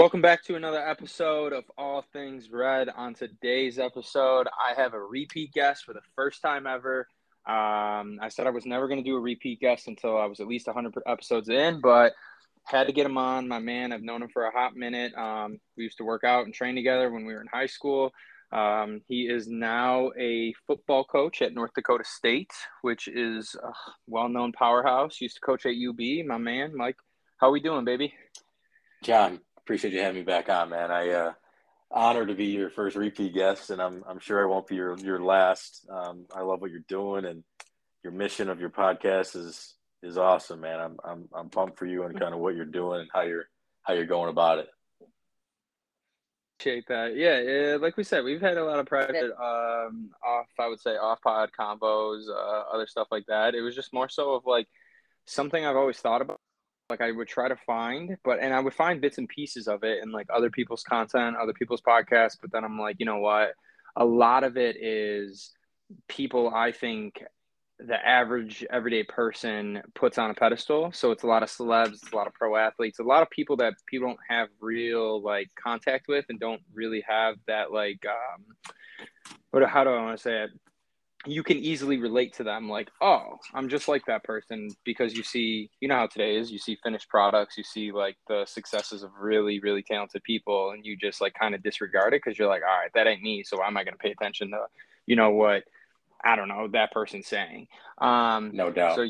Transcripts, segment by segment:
Welcome back to another episode of All Things Red. On today's episode, I have a repeat guest for the first time ever. Um, I said I was never going to do a repeat guest until I was at least 100 episodes in, but had to get him on. My man, I've known him for a hot minute. Um, we used to work out and train together when we were in high school. Um, he is now a football coach at North Dakota State, which is a well-known powerhouse. Used to coach at UB. My man, Mike, how are we doing, baby? John, appreciate you having me back on, man. I uh, honored to be your first repeat guest, and I'm I'm sure I won't be your your last. Um, I love what you're doing, and your mission of your podcast is is awesome, man. I'm I'm I'm pumped for you and kind of what you're doing and how you're how you're going about it. Appreciate that. Yeah, yeah, like we said, we've had a lot of private, um, off. I would say off pod combos, uh, other stuff like that. It was just more so of like something I've always thought about. Like I would try to find, but and I would find bits and pieces of it in like other people's content, other people's podcasts. But then I'm like, you know what? A lot of it is people I think the average everyday person puts on a pedestal. So it's a lot of celebs, it's a lot of pro athletes, a lot of people that people don't have real like contact with and don't really have that like um what how do I want to say it? You can easily relate to them like, oh, I'm just like that person because you see, you know how today is, you see finished products, you see like the successes of really, really talented people, and you just like kind of disregard it because you're like, all right, that ain't me. So why am I gonna pay attention to, you know what? I don't know that person saying. Um, no doubt. So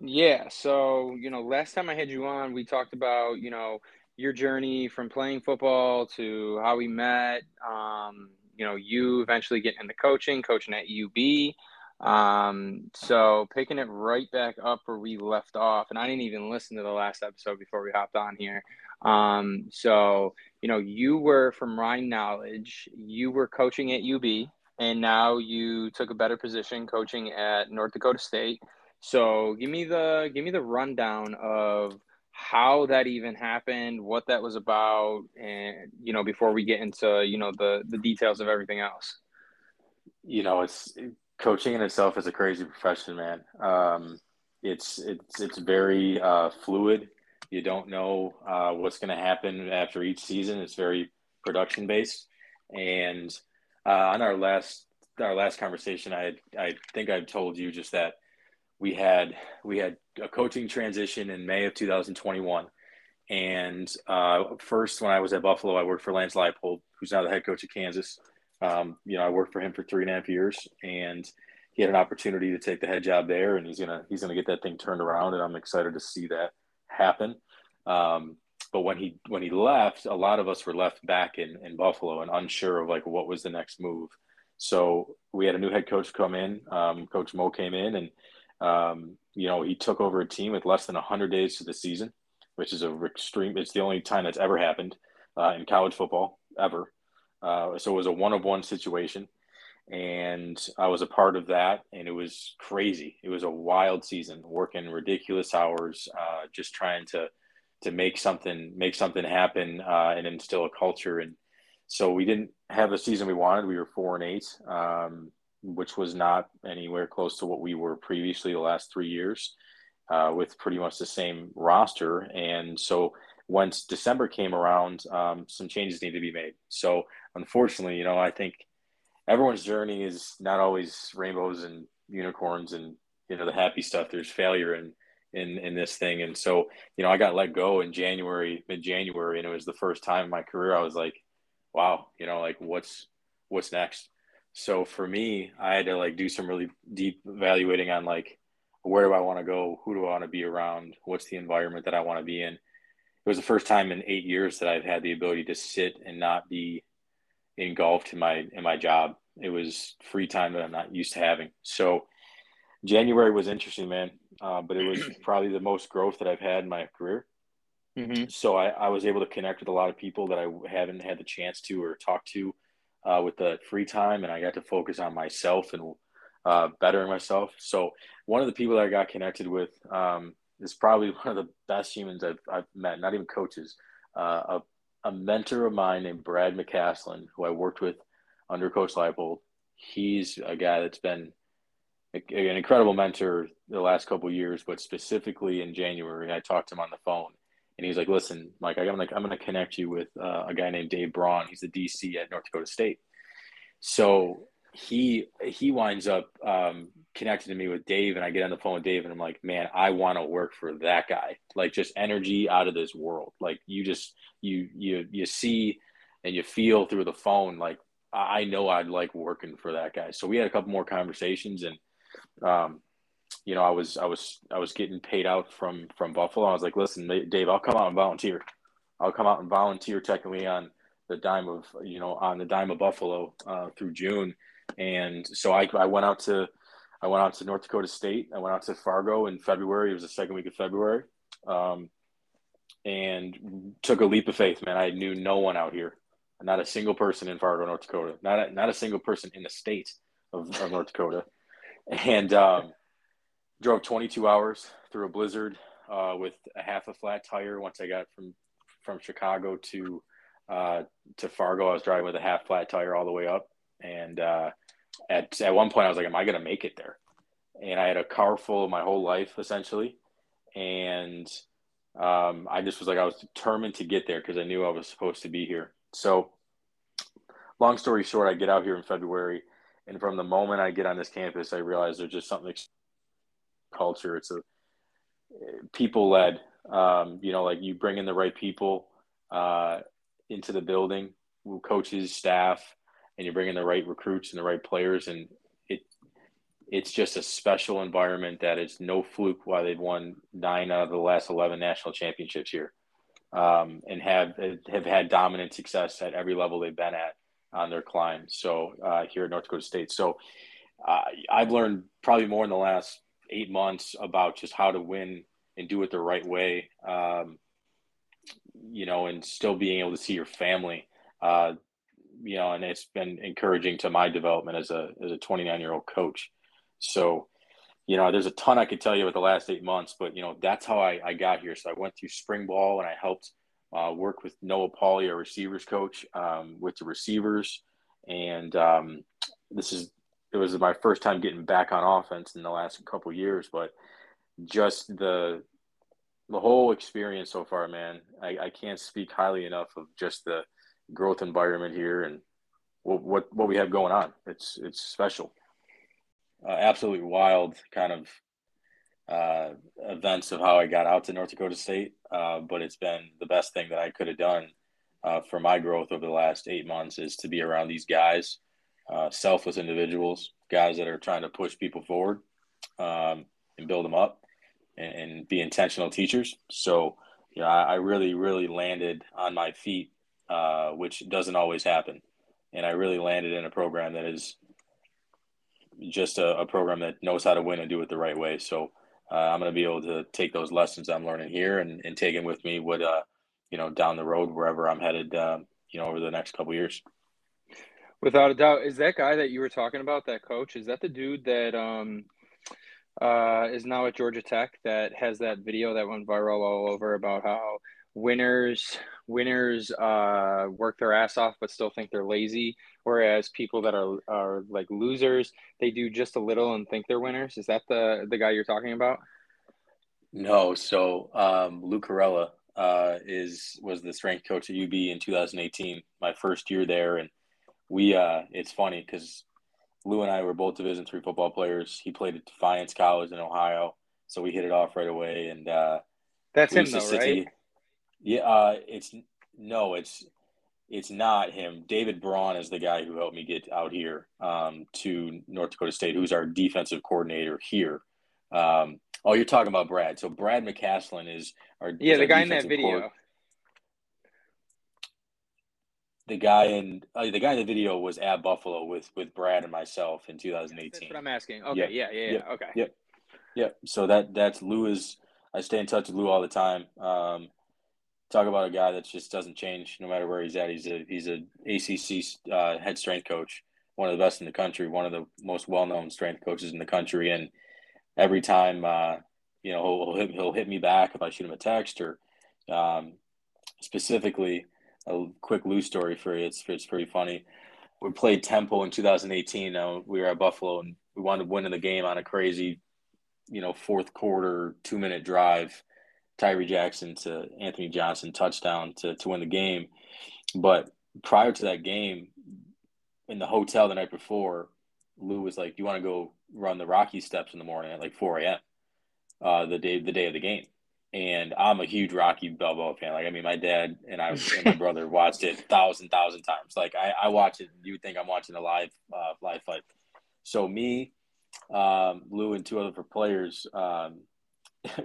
yeah, so you know, last time I had you on, we talked about you know your journey from playing football to how we met. Um, you know, you eventually getting into coaching, coaching at UB. Um, so picking it right back up where we left off, and I didn't even listen to the last episode before we hopped on here. Um, so you know, you were from Rhine Knowledge, you were coaching at UB and now you took a better position coaching at North Dakota State. So give me the give me the rundown of how that even happened, what that was about, and you know before we get into you know the the details of everything else. You know, it's coaching in itself is a crazy profession, man. Um, it's it's it's very uh, fluid. You don't know uh, what's going to happen after each season. It's very production based, and uh, on our last our last conversation, I I think I told you just that we had we had a coaching transition in May of 2021, and uh, first when I was at Buffalo, I worked for Lance Leipold, who's now the head coach of Kansas. Um, you know, I worked for him for three and a half years, and he had an opportunity to take the head job there, and he's gonna he's gonna get that thing turned around, and I'm excited to see that happen. Um, but when he when he left, a lot of us were left back in in Buffalo and unsure of like what was the next move. So we had a new head coach come in. Um, coach Mo came in, and um, you know he took over a team with less than hundred days to the season, which is a extreme. It's the only time that's ever happened uh, in college football ever. Uh, so it was a one of one situation, and I was a part of that, and it was crazy. It was a wild season, working ridiculous hours, uh, just trying to to make something make something happen uh, and instill a culture. And so we didn't have the season we wanted. We were four and eight, um, which was not anywhere close to what we were previously the last three years, uh, with pretty much the same roster. And so once December came around, um, some changes need to be made. So unfortunately, you know, I think everyone's journey is not always rainbows and unicorns and you know the happy stuff. There's failure and in in this thing. And so, you know, I got let go in January, mid January, and it was the first time in my career I was like, wow, you know, like what's what's next. So for me, I had to like do some really deep evaluating on like where do I want to go, who do I want to be around, what's the environment that I want to be in. It was the first time in eight years that I've had the ability to sit and not be engulfed in my in my job. It was free time that I'm not used to having. So January was interesting, man uh, but it was probably the most growth that I've had in my career. Mm-hmm. So I, I, was able to connect with a lot of people that I haven't had the chance to or talk to uh, with the free time, and I got to focus on myself and uh, bettering myself. So one of the people that I got connected with um, is probably one of the best humans I've, I've met. Not even coaches, uh, a, a mentor of mine named Brad McCaslin, who I worked with under Coach Leipold. He's a guy that's been an incredible mentor the last couple years, but specifically in January, I talked to him on the phone, and he's like, "Listen, Mike, I'm gonna I'm gonna connect you with uh, a guy named Dave Braun. He's the DC at North Dakota State." So he he winds up um, connecting to me with Dave, and I get on the phone with Dave, and I'm like, "Man, I want to work for that guy. Like, just energy out of this world. Like, you just you you you see and you feel through the phone. Like, I know I'd like working for that guy." So we had a couple more conversations, and um, you know, I was I was I was getting paid out from from Buffalo. I was like, listen, Dave, I'll come out and volunteer. I'll come out and volunteer technically on the dime of you know on the dime of Buffalo uh, through June, and so I I went out to I went out to North Dakota State. I went out to Fargo in February. It was the second week of February, um, and took a leap of faith. Man, I knew no one out here, not a single person in Fargo, North Dakota, not a, not a single person in the state of, of North Dakota, and um, drove 22 hours through a blizzard uh, with a half a flat tire. Once I got from from Chicago to uh, to Fargo, I was driving with a half flat tire all the way up. And uh, at at one point, I was like, "Am I going to make it there?" And I had a car full of my whole life essentially, and um, I just was like, I was determined to get there because I knew I was supposed to be here. So, long story short, I get out here in February, and from the moment I get on this campus, I realize there's just something culture. It's a people led. Um, you know, like you bring in the right people uh, into the building, coaches, staff, and you bring in the right recruits and the right players, and it it's just a special environment that is no fluke why they've won nine out of the last eleven national championships here, um, and have have had dominant success at every level they've been at on their climb. So uh, here at North Dakota State, so uh, I've learned probably more in the last eight months about just how to win and do it the right way. Um, you know, and still being able to see your family. Uh, you know, and it's been encouraging to my development as a as a 29 year old coach. So, you know, there's a ton I could tell you with the last eight months, but you know, that's how I, I got here. So I went through spring ball and I helped uh, work with Noah Pauly, our receivers coach, um, with the receivers. And um, this is it was my first time getting back on offense in the last couple years, but just the the whole experience so far, man, I, I can't speak highly enough of just the growth environment here and what what, what we have going on. It's it's special, uh, absolutely wild kind of uh, events of how I got out to North Dakota State, uh, but it's been the best thing that I could have done uh, for my growth over the last eight months is to be around these guys uh, selfless individuals, guys that are trying to push people forward um, and build them up and, and, be intentional teachers. So, you know, I, I really, really landed on my feet, uh, which doesn't always happen. And I really landed in a program that is just a, a program that knows how to win and do it the right way. So uh, I'm going to be able to take those lessons I'm learning here and, and take them with me with, uh, you know, down the road, wherever I'm headed, uh, you know, over the next couple years. Without a doubt, is that guy that you were talking about, that coach, is that the dude that um uh is now at Georgia Tech that has that video that went viral all over about how winners winners uh work their ass off but still think they're lazy, whereas people that are are like losers, they do just a little and think they're winners. Is that the the guy you're talking about? No, so um Lou Caralla uh is was the strength coach at UB in 2018, my first year there and we uh it's funny because Lou and I were both Division three football players. He played at Defiance College in Ohio, so we hit it off right away. And uh, that's him, though, right? yeah, uh, it's no, it's it's not him. David Braun is the guy who helped me get out here um, to North Dakota State, who's our defensive coordinator here. Um, oh, you're talking about Brad. So Brad McCaslin is our yeah, the guy in that video the guy in uh, the guy in the video was at Buffalo with with Brad and myself in 2018. That's what I'm asking. Okay, yeah, yeah, yeah. Yep. Okay. Yep. Yep. So that that's Lou is I stay in touch with Lou all the time. Um, talk about a guy that just doesn't change no matter where he's at. He's a he's a ACC uh, head strength coach, one of the best in the country, one of the most well known strength coaches in the country, and every time uh, you know he'll, he'll hit, he'll hit me back if I shoot him a text or um, specifically a quick Lou story for you. It's it's pretty funny. We played Temple in 2018. Now we were at Buffalo and we wanted to win in the game on a crazy, you know, fourth quarter two minute drive. Tyree Jackson to Anthony Johnson touchdown to to win the game. But prior to that game, in the hotel the night before, Lou was like, "Do you want to go run the Rocky steps in the morning at like 4 a.m. Uh, the day the day of the game?" And I'm a huge Rocky Balboa fan. Like, I mean, my dad and I and my brother watched it thousand thousand times. Like, I, I watch it. You would think I'm watching a live uh, live fight. So me, um, Lou, and two other players. Um,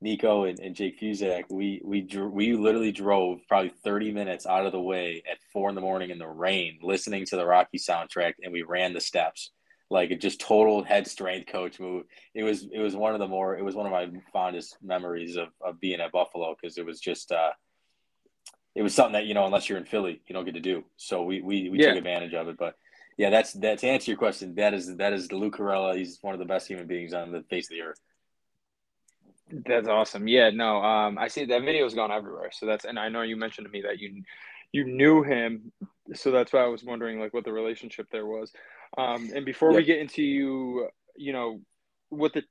Nico and, and Jake Fusak, we we we literally drove probably 30 minutes out of the way at four in the morning in the rain, listening to the Rocky soundtrack, and we ran the steps. Like it just total head strength coach move. It was it was one of the more it was one of my fondest memories of, of being at Buffalo because it was just uh it was something that you know unless you're in Philly you don't get to do. So we we, we yeah. took advantage of it. But yeah, that's that to answer your question. That is that is the Lou Caralla. He's one of the best human beings on the face of the earth. That's awesome. Yeah, no, um, I see that video's gone everywhere. So that's, and I know you mentioned to me that you, you knew him. So that's why I was wondering like what the relationship there was. Um, and before we get into you, you know, what the,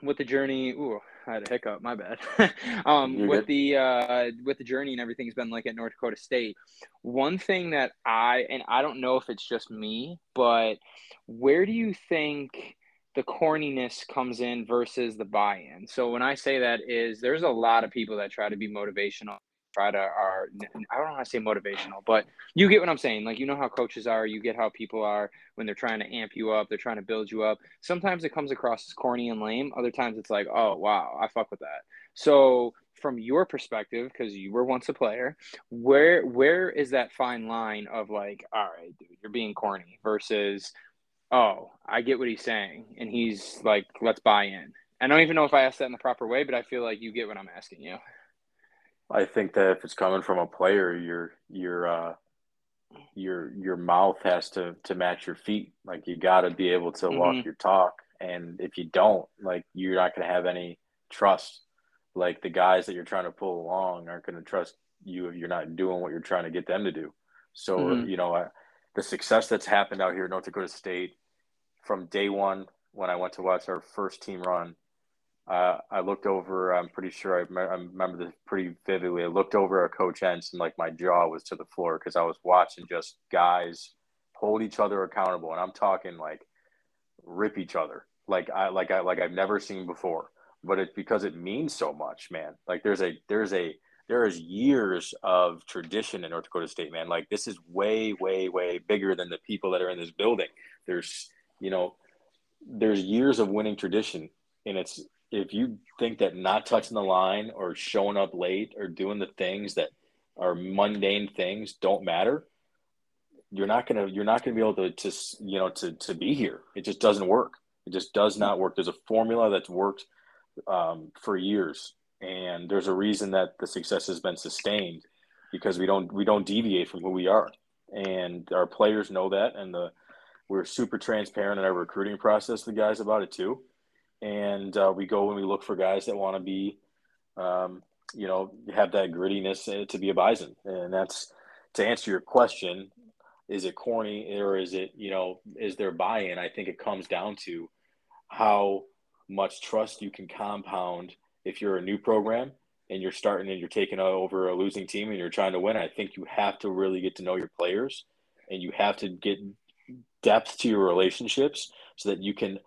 what the journey, ooh, I had a hiccup, my bad. um, with the, uh, with the journey and everything's been like at North Dakota State. One thing that I, and I don't know if it's just me, but where do you think, the corniness comes in versus the buy-in. So when I say that is there's a lot of people that try to be motivational, try to are I don't know how to say motivational, but you get what I'm saying. Like you know how coaches are, you get how people are when they're trying to amp you up, they're trying to build you up. Sometimes it comes across as corny and lame. Other times it's like, oh wow, I fuck with that. So from your perspective, because you were once a player, where where is that fine line of like, all right, dude, you're being corny versus oh, I get what he's saying. And he's like, let's buy in. I don't even know if I asked that in the proper way, but I feel like you get what I'm asking you. I think that if it's coming from a player, your your uh, your your mouth has to to match your feet. Like you got to be able to mm-hmm. walk your talk, and if you don't, like you're not going to have any trust. Like the guys that you're trying to pull along aren't going to trust you if you're not doing what you're trying to get them to do. So mm-hmm. you know, I, the success that's happened out here at North Dakota State from day one when I went to watch our first team run. Uh, I looked over. I'm pretty sure I, me- I, remember this pretty vividly. I looked over at Coach Entz and like my jaw was to the floor because I was watching just guys hold each other accountable, and I'm talking like rip each other like I like I like I've never seen before. But it's because it means so much, man. Like there's a there's a there is years of tradition in North Dakota State, man. Like this is way way way bigger than the people that are in this building. There's you know, there's years of winning tradition, and it's if you think that not touching the line or showing up late or doing the things that are mundane things don't matter, you're not gonna you're not gonna be able to to you know to to be here. It just doesn't work. It just does not work. There's a formula that's worked um, for years, and there's a reason that the success has been sustained because we don't we don't deviate from who we are, and our players know that, and the we're super transparent in our recruiting process, the guys about it too. And uh, we go and we look for guys that want to be, um, you know, have that grittiness uh, to be a bison. And that's to answer your question is it corny or is it, you know, is there buy in? I think it comes down to how much trust you can compound if you're a new program and you're starting and you're taking over a losing team and you're trying to win. I think you have to really get to know your players and you have to get depth to your relationships so that you can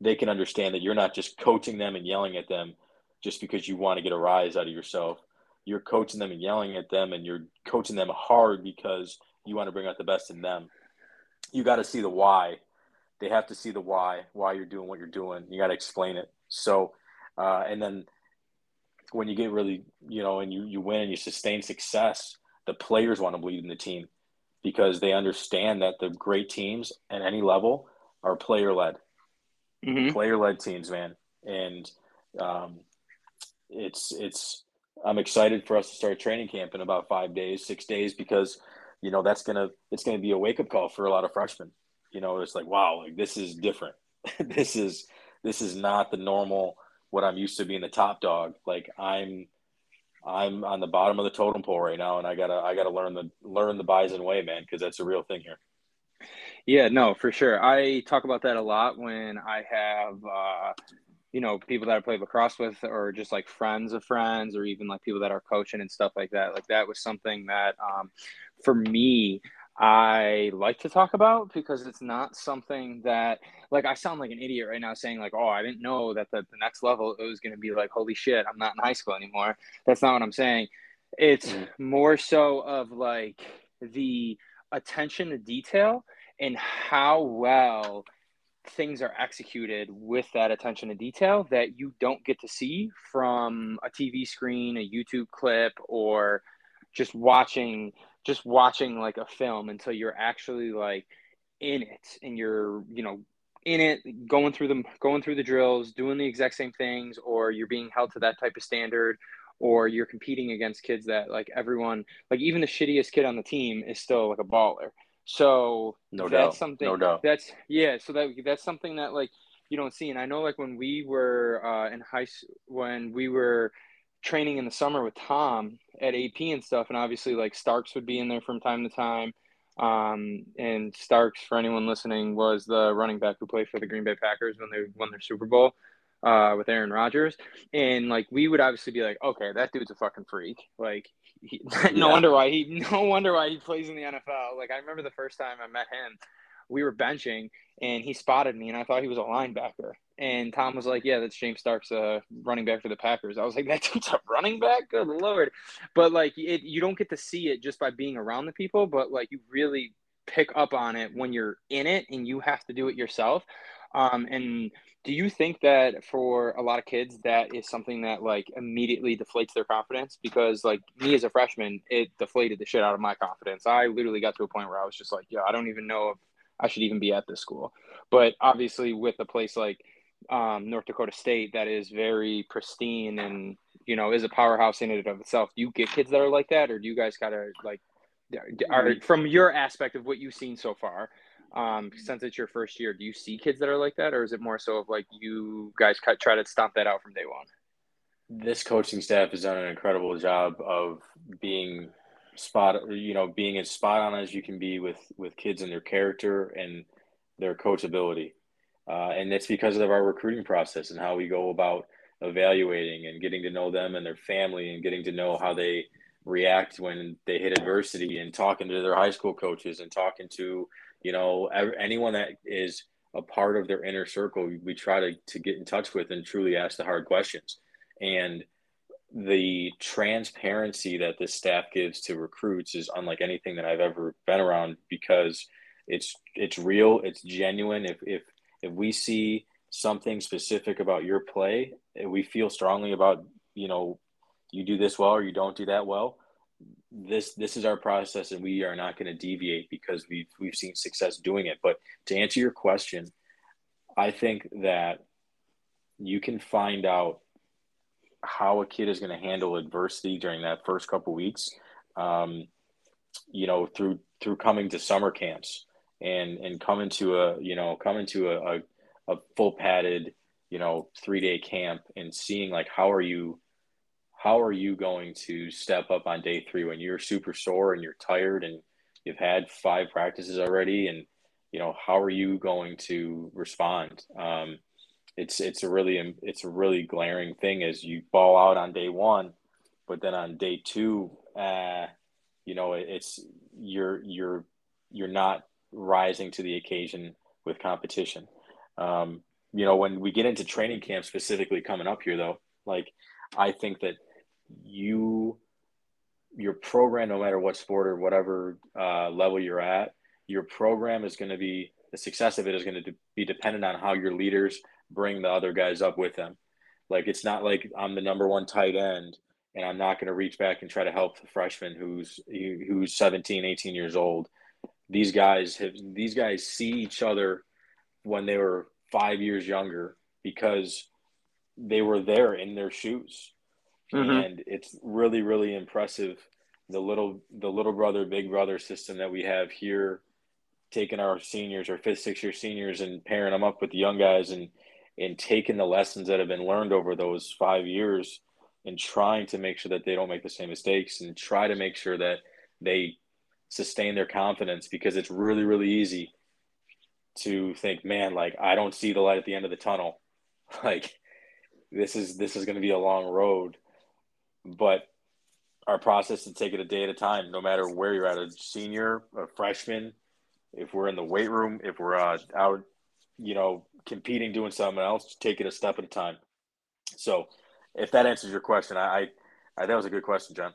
they can understand that you're not just coaching them and yelling at them just because you want to get a rise out of yourself. You're coaching them and yelling at them and you're coaching them hard because you want to bring out the best in them. You got to see the why. They have to see the why, why you're doing what you're doing. You got to explain it. So, uh, and then when you get really, you know, and you, you win and you sustain success, the players want to believe in the team because they understand that the great teams at any level are player led, mm-hmm. player led teams, man. And um, it's it's I'm excited for us to start training camp in about five days, six days, because you know that's gonna it's gonna be a wake up call for a lot of freshmen. You know, it's like wow, like this is different. this is this is not the normal what I'm used to being the top dog. Like I'm I'm on the bottom of the totem pole right now, and I gotta I gotta learn the learn the bison way, man, because that's a real thing here. Yeah, no, for sure. I talk about that a lot when I have uh, you know people that I played lacrosse with, or just like friends of friends, or even like people that are coaching and stuff like that. Like that was something that um, for me I like to talk about because it's not something that like I sound like an idiot right now saying like oh I didn't know that the, the next level it was going to be like holy shit I'm not in high school anymore that's not what I'm saying it's mm. more so of like the attention to detail and how well things are executed with that attention to detail that you don't get to see from a TV screen a YouTube clip or just watching just watching like a film until you're actually like in it and you're you know in it going through them going through the drills doing the exact same things or you're being held to that type of standard or you're competing against kids that like everyone like even the shittiest kid on the team is still like a baller so no that's doubt. something no doubt that's yeah so that that's something that like you don't see and i know like when we were uh, in high school, when we were training in the summer with Tom at AP and stuff, and obviously like Starks would be in there from time to time. Um, and Starks, for anyone listening, was the running back who played for the Green Bay Packers when they won their Super Bowl uh, with Aaron Rodgers. And like we would obviously be like, okay, that dude's a fucking freak. Like, he, no yeah. wonder why he, no wonder why he plays in the NFL. Like I remember the first time I met him, we were benching and he spotted me, and I thought he was a linebacker. And Tom was like, "Yeah, that's James Starks, uh, running back for the Packers." I was like, "That dude's a running back? Good lord!" But like, it you don't get to see it just by being around the people, but like you really pick up on it when you're in it and you have to do it yourself. Um, and do you think that for a lot of kids that is something that like immediately deflates their confidence? Because like me as a freshman, it deflated the shit out of my confidence. I literally got to a point where I was just like, "Yeah, I don't even know if I should even be at this school." But obviously, with a place like um, North Dakota State that is very pristine and you know is a powerhouse in and of itself. Do you get kids that are like that, or do you guys gotta like are from your aspect of what you've seen so far? Um, since it's your first year, do you see kids that are like that, or is it more so of like you guys try to stomp that out from day one? This coaching staff has done an incredible job of being spot, you know, being as spot on as you can be with with kids and their character and their coachability. Uh, and it's because of our recruiting process and how we go about evaluating and getting to know them and their family and getting to know how they react when they hit adversity and talking to their high school coaches and talking to you know anyone that is a part of their inner circle we try to, to get in touch with and truly ask the hard questions. And the transparency that this staff gives to recruits is unlike anything that i've ever been around because it's it's real it's genuine. If if if we see something specific about your play, eh, we feel strongly about, you know, you do this well or you don't do that well, this this is our process and we are not going to deviate because we've we've seen success doing it. But to answer your question, I think that you can find out how a kid is going to handle adversity during that first couple weeks. Um, you know, through through coming to summer camps and and come into a you know come into a, a, a full padded you know three day camp and seeing like how are you how are you going to step up on day three when you're super sore and you're tired and you've had five practices already and you know how are you going to respond um, it's it's a really it's a really glaring thing as you ball out on day one but then on day two uh, you know it's you're you're you're not rising to the occasion with competition. Um, you know, when we get into training camp specifically coming up here, though, like I think that you, your program, no matter what sport or whatever uh, level you're at, your program is going to be the success of it is going to be dependent on how your leaders bring the other guys up with them. Like it's not like I'm the number one tight end and I'm not going to reach back and try to help the freshman who's who's 17, 18 years old these guys have these guys see each other when they were five years younger because they were there in their shoes mm-hmm. and it's really really impressive the little the little brother big brother system that we have here taking our seniors or fifth sixth year seniors and pairing them up with the young guys and and taking the lessons that have been learned over those five years and trying to make sure that they don't make the same mistakes and try to make sure that they sustain their confidence because it's really, really easy to think, man, like I don't see the light at the end of the tunnel. Like this is this is going to be a long road, but our process is take it a day at a time, no matter where you're at, a senior, a freshman, if we're in the weight room, if we're uh, out, you know, competing, doing something else, take it a step at a time. So, if that answers your question, I, I, I that was a good question, John.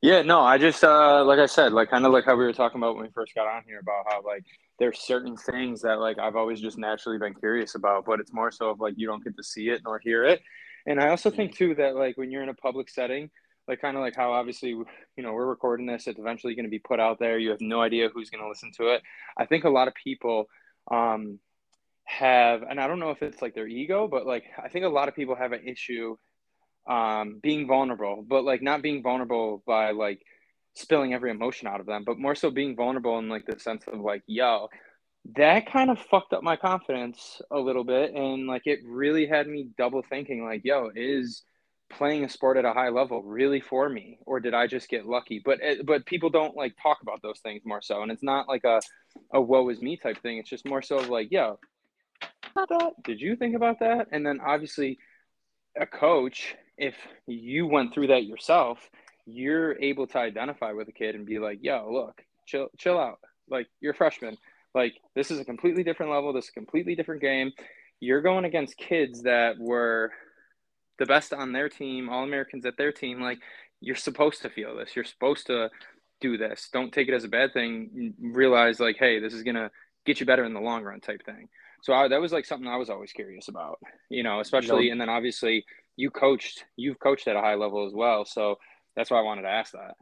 Yeah, no, I just uh, like I said, like kind of like how we were talking about when we first got on here about how like there's certain things that like I've always just naturally been curious about, but it's more so of like you don't get to see it nor hear it. And I also think too that like when you're in a public setting, like kind of like how obviously you know we're recording this, it's eventually going to be put out there. You have no idea who's going to listen to it. I think a lot of people um, have, and I don't know if it's like their ego, but like I think a lot of people have an issue um, being vulnerable, but like not being vulnerable by like spilling every emotion out of them, but more so being vulnerable in like the sense of like, yo, that kind of fucked up my confidence a little bit. And like it really had me double thinking, like, yo, is playing a sport at a high level really for me or did i just get lucky but eh, but people don't like talk about those things more so and it's not like a a woe is me type thing it's just more so of like yo did you think about that and then obviously a coach if you went through that yourself, you're able to identify with a kid and be like, yo, look, chill, chill out. Like you're a freshman. Like this is a completely different level. This is a completely different game. You're going against kids that were the best on their team, all Americans at their team. Like you're supposed to feel this. You're supposed to do this. Don't take it as a bad thing. Realize like, hey, this is gonna get you better in the long run, type thing. So I, that was like something I was always curious about, you know, especially, and then obviously you coached, you've coached at a high level as well. So that's why I wanted to ask that.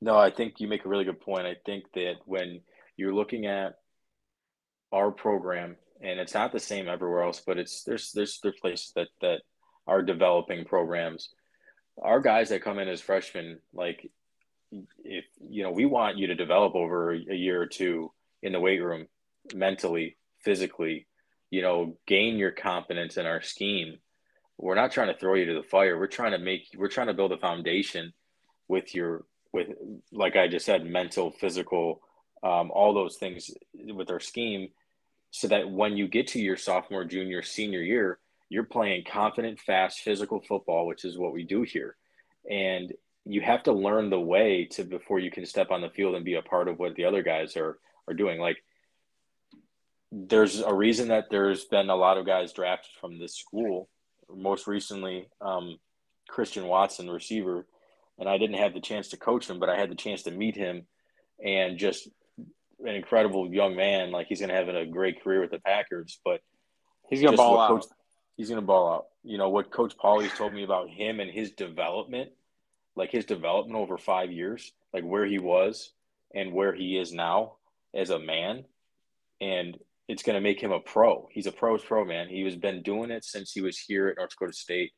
No, I think you make a really good point. I think that when you're looking at our program, and it's not the same everywhere else, but it's there's there's there's places that that are developing programs. Our guys that come in as freshmen, like if you know, we want you to develop over a year or two in the weight room, mentally, physically, you know, gain your confidence in our scheme we're not trying to throw you to the fire. We're trying to make we're trying to build a foundation with your with like I just said, mental, physical, um, all those things with our scheme, so that when you get to your sophomore, junior, senior year, you're playing confident, fast, physical football, which is what we do here, and you have to learn the way to before you can step on the field and be a part of what the other guys are are doing. Like there's a reason that there's been a lot of guys drafted from this school most recently um, Christian Watson, receiver, and I didn't have the chance to coach him, but I had the chance to meet him, and just an incredible young man. Like he's going to have a great career with the Packers, but he's going to ball out. Coach, he's going to ball out. You know what Coach Pauly's told me about him and his development, like his development over five years, like where he was and where he is now as a man, and it's going to make him a pro. He's a pro's pro, man. He has been doing it since he was here at North Dakota State.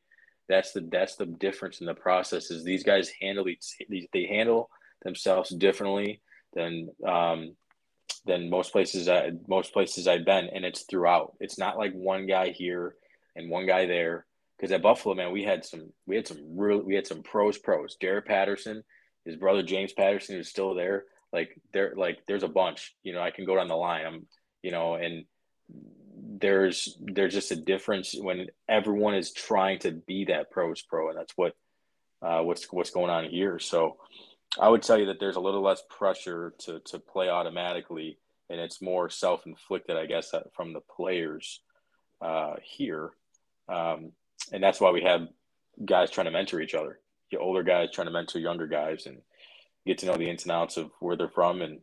That's the that's the difference in the process. Is these guys handle these they handle themselves differently than um, than most places I, most places I've been, and it's throughout. It's not like one guy here and one guy there. Because at Buffalo, man, we had some we had some real we had some pros pros. Derek Patterson, his brother James Patterson, who's still there. Like there like there's a bunch. You know, I can go down the line. I'm you know, and there's there's just a difference when everyone is trying to be that pros pro, and that's what uh, what's what's going on here. So I would tell you that there's a little less pressure to to play automatically, and it's more self inflicted, I guess, from the players uh, here, um, and that's why we have guys trying to mentor each other. The older guys trying to mentor younger guys and get to know the ins and outs of where they're from and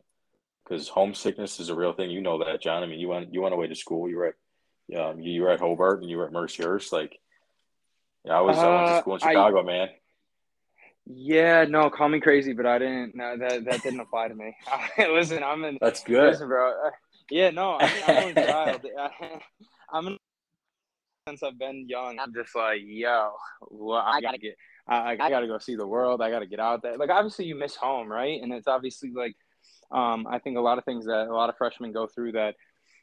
because homesickness is a real thing. You know that, John. I mean, you went you went away to school. You were at um, you were at Hobart and you were at Mercyhurst. Like, yeah, I was uh, I went to uh, school in Chicago, I, man. Yeah, no, call me crazy, but I didn't. No, that that didn't apply to me. listen, I'm in. That's good, listen, bro. Yeah, no, I mean, I'm a child. I'm in, since I've been young. I'm just like, yo, well, I, I gotta get. I, I gotta go see the world. I gotta get out there. Like, obviously, you miss home, right? And it's obviously like um, I think a lot of things that a lot of freshmen go through that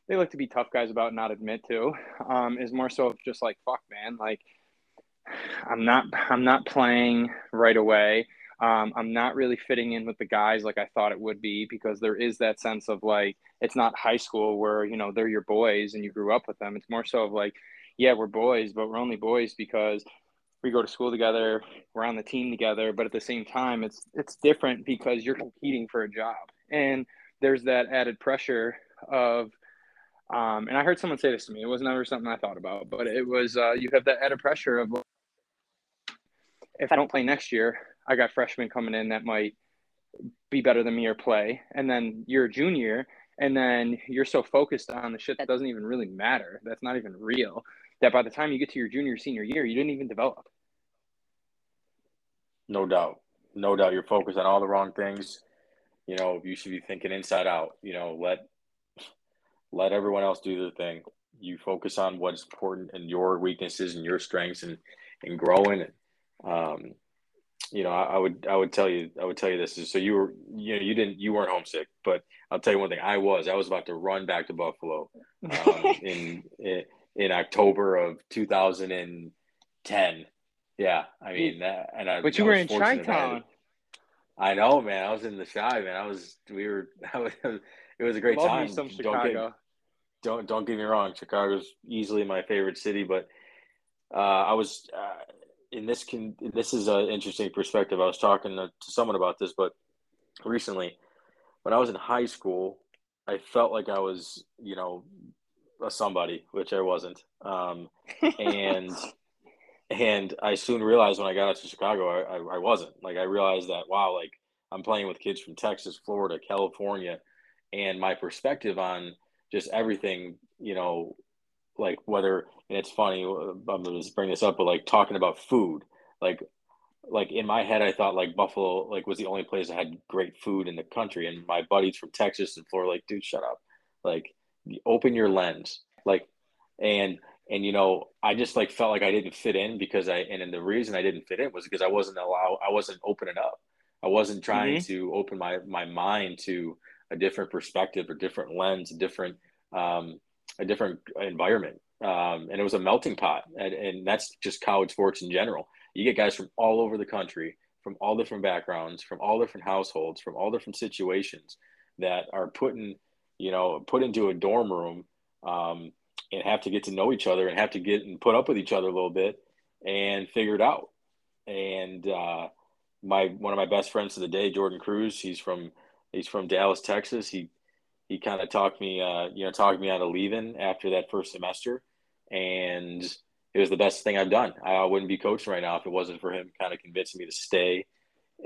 they like to be tough guys about not admit to um, is more so just like fuck man like I'm not I'm not playing right away. Um, I'm not really fitting in with the guys like I thought it would be because there is that sense of like it's not high school where you know they're your boys and you grew up with them. It's more so of like yeah, we're boys, but we're only boys because we go to school together, we're on the team together, but at the same time, it's it's different because you're competing for a job, and there's that added pressure of, um, and I heard someone say this to me. It was never something I thought about, but it was uh, you have that added pressure of if I don't play next year, I got freshmen coming in that might be better than me or play, and then you're a junior, and then you're so focused on the shit that doesn't even really matter. That's not even real. That by the time you get to your junior senior year, you didn't even develop. No doubt. No doubt. You're focused on all the wrong things. You know, you should be thinking inside out. You know, let let everyone else do their thing. You focus on what's important and your weaknesses and your strengths and and growing. And, um, you know, I, I, would I would tell you I would tell you this is so you were you know you didn't you weren't homesick, but I'll tell you one thing I was I was about to run back to Buffalo um, in, in in October of 2010 yeah, I mean that, and I. But you I were in Chi-Town. I know, man. I was in the shy, man. I was. We were. Was, it was a great Love time. some Chicago. Don't get, don't don't get me wrong. Chicago's easily my favorite city, but uh, I was. Uh, in this can this is an interesting perspective. I was talking to, to someone about this, but recently, when I was in high school, I felt like I was, you know, a somebody, which I wasn't. Um, and and I soon realized when I got out to Chicago, I, I, I, wasn't. Like I realized that wow, like I'm playing with kids from Texas, Florida, California, and my perspective on just everything, you know, like whether and it's funny, I'm gonna just bring this up, but like talking about food, like like in my head, I thought like Buffalo like was the only place that had great food in the country, and my buddies from Texas and Florida, like, dude, shut up, like open your lens, like, and and you know i just like felt like i didn't fit in because i and, and the reason i didn't fit in was because i wasn't allowed i wasn't opening up. I wasn't trying mm-hmm. to open my my mind to a different perspective or different lens a different um a different environment um and it was a melting pot and, and that's just college sports in general you get guys from all over the country from all different backgrounds from all different households from all different situations that are put you know put into a dorm room um, and have to get to know each other and have to get and put up with each other a little bit and figure it out. And uh, my one of my best friends of the day, Jordan Cruz, he's from he's from Dallas, Texas. He he kind of talked me, uh, you know, talked me out of leaving after that first semester, and it was the best thing I've done. I wouldn't be coaching right now if it wasn't for him kind of convincing me to stay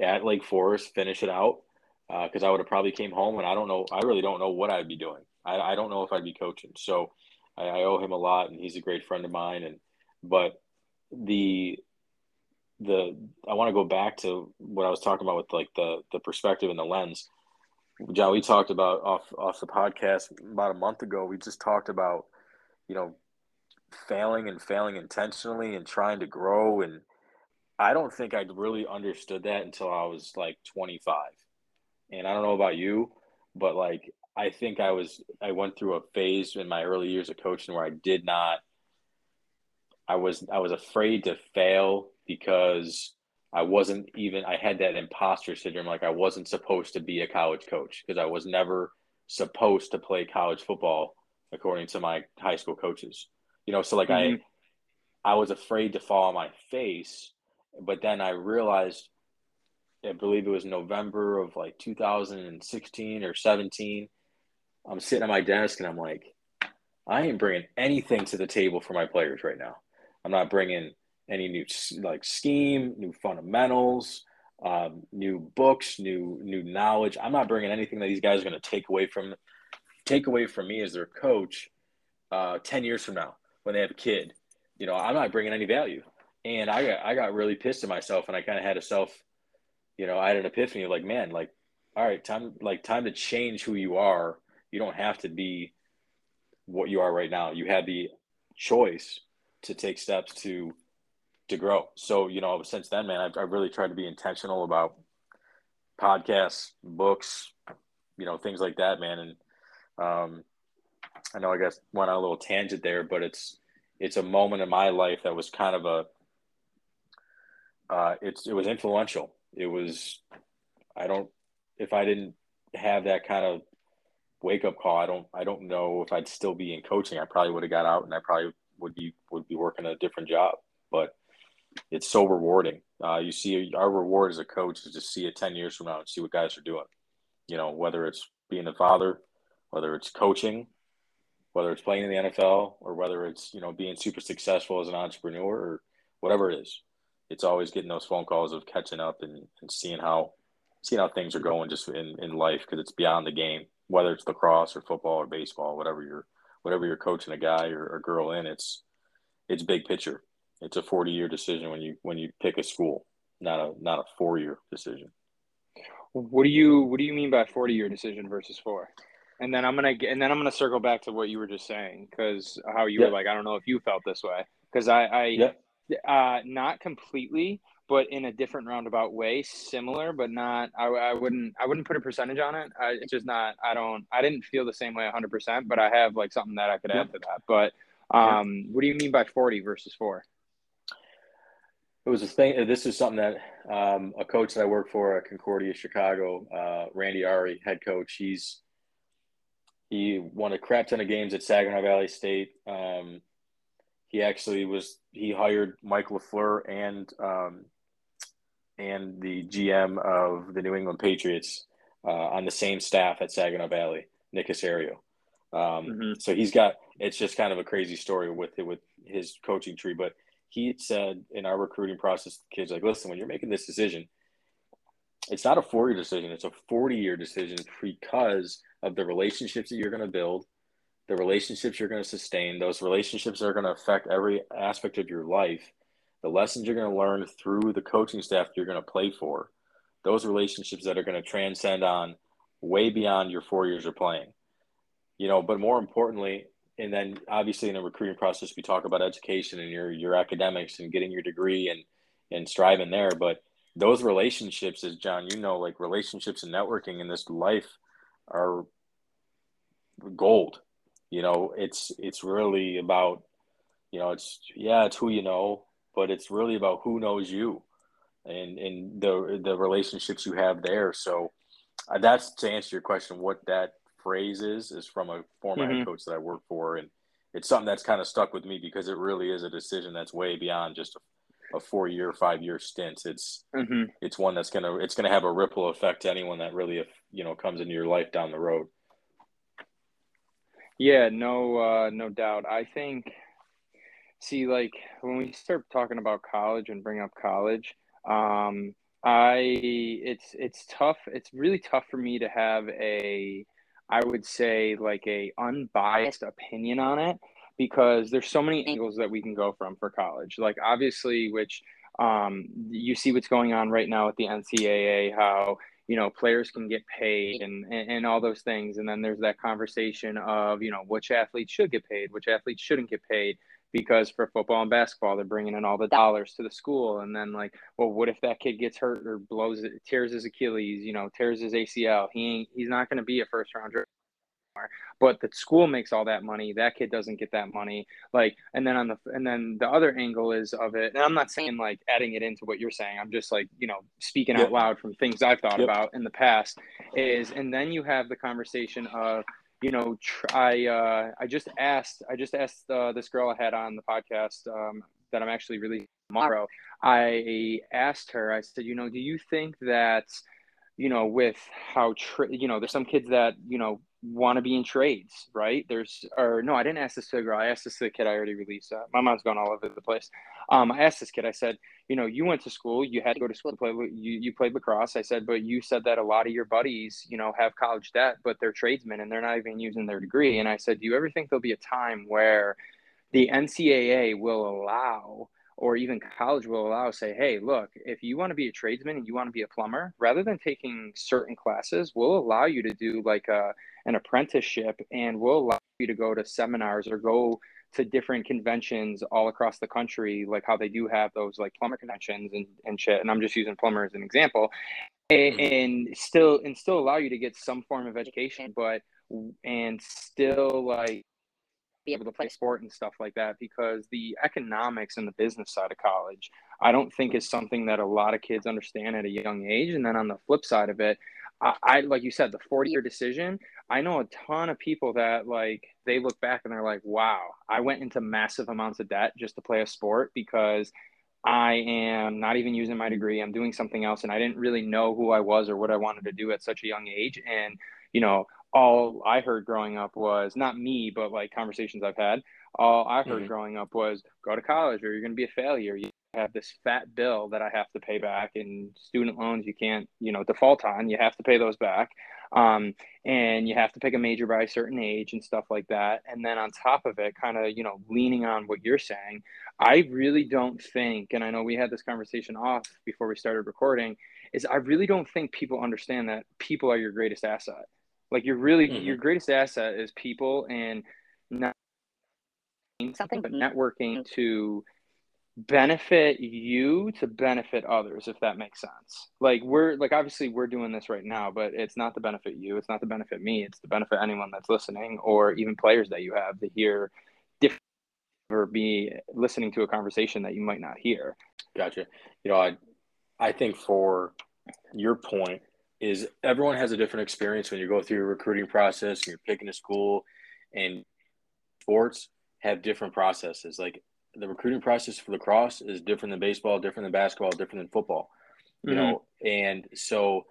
at Lake Forest, finish it out, because uh, I would have probably came home and I don't know, I really don't know what I'd be doing. I, I don't know if I'd be coaching. So I, I owe him a lot, and he's a great friend of mine. And but the the I want to go back to what I was talking about with like the the perspective and the lens. John, we talked about off off the podcast about a month ago. We just talked about, you know, failing and failing intentionally and trying to grow. And I don't think I really understood that until I was like 25. And I don't know about you, but like I think I was I went through a phase in my early years of coaching where I did not I was I was afraid to fail because I wasn't even I had that imposter syndrome like I wasn't supposed to be a college coach because I was never supposed to play college football according to my high school coaches. You know, so like mm-hmm. I I was afraid to fall on my face, but then I realized I believe it was November of like 2016 or 17 I'm sitting at my desk and I'm like, I ain't bringing anything to the table for my players right now. I'm not bringing any new like scheme, new fundamentals, um, new books, new new knowledge. I'm not bringing anything that these guys are going to take away from take away from me as their coach uh, ten years from now when they have a kid. You know, I'm not bringing any value. And I got I got really pissed at myself, and I kind of had a self, you know, I had an epiphany of like, man, like, all right, time like time to change who you are you don't have to be what you are right now. You have the choice to take steps to to grow. So, you know, since then, man, I've, I've really tried to be intentional about podcasts, books, you know, things like that, man. And um, I know I guess went on a little tangent there, but it's it's a moment in my life that was kind of a uh, it's it was influential. It was I don't if I didn't have that kind of wake up call. I don't I don't know if I'd still be in coaching. I probably would have got out and I probably would be would be working a different job. But it's so rewarding. Uh, you see, our reward as a coach is to see it ten years from now and see what guys are doing. You know, whether it's being a father, whether it's coaching, whether it's playing in the NFL, or whether it's you know being super successful as an entrepreneur or whatever it is. It's always getting those phone calls of catching up and, and seeing how seeing how things are going just in, in life because it's beyond the game, whether it's lacrosse or football or baseball, whatever you're whatever you're coaching a guy or, or girl in, it's it's big picture. It's a 40 year decision when you when you pick a school, not a not a four year decision. What do you what do you mean by 40 year decision versus four? And then I'm gonna get, and then I'm gonna circle back to what you were just saying because how you yep. were like I don't know if you felt this way because I I yep. uh, not completely but in a different roundabout way, similar, but not. I, I wouldn't. I wouldn't put a percentage on it. I, it's just not. I don't. I didn't feel the same way 100. percent But I have like something that I could add to that. But um, what do you mean by 40 versus four? It was a thing. This is something that um, a coach that I work for at Concordia Chicago, uh, Randy Awrey, head coach. He's he won a crap ton of games at Saginaw Valley State. Um, he actually was he hired Mike LaFleur and um, and the GM of the New England Patriots uh, on the same staff at Saginaw Valley, Nick Caserio. Um, mm-hmm. So he's got it's just kind of a crazy story with it with his coaching tree. But he said in our recruiting process, kids like, listen, when you're making this decision, it's not a four year decision; it's a forty year decision because of the relationships that you're going to build, the relationships you're going to sustain. Those relationships are going to affect every aspect of your life the lessons you're going to learn through the coaching staff you're going to play for, those relationships that are going to transcend on way beyond your four years of playing. You know, but more importantly, and then obviously in a recruiting process, we talk about education and your your academics and getting your degree and and striving there. But those relationships, as John, you know, like relationships and networking in this life are gold. You know, it's it's really about, you know, it's yeah, it's who you know, but it's really about who knows you and and the the relationships you have there. So uh, that's to answer your question. What that phrase is is from a former mm-hmm. head coach that I work for, and it's something that's kind of stuck with me because it really is a decision that's way beyond just a, a four year, five year stint. It's mm-hmm. it's one that's gonna it's gonna have a ripple effect to anyone that really you know comes into your life down the road. Yeah, no, uh, no doubt. I think see like when we start talking about college and bring up college um i it's it's tough it's really tough for me to have a i would say like a unbiased opinion on it because there's so many angles that we can go from for college. Like obviously which um you see what's going on right now with the ncaa how you know players can get paid and, and, and all those things. And then there's that conversation of you know which athletes should get paid which athletes shouldn't get paid because for football and basketball they're bringing in all the dollars to the school. And then like well what if that kid gets hurt or blows it tears his achilles you know tears his acl he ain't he's not going to be a first rounder but the school makes all that money that kid doesn't get that money like and then on the and then the other angle is of it and i'm not saying like adding it into what you're saying i'm just like you know speaking yep. out loud from things i've thought yep. about in the past is and then you have the conversation of you know, tr- I uh, I just asked I just asked uh, this girl I had on the podcast um, that I'm actually releasing tomorrow. I asked her. I said, you know, do you think that you know with how tra- you know there's some kids that you know want to be in trades, right? There's, or no, I didn't ask this to a girl. I asked this to the kid I already released. Uh, my mom's gone all over the place. Um, I asked this kid, I said, you know, you went to school, you had to go to school to play, you, you played lacrosse. I said, but you said that a lot of your buddies, you know, have college debt, but they're tradesmen and they're not even using their degree. And I said, do you ever think there'll be a time where the NCAA will allow or even college will allow say hey look if you want to be a tradesman and you want to be a plumber rather than taking certain classes we'll allow you to do like a, an apprenticeship and we'll allow you to go to seminars or go to different conventions all across the country like how they do have those like plumber conventions and, and shit. And i'm just using plumber as an example. And, mm-hmm. and still and still allow you to get some form of education but and still like be able to play sport and stuff like that because the economics and the business side of college i don't think is something that a lot of kids understand at a young age. And then on the flip side of it I, I like you said the 40 year decision. I know a ton of people that like they look back and they're like, wow, I went into massive amounts of debt just to play a sport because I am not even using my degree. I'm doing something else, and I didn't really know who I was or what I wanted to do at such a young age. And you know, all I heard growing up was not me, but like conversations I've had. All I heard mm-hmm. growing up was go to college or you're going to be a failure. You have this fat bill that I have to pay back, and student loans you can't, you know, default on. You have to pay those back, um, and you have to pick a major by a certain age and stuff like that. And then on top of it, kind of, you know, leaning on what you're saying, I really don't think, and I know we had this conversation off before we started recording, is I really don't think people understand that people are your greatest asset. Like you're really mm-hmm. your greatest asset is people and not something but networking to benefit you to benefit others if that makes sense. Like we're like obviously we're doing this right now but it's not to benefit you it's not to benefit me it's to benefit anyone that's listening or even players that you have to hear different or be listening to a conversation that you might not hear. Gotcha. You know i i think for your point is everyone has a different experience when you go through a recruiting process and you're picking a school and sports have different processes. Like the recruiting process for lacrosse is different than baseball, different than basketball, different than football. You mm-hmm. know, and so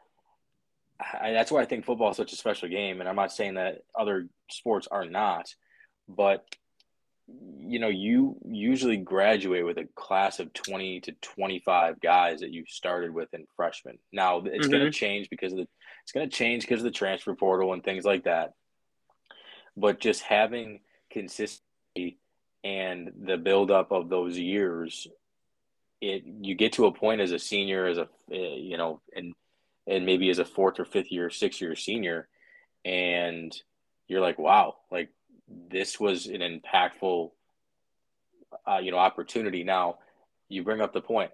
I, that's why I think football is such a special game. And I'm not saying that other sports are not, but you know, you usually graduate with a class of 20 to 25 guys that you started with in freshman. Now it's mm-hmm. going to change because of the, it's going to change because of the transfer portal and things like that. But just having consistency and the buildup of those years, it you get to a point as a senior, as a you know, and and maybe as a fourth or fifth year, sixth year senior, and you're like, wow, like this was an impactful, uh, you know, opportunity. Now, you bring up the point,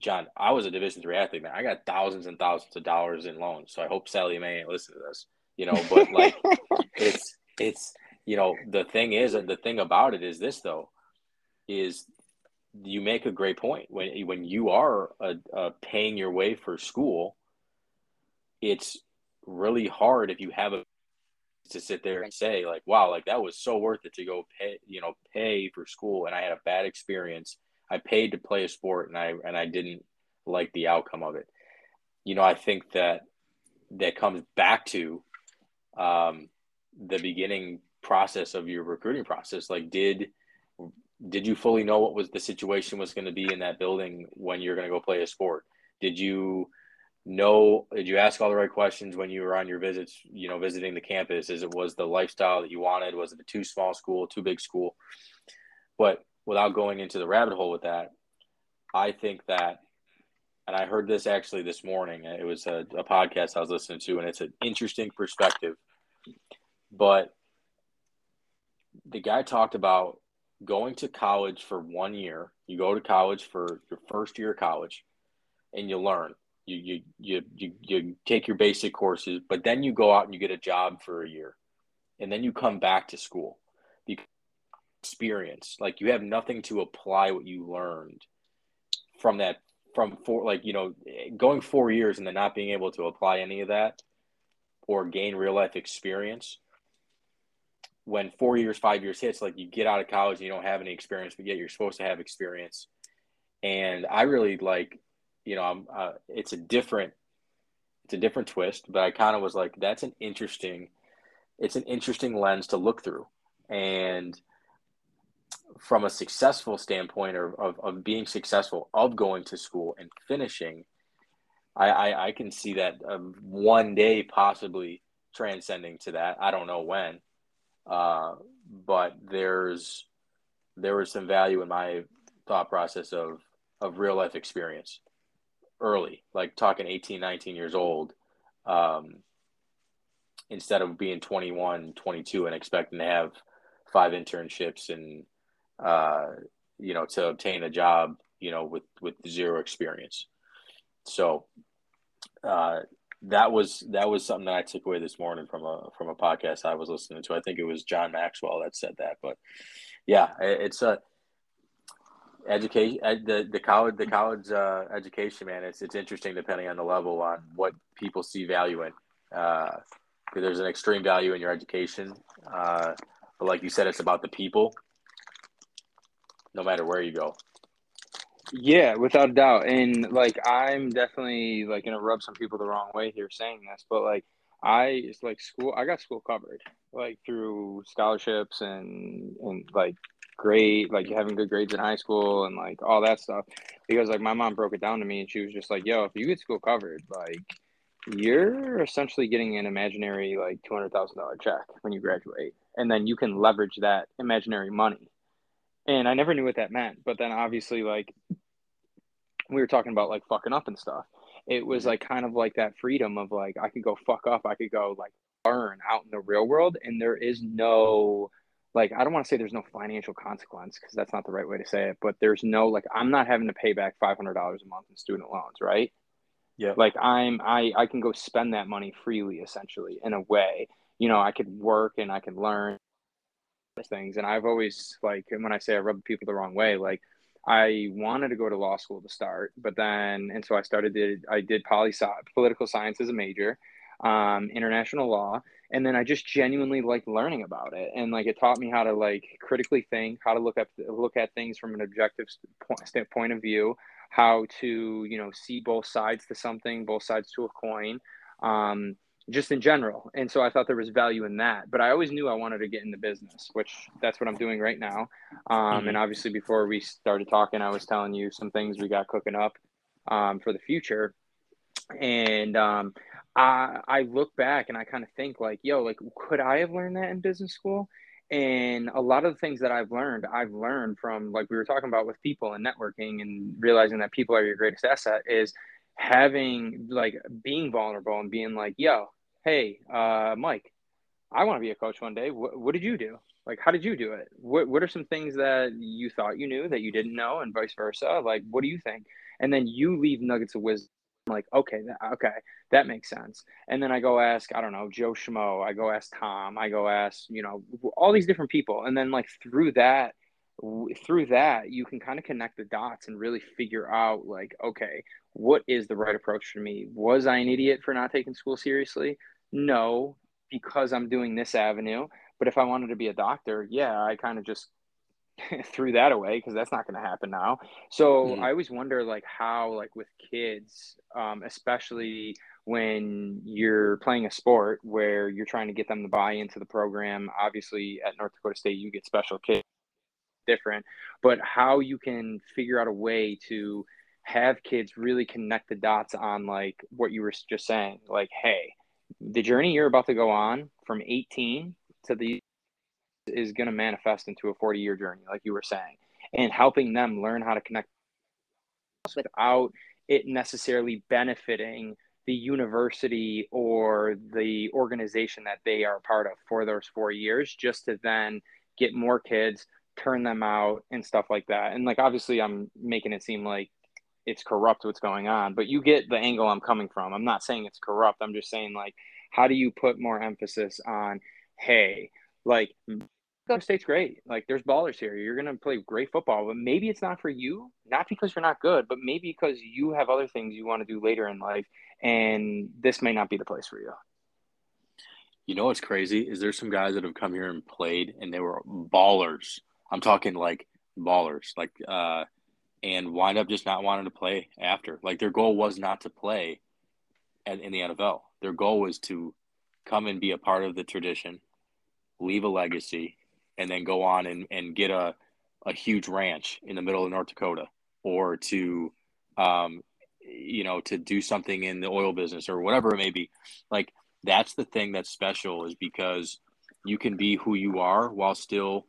John. I was a Division three athlete, man. I got thousands and thousands of dollars in loans. So I hope Sallie Mae ain't listen to this, you know. But like, it's it's you know, the thing is, and the thing about it is this though, is you make a great point when when you are a, a paying your way for school, it's really hard if you have a to sit there and say like, wow, like that was so worth it to go pay, you know, pay for school, and I had a bad experience. I paid to play a sport, and I and I didn't like the outcome of it. You know, I think that that comes back to um, the beginning process of your recruiting process? Like did did you fully know what was the situation was going to be in that building when you're going to go play a sport? Did you know did you ask all the right questions when you were on your visits you know visiting the campus? Is it was the lifestyle that you wanted was it a too small school too big school? But without going into the rabbit hole with that i think that and i heard this actually this morning it was a, a podcast i was listening to and it's an interesting perspective. But the guy talked about going to college for one year. You go to college for your first year of college, and you learn. You you you you, you take your basic courses, but then you go out and you get a job for a year, and then you come back to school. The experience, like you have nothing to apply what you learned from that from four like you know going four years and then not being able to apply any of that or gain real life experience when four years, five years hits, like you get out of college and you don't have any experience, but yet you're supposed to have experience. And I really like, you know, I'm, uh, it's a different, it's a different twist, but I kind of was like, that's an interesting, it's an interesting lens to look through. And from a successful standpoint of, of, of being successful, of going to school and finishing, I, I, I can see that um, one day possibly transcending to that. I don't know when uh, but there's there was some value in my thought process of of real life experience early, like talking 18, 19 years old, um, instead of being 21, 22 and expecting to have five internships and, uh, you know, to obtain a job, you know, with, with zero experience. So, uh, that was that was something that I took away this morning from a from a podcast I was listening to. I think it was John Maxwell that said that. But yeah, it's a education the the college the college uh, education man. It's it's interesting depending on the level on what people see value in. Uh, there's an extreme value in your education, uh, but like you said, it's about the people. No matter where you go. Yeah, without a doubt. And like I'm definitely like gonna rub some people the wrong way here saying this, but like I it's like school I got school covered like through scholarships and and like great like having good grades in high school and like all that stuff because like my mom broke it down to me and she was just like yo if you get school covered like you're essentially getting an imaginary like $200,000 check when you graduate and then you can leverage that imaginary money and I never knew what that meant but then obviously like we were talking about like fucking up and stuff it was mm-hmm. like kind of like that freedom of like I could go fuck up, I could go like learn out in the real world, and there is no like I don't want to say there's no financial consequence because that's not the right way to say it, but there's no like I'm not having to pay back five hundred dollars a month in student loans, right? Yeah. Like I'm I I can go spend that money freely essentially in a way. You know, I could work and I can learn things and I've always like when I say I rub people the wrong way, like I wanted to go to law school to start, but then, and so I started, did, I did poli political science as a major, um, international law. And then I just genuinely liked learning about it. And like, it taught me how to like critically think, how to look at, look at things from an objective point, point of view, how to, you know, see both sides to something, both sides to a coin. Um, just in general. And so I thought there was value in that. But I always knew I wanted to get in the business, which that's what I'm doing right now. Um, mm-hmm. And obviously, before we started talking, I was telling you some things we got cooking up um, for the future. And um, I, I look back and I kind of think like, yo, like, could I have learned that in business school? And a lot of the things that I've learned, I've learned from like we were talking about with people and networking and realizing that people are your greatest asset is having like being vulnerable and being like, yo, hey, uh, Mike, I want to be a coach one day. What, what did you do? Like, how did you do it? What, what are some things that you thought you knew that you didn't know, and vice versa? Like, what do you think? And then you leave nuggets of wisdom. Like, okay, that, okay, that makes sense. And then I go ask, I don't know, Joe Schmo. I go ask Tom. I go ask, you know, all these different people. And then like through that, through that you can kind of connect the dots and really figure out like okay what is the right approach for me was i an idiot for not taking school seriously no because i'm doing this avenue. But if i wanted to be a doctor yeah i kind of just threw that away because that's not going to happen now. So mm-hmm. i always wonder like how like with kids um, especially when you're playing a sport where you're trying to get them to buy into the program. Obviously at north dakota state you get special kids different, but how you can figure out a way to have kids really connect the dots on like what you were just saying, like, hey, the journey you're about to go on from 18 to the is going to manifest into a 40 year journey, like you were saying, and helping them learn how to connect without it necessarily benefiting the university or the organization that they are part of for those four years, just to then get more kids turn them out and stuff like that. And like obviously I'm making it seem like it's corrupt what's going on, but you get the angle I'm coming from. I'm not saying it's corrupt. I'm just saying like how do you put more emphasis on hey, like Go State's great. Like there's ballers here. You're gonna play great football, but maybe it's not for you. Not because you're not good, but maybe because you have other things you want to do later in life, and this may not be the place for you. You know what's crazy is there's some guys that have come here and played, and they were ballers I'm talking like ballers, like uh, and wind up just not wanting to play after. Like their goal was not to play at, in the NFL. Their goal was to come and be a part of the tradition, leave a legacy, and then go on and, and get a, a huge ranch in the middle of North Dakota or to, um, you know, to do something in the oil business or whatever it may be. Like that's the thing that's special is because you can be who you are while still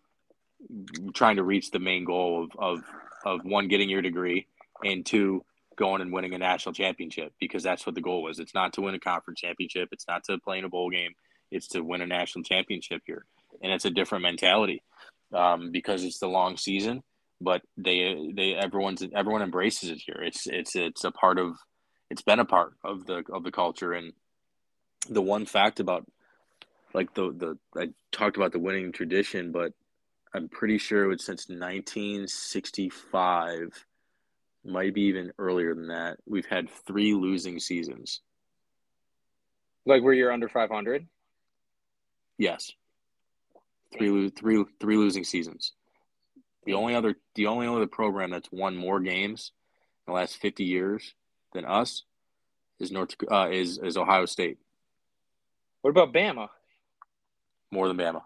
trying to reach the main goal of, of, of one, getting your degree, and two, going and winning a national championship because that's what the goal was. It's not to win a conference championship, it's not to play in a bowl game, it's to win a national championship here. And it's a different mentality um, because it's the long season, but they they everyone's everyone embraces it here. It's it's it's a part of it's been a part of the of the culture and the one fact about like the the I talked about the winning tradition, but I'm pretty sure it was since 1965, might be even earlier than that. We've had three losing seasons. Like where you're under 500? Yes. Three three three losing seasons. The only other the only other program that's won more games in the last 50 years than us is North uh, is is Ohio State. What about Bama? More than Bama.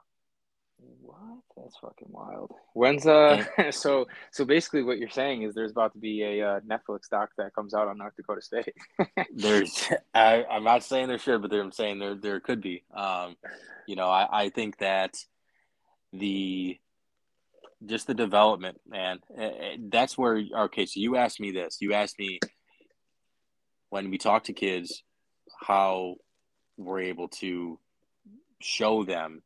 That's fucking wild. When's uh? so so basically, what you're saying is there's about to be a uh, Netflix doc that comes out on North Dakota State. there's, I, I'm not saying there should, but I'm saying there there could be. Um, you know, I, I think that the just the development, man. Eh, eh, that's where okay. So you asked me this. You asked me when we talk to kids how we're able to show them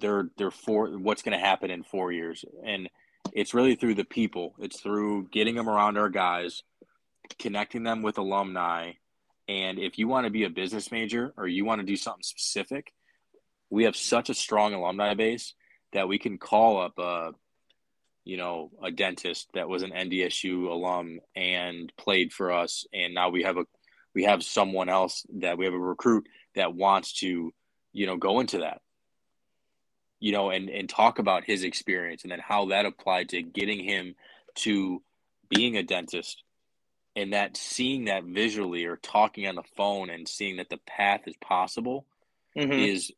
they're they're for what's going to happen in four years, and it's really through the people. It's through getting them around our guys, connecting them with alumni, and if you want to be a business major or you want to do something specific, we have such a strong alumni base that we can call up a you know a dentist that was an NDSU alum and played for us, and now we have a we have someone else that we have a recruit that wants to you know go into that you know, and and talk about his experience and then how that applied to getting him to being a dentist and that seeing that visually or talking on the phone and seeing that the path is possible mm-hmm. is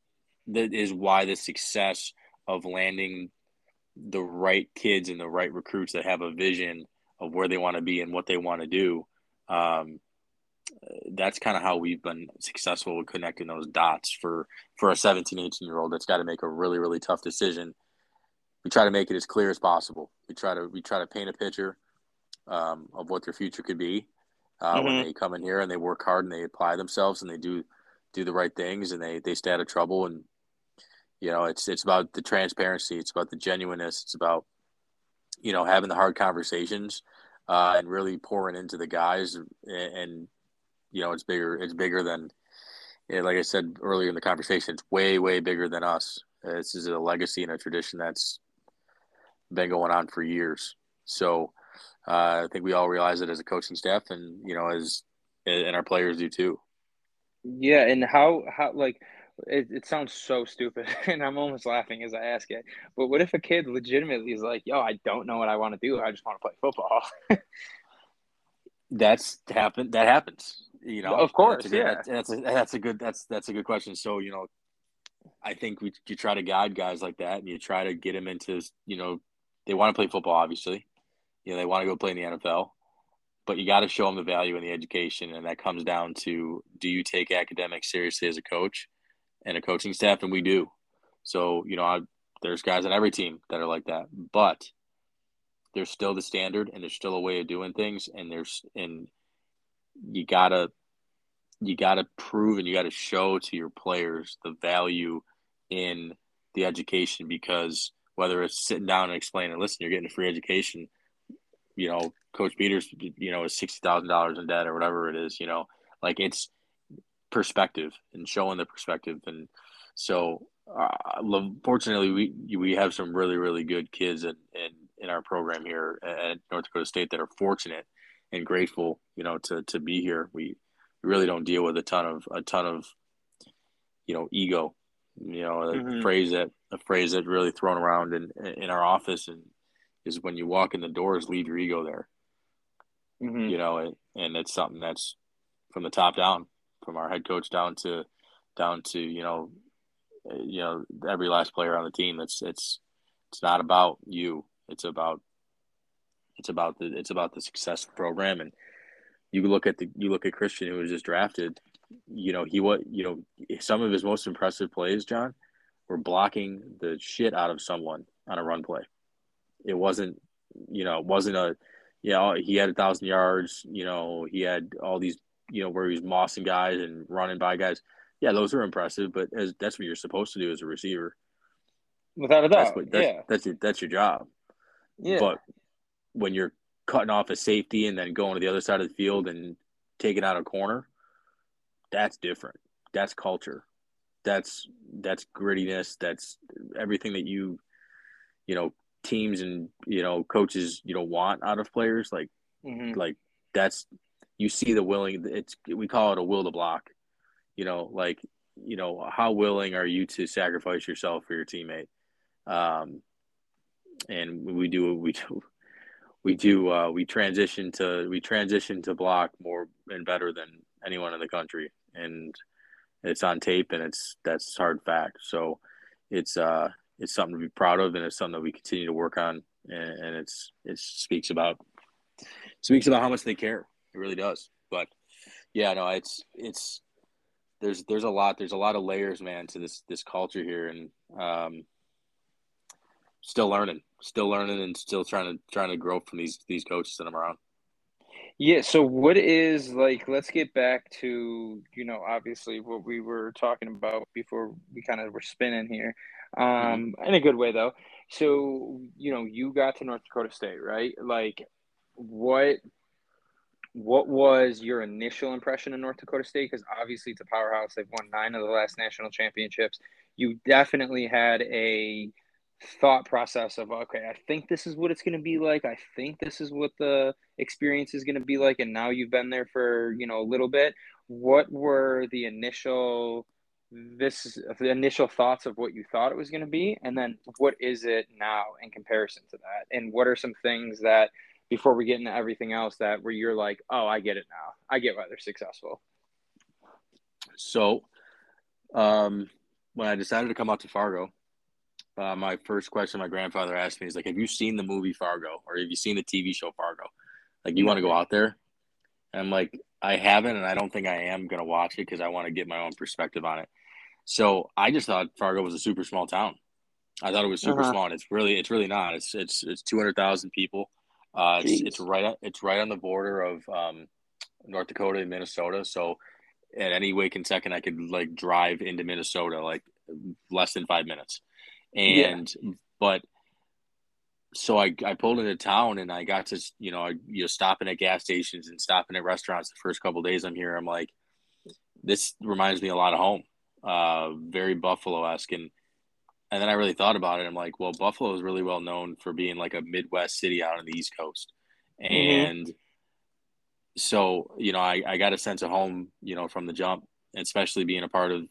that is why the success of landing the right kids and the right recruits that have a vision of where they want to be and what they want to do um, that's kind of how we've been successful with connecting those dots for for a 17 18 year old that's got to make a really really tough decision. We try to make it as clear as possible. We try to we try to paint a picture um, of what their future could be uh, mm-hmm. when they come in here and they work hard and they apply themselves and they do do the right things and they they stay out of trouble. And you know it's it's about the transparency. It's about the genuineness. It's about you know having the hard conversations uh, and really pouring into the guys and, and you know, it's bigger. It's bigger than, like I said earlier in the conversation, it's way, way bigger than us. This is a legacy and a tradition that's been going on for years. So uh, I think we all realize it as a coaching staff, and you know, as and our players do too. Yeah, and how how like it, it sounds so stupid, and I'm almost laughing as I ask it. But what if a kid legitimately is like, "Yo, I don't know what I want to do. I just want to play football." That's happened. That happens. You know, of course, that's a, yeah. That's a that's a good that's that's a good question. So you know, I think we you try to guide guys like that, and you try to get them into you know they want to play football, obviously. You know, they want to go play in the NFL, but you got to show them the value in the education, and that comes down to do you take academics seriously as a coach and a coaching staff, and we do. So you know, I, there's guys on every team that are like that, but there's still the standard, and there's still a way of doing things, and there's and you gotta you gotta prove and you gotta show to your players the value in the education because whether it's sitting down and explaining, listen, you're getting a free education, you know, Coach Peters, you know, is sixty thousand dollars in debt or whatever it is, you know, like it's perspective and showing the perspective, and so uh, fortunately we we have some really really good kids in, in in our program here at North Dakota State that are fortunate and grateful, you know, to to be here. We, we really don't deal with a ton of a ton of, you know, ego. You know, a mm-hmm. phrase that a phrase that really thrown around in in our office and is when you walk in the doors, leave your ego there. Mm-hmm. You know, and, and it's something that's from the top down, from our head coach down to down to you know, you know every last player on the team. It's it's it's not about you. It's about it's about the it's about the success program, and you look at the you look at Christian who was just drafted. You know he what you know some of his most impressive plays, John, were blocking the shit out of someone on a run play. It wasn't you know it wasn't a you know he had a thousand yards. You know he had all these you know where he's mossing guys and running by guys. Yeah, those are impressive, but as that's what you're supposed to do as a receiver. Without a doubt, that's what, that's, yeah, that's your that's your job. Yeah, but when you're cutting off a safety and then going to the other side of the field and taking out a corner, that's different. That's culture. That's that's grittiness. That's everything that you, you know, teams and you know coaches you know want out of players. Like, mm-hmm. like that's you see the willing. It's we call it a will to block. You know, like you know, how willing are you to sacrifice yourself for your teammate? Um, and we do what we do we do uh, we transition to we transition to block more and better than anyone in the country, and it's on tape and it's that's hard fact. So it's uh it's something to be proud of and it's something that we continue to work on and, and it's it speaks about speaks about how much they care. It really does. But yeah, no, it's it's there's there's a lot there's a lot of layers, man, to this this culture here, and um, still learning, still learning, and still trying to trying to grow from these these coaches that I'm around. Yeah. So, what is like? Let's get back to you know, obviously what we were talking about before we kind of were spinning here, um, mm-hmm. in a good way though. So, you know, you got to North Dakota State, right? Like, what what was your initial impression of North Dakota State? Because obviously it's a powerhouse. They've won nine of the last national championships. You definitely had a thought process of okay, I think this is what it's going to be like. I think this is what the experience is going to be like. And now you've been there for you know a little bit. What were the initial this the initial thoughts of what you thought it was going to be, and then what is it now in comparison to that? And what are some things that before we get into everything else that where you're like, oh, I get it now. I get why they're successful. So, um, when I decided to come out to Fargo, uh, my first question my grandfather asked me is like, "Have you seen the movie Fargo, or have you seen the TV show Fargo? Like, you want to go out there?" And I'm like, "I haven't, and I don't think I am gonna watch it because I want to get my own perspective on it." So I just thought Fargo was a super small town. I thought it was super uh-huh. small, and it's really, it's really not. It's it's it's two hundred thousand people. Uh, it's, it's right it's right on the border of um, North Dakota and Minnesota. So at any waking second, I could like drive into Minnesota like less than five minutes. And yeah. but so I, I pulled into town and I got to you know I, you know stopping at gas stations and stopping at restaurants the first couple days I'm here. I'm like, this reminds me a lot of home, uh, very Buffalo esque and and then I really thought about it. I'm like, well, Buffalo is really well known for being like a Midwest city out on the East Coast. Mm-hmm. And mm-hmm. so, you know, I, I got a sense of home, you know, from the jump, especially being a part of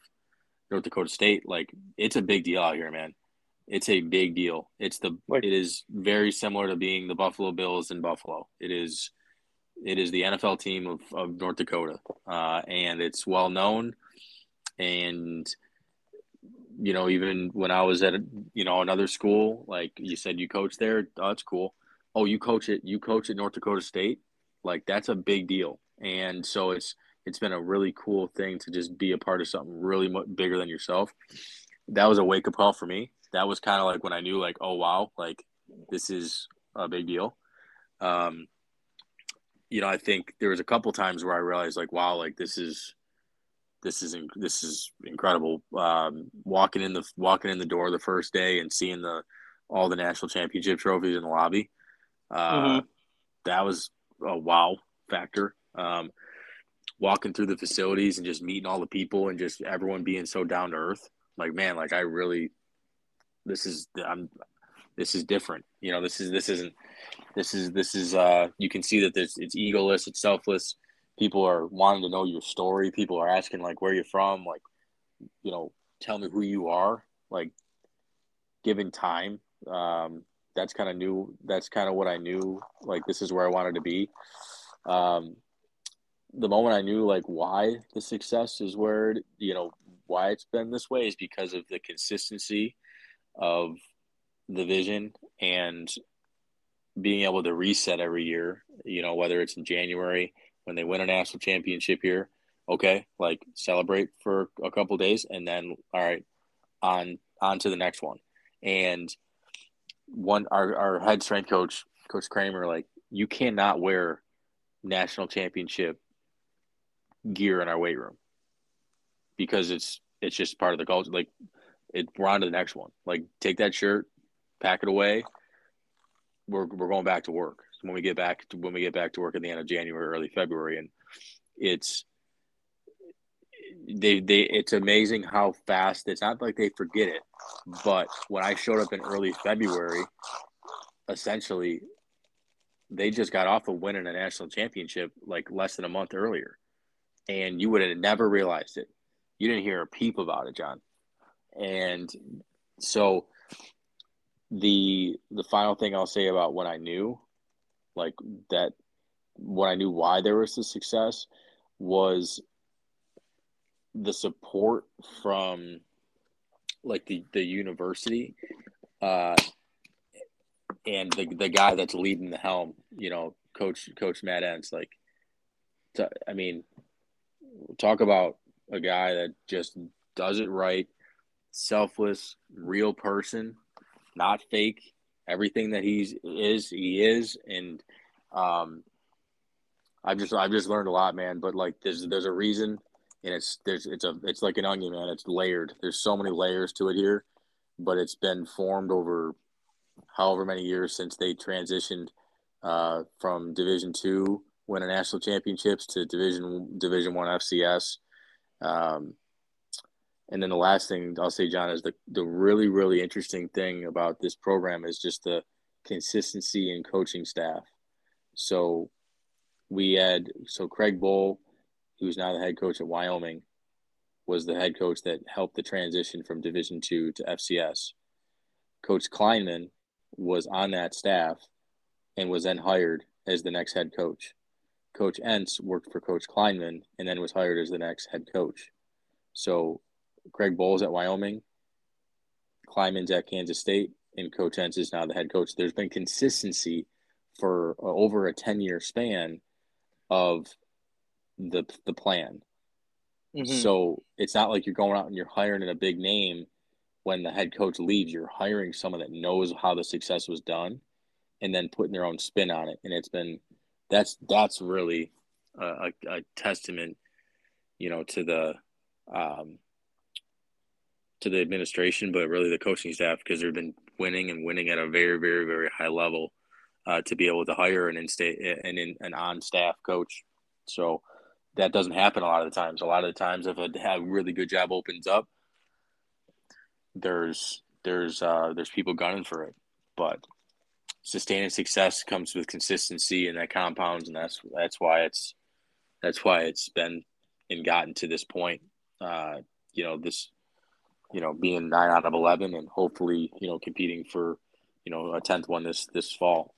North Dakota State. Like, it's a big deal out here, man. It's a big deal. It's the, like, it is very similar to being the Buffalo Bills in Buffalo. It is, it is the NFL team of, of North Dakota. Uh, and it's well known. And, you know, even when I was at you know another school, like you said, you coach there. Oh, that's cool. Oh, you coach it. You coach at North Dakota State. Like that's a big deal. And so it's it's been a really cool thing to just be a part of something really much bigger than yourself. That was a wake up call for me. That was kind of like when I knew, like, oh wow, like this is a big deal. Um, you know, I think there was a couple times where I realized, like, wow, like this is this is this is incredible. Um, walking in the walking in the door the first day and seeing the all the national championship trophies in the lobby, uh, mm-hmm. that was a wow factor. Um, walking through the facilities and just meeting all the people and just everyone being so down to earth, like man, like I really, this is I'm, this is different. You know, this is this isn't, this is this is uh, you can see that this it's egoless, it's selfless people are wanting to know your story. People are asking like where you're from, like you know, tell me who you are. Like giving time. Um, that's kind of new. That's kind of what I knew. Like this is where I wanted to be. Um, the moment I knew like why the success is where you know why it's been this way is because of the consistency of the vision and being able to reset every year. You know whether it's in January when they win a national championship here, okay, like celebrate for a couple days and then all right, on on to the next one. And one our, our head strength coach, Coach Kramer, like you cannot wear national championship gear in our weight room because it's it's just part of the culture. Like it, we're on to the next one. Like take that shirt, pack it away. We're we're going back to work when we get back to when we get back to work at the end of January, early February, and it's they they it's amazing how fast it's not like they forget it, but when I showed up in early February, essentially they just got off of winning a national championship like less than a month earlier. And you would have never realized it. You didn't hear a peep about it, John. And so the the final thing I'll say about what I knew, like that what I knew why there was the success was the support from like the the university uh and the the guy that's leading the helm you know coach coach matt Entz like i mean talk about a guy that just does it right selfless real person not fake everything that he's is he is and um i've just i've just learned a lot man but like there's there's a reason and it's there's it's a it's like an onion, man. It's layered. There's so many layers to it here, but it's been formed over however many years since they transitioned uh, from Division Two, winning national championships, to Division Division One FCS. Um, and then the last thing I'll say, John, is the the really really interesting thing about this program is just the consistency in coaching staff. So we had so Craig Bohl who's now the head coach at Wyoming, was the head coach that helped the transition from Division two to FCS. Coach Klieman was on that staff and was then hired as the next head coach. Coach Entz worked for Coach Klieman and then was hired as the next head coach. So Craig Bohl's at Wyoming, Klieman's at Kansas State, and Coach Entz is now the head coach. There's been consistency for uh, over a 10 year span of the the plan. Mm-hmm. So it's not like you're going out and you're hiring a big name when the head coach leaves. You're hiring someone that knows how the success was done, and then putting their own spin on it. And it's been that's that's really a, a, a testament, you know, to the um, to the administration, but really the coaching staff because they've been winning and winning at a very very very high level uh, to be able to hire an in-state and an, an on staff coach. So that doesn't happen a lot of the times. A lot of the times, if a, a really good job opens up, there's there's uh, there's people gunning for it. But sustaining success comes with consistency, and that compounds, and that's that's why it's that's why it's been and gotten to this point. Uh, you know this, you know, being nine out of eleven, and hopefully, you know, competing for, you know, a tenth one this this fall.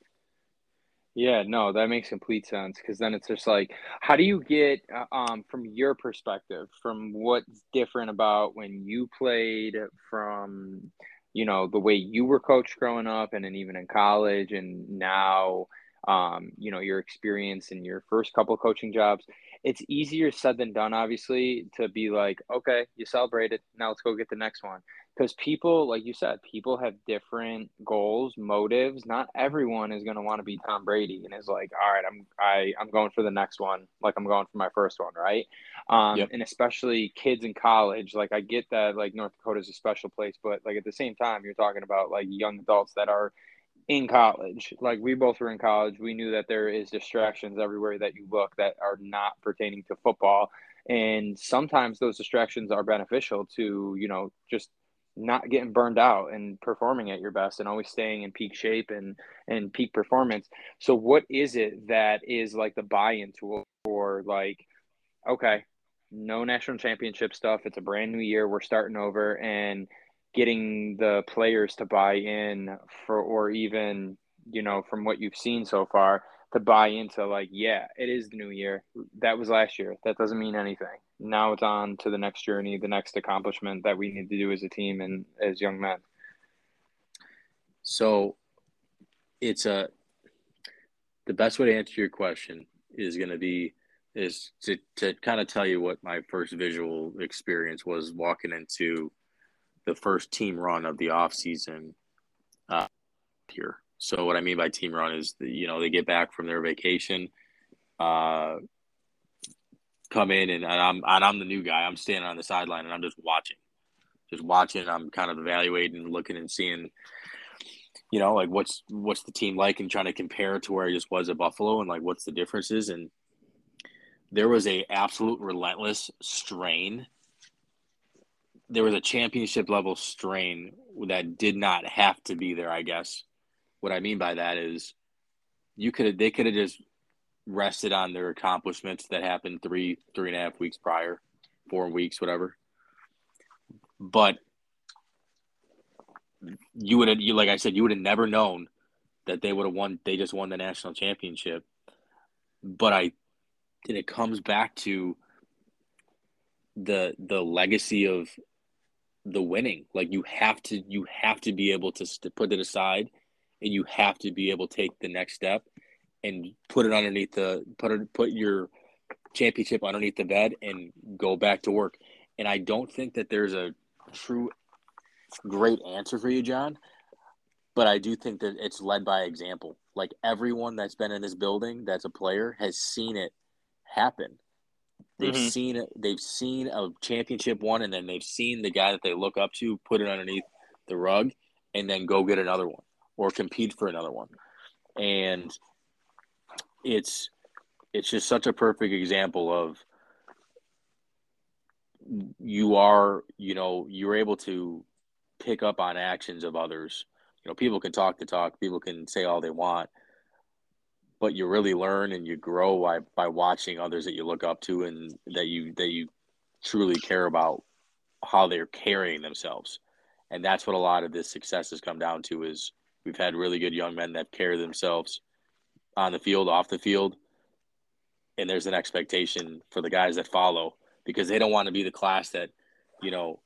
Yeah, no, that makes complete sense because then it's just like, how do you get, uh, um, from your perspective, from what's different about when you played, from, you know, the way you were coached growing up and then even in college and now, um, you know, your experience in your first couple coaching jobs it's easier said than done, obviously, to be like, okay, you celebrated. Now let's go get the next one. Because people, like you said, people have different goals, motives. Not everyone is going to want to be Tom Brady and is like, all right, I'm I I'm going for the next one, like I'm going for my first one, right? Um, yep. and especially kids in college. Like I get that, like North Dakota is a special place, but like at the same time, you're talking about like young adults that are in college. Like we both were in college, we knew that there is distractions everywhere that you look that are not pertaining to football. And sometimes those distractions are beneficial to, you know, just not getting burned out and performing at your best and always staying in peak shape and and peak performance. So what is it that is like the buy-in tool for like okay, no national championship stuff, it's a brand new year, we're starting over and getting the players to buy in for or even you know from what you've seen so far to buy into like yeah it is the new year. That was last year. That doesn't mean anything. Now it's on to the next journey the next accomplishment that we need to do as a team and as young men. So it's a the best way to answer your question is going to be is to, to kind of tell you what my first visual experience was walking into the first team run of the off season uh, here. So what I mean by team run is the, you know they get back from their vacation, uh, come in and, and I'm and I'm the new guy. I'm standing on the sideline and I'm just watching, just watching. I'm kind of evaluating, looking and seeing, you know, like what's what's the team like and trying to compare to where I just was at Buffalo and like what's the differences and there was a absolute relentless strain there was a championship level strain that did not have to be there, I guess. What I mean by that is you could they could have just rested on their accomplishments that happened three, three and a half weeks prior, four weeks, whatever. but you would have you like I said, you would have never known that they would have won they just won the national championship. But I and it comes back to the the legacy of the winning. Like you have to you have to be able to, to put it aside and you have to be able to take the next step and put it underneath the put it put your championship underneath the bed and go back to work. And I don't think that there's a true great answer for you, John. But I do think that it's led by example. Like everyone that's been in this building that's a player has seen it happen. They've mm-hmm. seen it. They've seen a championship won, and then they've seen the guy that they look up to put it underneath the rug, and then go get another one or compete for another one. And it's it's just such a perfect example of you are you know you're able to pick up on actions of others you know people can talk the talk people can say all they want but you really learn and you grow by, by watching others that you look up to and that you that you truly care about how they're carrying themselves and that's what a lot of this success has come down to is we've had really good young men that carry themselves on the field off the field and there's an expectation for the guys that follow because they don't want to be the class that you know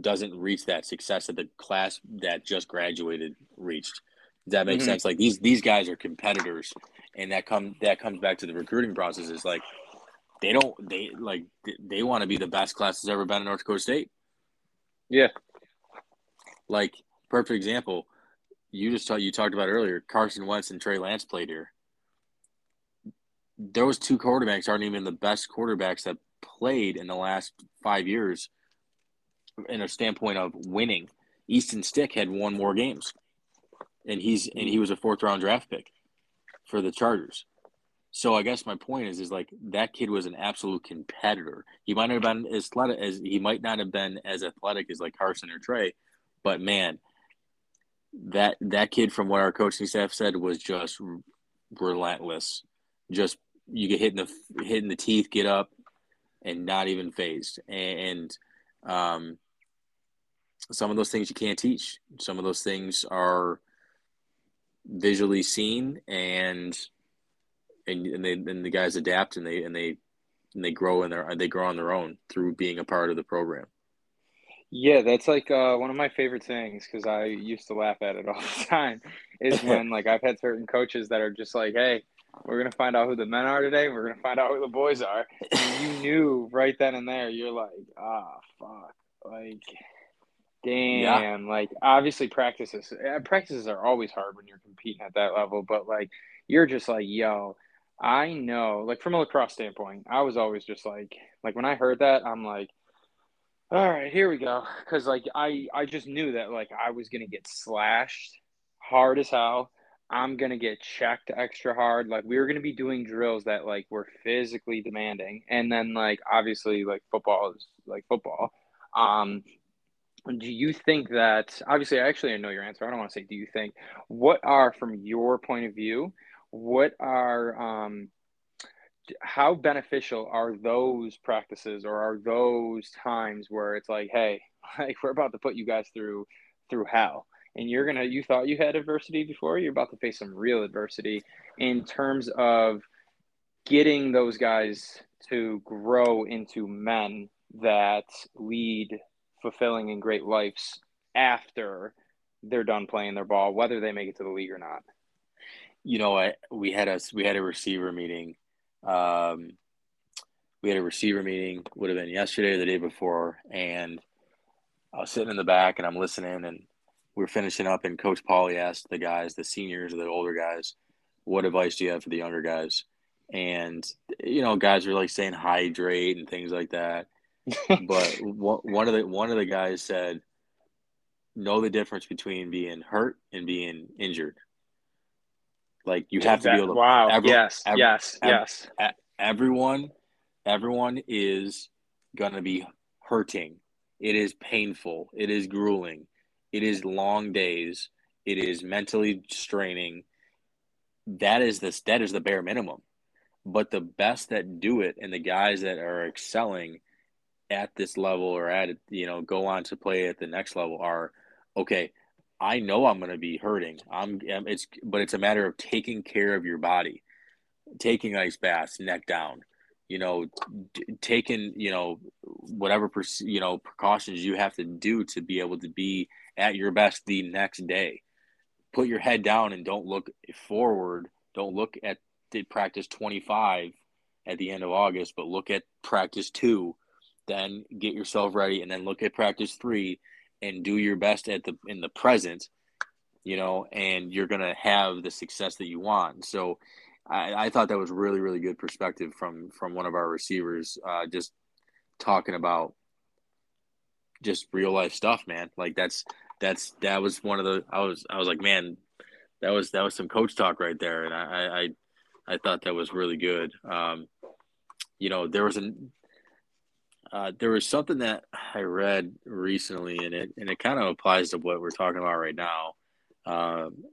doesn't reach that success that the class that just graduated reached. Does that make mm-hmm. sense? Like these these guys are competitors, and that come that comes back to the recruiting process. Is like they don't they like they want to be the best class that's ever been in North Dakota State. Yeah, like perfect example. You just talked you talked about earlier. Carson Wentz and Trey Lance played here. Those two quarterbacks aren't even the best quarterbacks that played in the last five years in a standpoint of winning. Easton Stick had won more games, and he's and he was a fourth round draft pick for the Chargers. So I guess my point is, is like that kid was an absolute competitor. He might not have been as athletic as he might not have been as athletic as like Carson or Trey, but man, that that kid from what our coaching staff said was just relentless. Just you get hit in the hit in the teeth, get up, and not even fazed. And um, some of those things you can't teach. Some of those things are visually seen, and and and, they, and the guys adapt and they and they and they grow in their they grow on their own through being a part of the program. Yeah, that's like uh, one of my favorite things because I used to laugh at it all the time. Is when like I've had certain coaches that are just like, "Hey, we're gonna find out who the men are today. We're gonna find out who the boys are." And you knew right then and there. You're like, "Ah, oh, fuck!" Like Damn, yeah. like obviously practices uh, practices are always hard when you're competing at that level, but like you're just like, yo, I know, like from a lacrosse standpoint, I was always just like, like when I heard that, I'm like, all right, here we go, because like I I just knew that like I was gonna get slashed hard as hell. I'm gonna get checked extra hard. Like we were gonna be doing drills that like were physically demanding, and then like obviously like football is like football. Um, do you think that obviously actually I actually know your answer. I don't want to say do you think what are from your point of view, what are um how beneficial are those practices or are those times where it's like, hey, like we're about to put you guys through through hell and you're gonna you thought you had adversity before, you're about to face some real adversity in terms of getting those guys to grow into men that lead fulfilling and great lives after they're done playing their ball, whether they make it to the league or not. You know, I, we had a we had a receiver meeting. Um, we had a receiver meeting. Would have been yesterday or the day before, and I was sitting in the back and I'm listening, and we are finishing up. And Coach Paulie asked the guys, the seniors or the older guys, "What advice do you have for the younger guys?" And you know, guys are like saying hydrate and things like that but one of the one of the guys said, "Know the difference between being hurt and being injured. Like you have to be able to." Wow. Every, yes. Every, yes. Every, yes. Everyone, everyone is gonna be hurting. It is painful. It is grueling. It is long days. It is mentally straining. That is this. That is the bare minimum. But the best that do it, and the guys that are excelling at this level or at you know go on to play at the next level are okay. I know I'm going to be hurting. I'm it's but it's a matter of taking care of your body, taking ice baths, neck down, you know, d- taking you know whatever you know precautions you have to do to be able to be at your best the next day. Put your head down and don't look forward. Don't look at the practice 25 at the end of August, but look at practice two, then get yourself ready, and then look at practice three and do your best at the in the present, you know, and you're gonna have the success that you want. So I, I thought that was really, really good perspective from from one of our receivers, uh, just talking about just real life stuff, man. Like that's that's that was one of the I was I was like, man, that was that was some coach talk right there, and I I I thought that was really good. Um, you know, there was an uh, there was something that I read recently, and it and it kind of applies to what we're talking about right now. Um,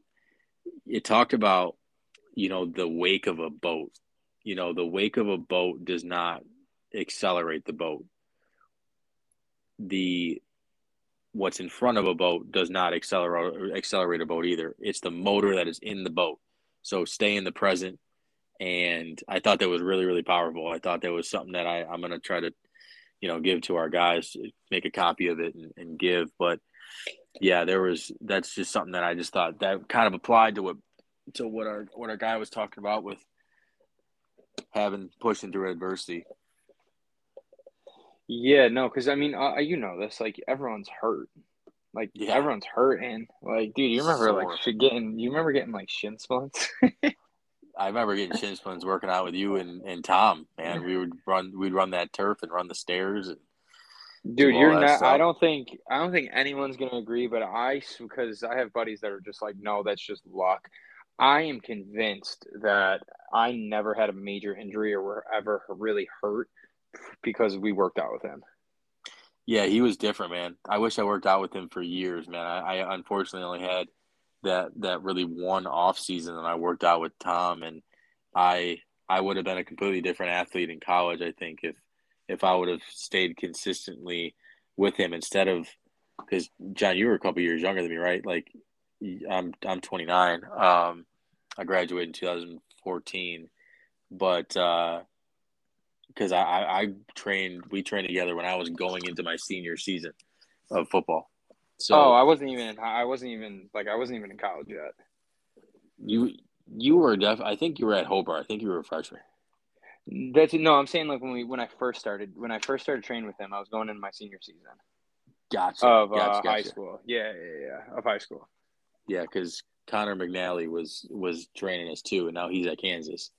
it talked about you know the wake of a boat. You know, the wake of a boat does not accelerate the boat. The what's in front of a boat does not accelerate accelerate a boat either. It's the motor that is in the boat. So stay in the present. And I thought that was really, really powerful. I thought that was something that I, I'm going to try to, you know, give to our guys, make a copy of it and, and give. But yeah, there was, that's just something that I just thought that kind of applied to what, to what our, what our guy was talking about with having pushing through adversity. Yeah, no, because I mean, uh, you know this. Like everyone's hurt. Like yeah. everyone's hurt, and like, dude, you remember Sore. like getting, you remember getting like shin splints. I remember getting shin splints working out with you and, and Tom. Man, we would run, we'd run that turf and run the stairs. And dude, you're not. Stuff. I don't think, I don't think anyone's gonna agree, but I, because I have buddies that are just like, no, that's just luck. I am convinced that I never had a major injury or were ever really hurt because we worked out with him. Yeah, he was different, man. I wish I worked out with him for years, man. I, I unfortunately only had that that really one off season and I worked out with Tom and I I would have been a completely different athlete in college, I think, if if I would have stayed consistently with him instead of because John, you were a couple years younger than me, right? Like I'm I'm 29. Um, I graduated in 2014, but uh, because I, I, I trained we trained together when I was going into my senior season of football. So oh, I wasn't even I wasn't even like I wasn't even in college yet. You you were def I think you were at Hobart. I think you were a freshman. That's no, I'm saying like when we when I first started when I first started training with him, I was going into my senior season. Gotcha. Of uh, gotcha. high school. Yeah, yeah, yeah. Of high school. Yeah, because Connor McNally was was training us too, and now he's at Kansas.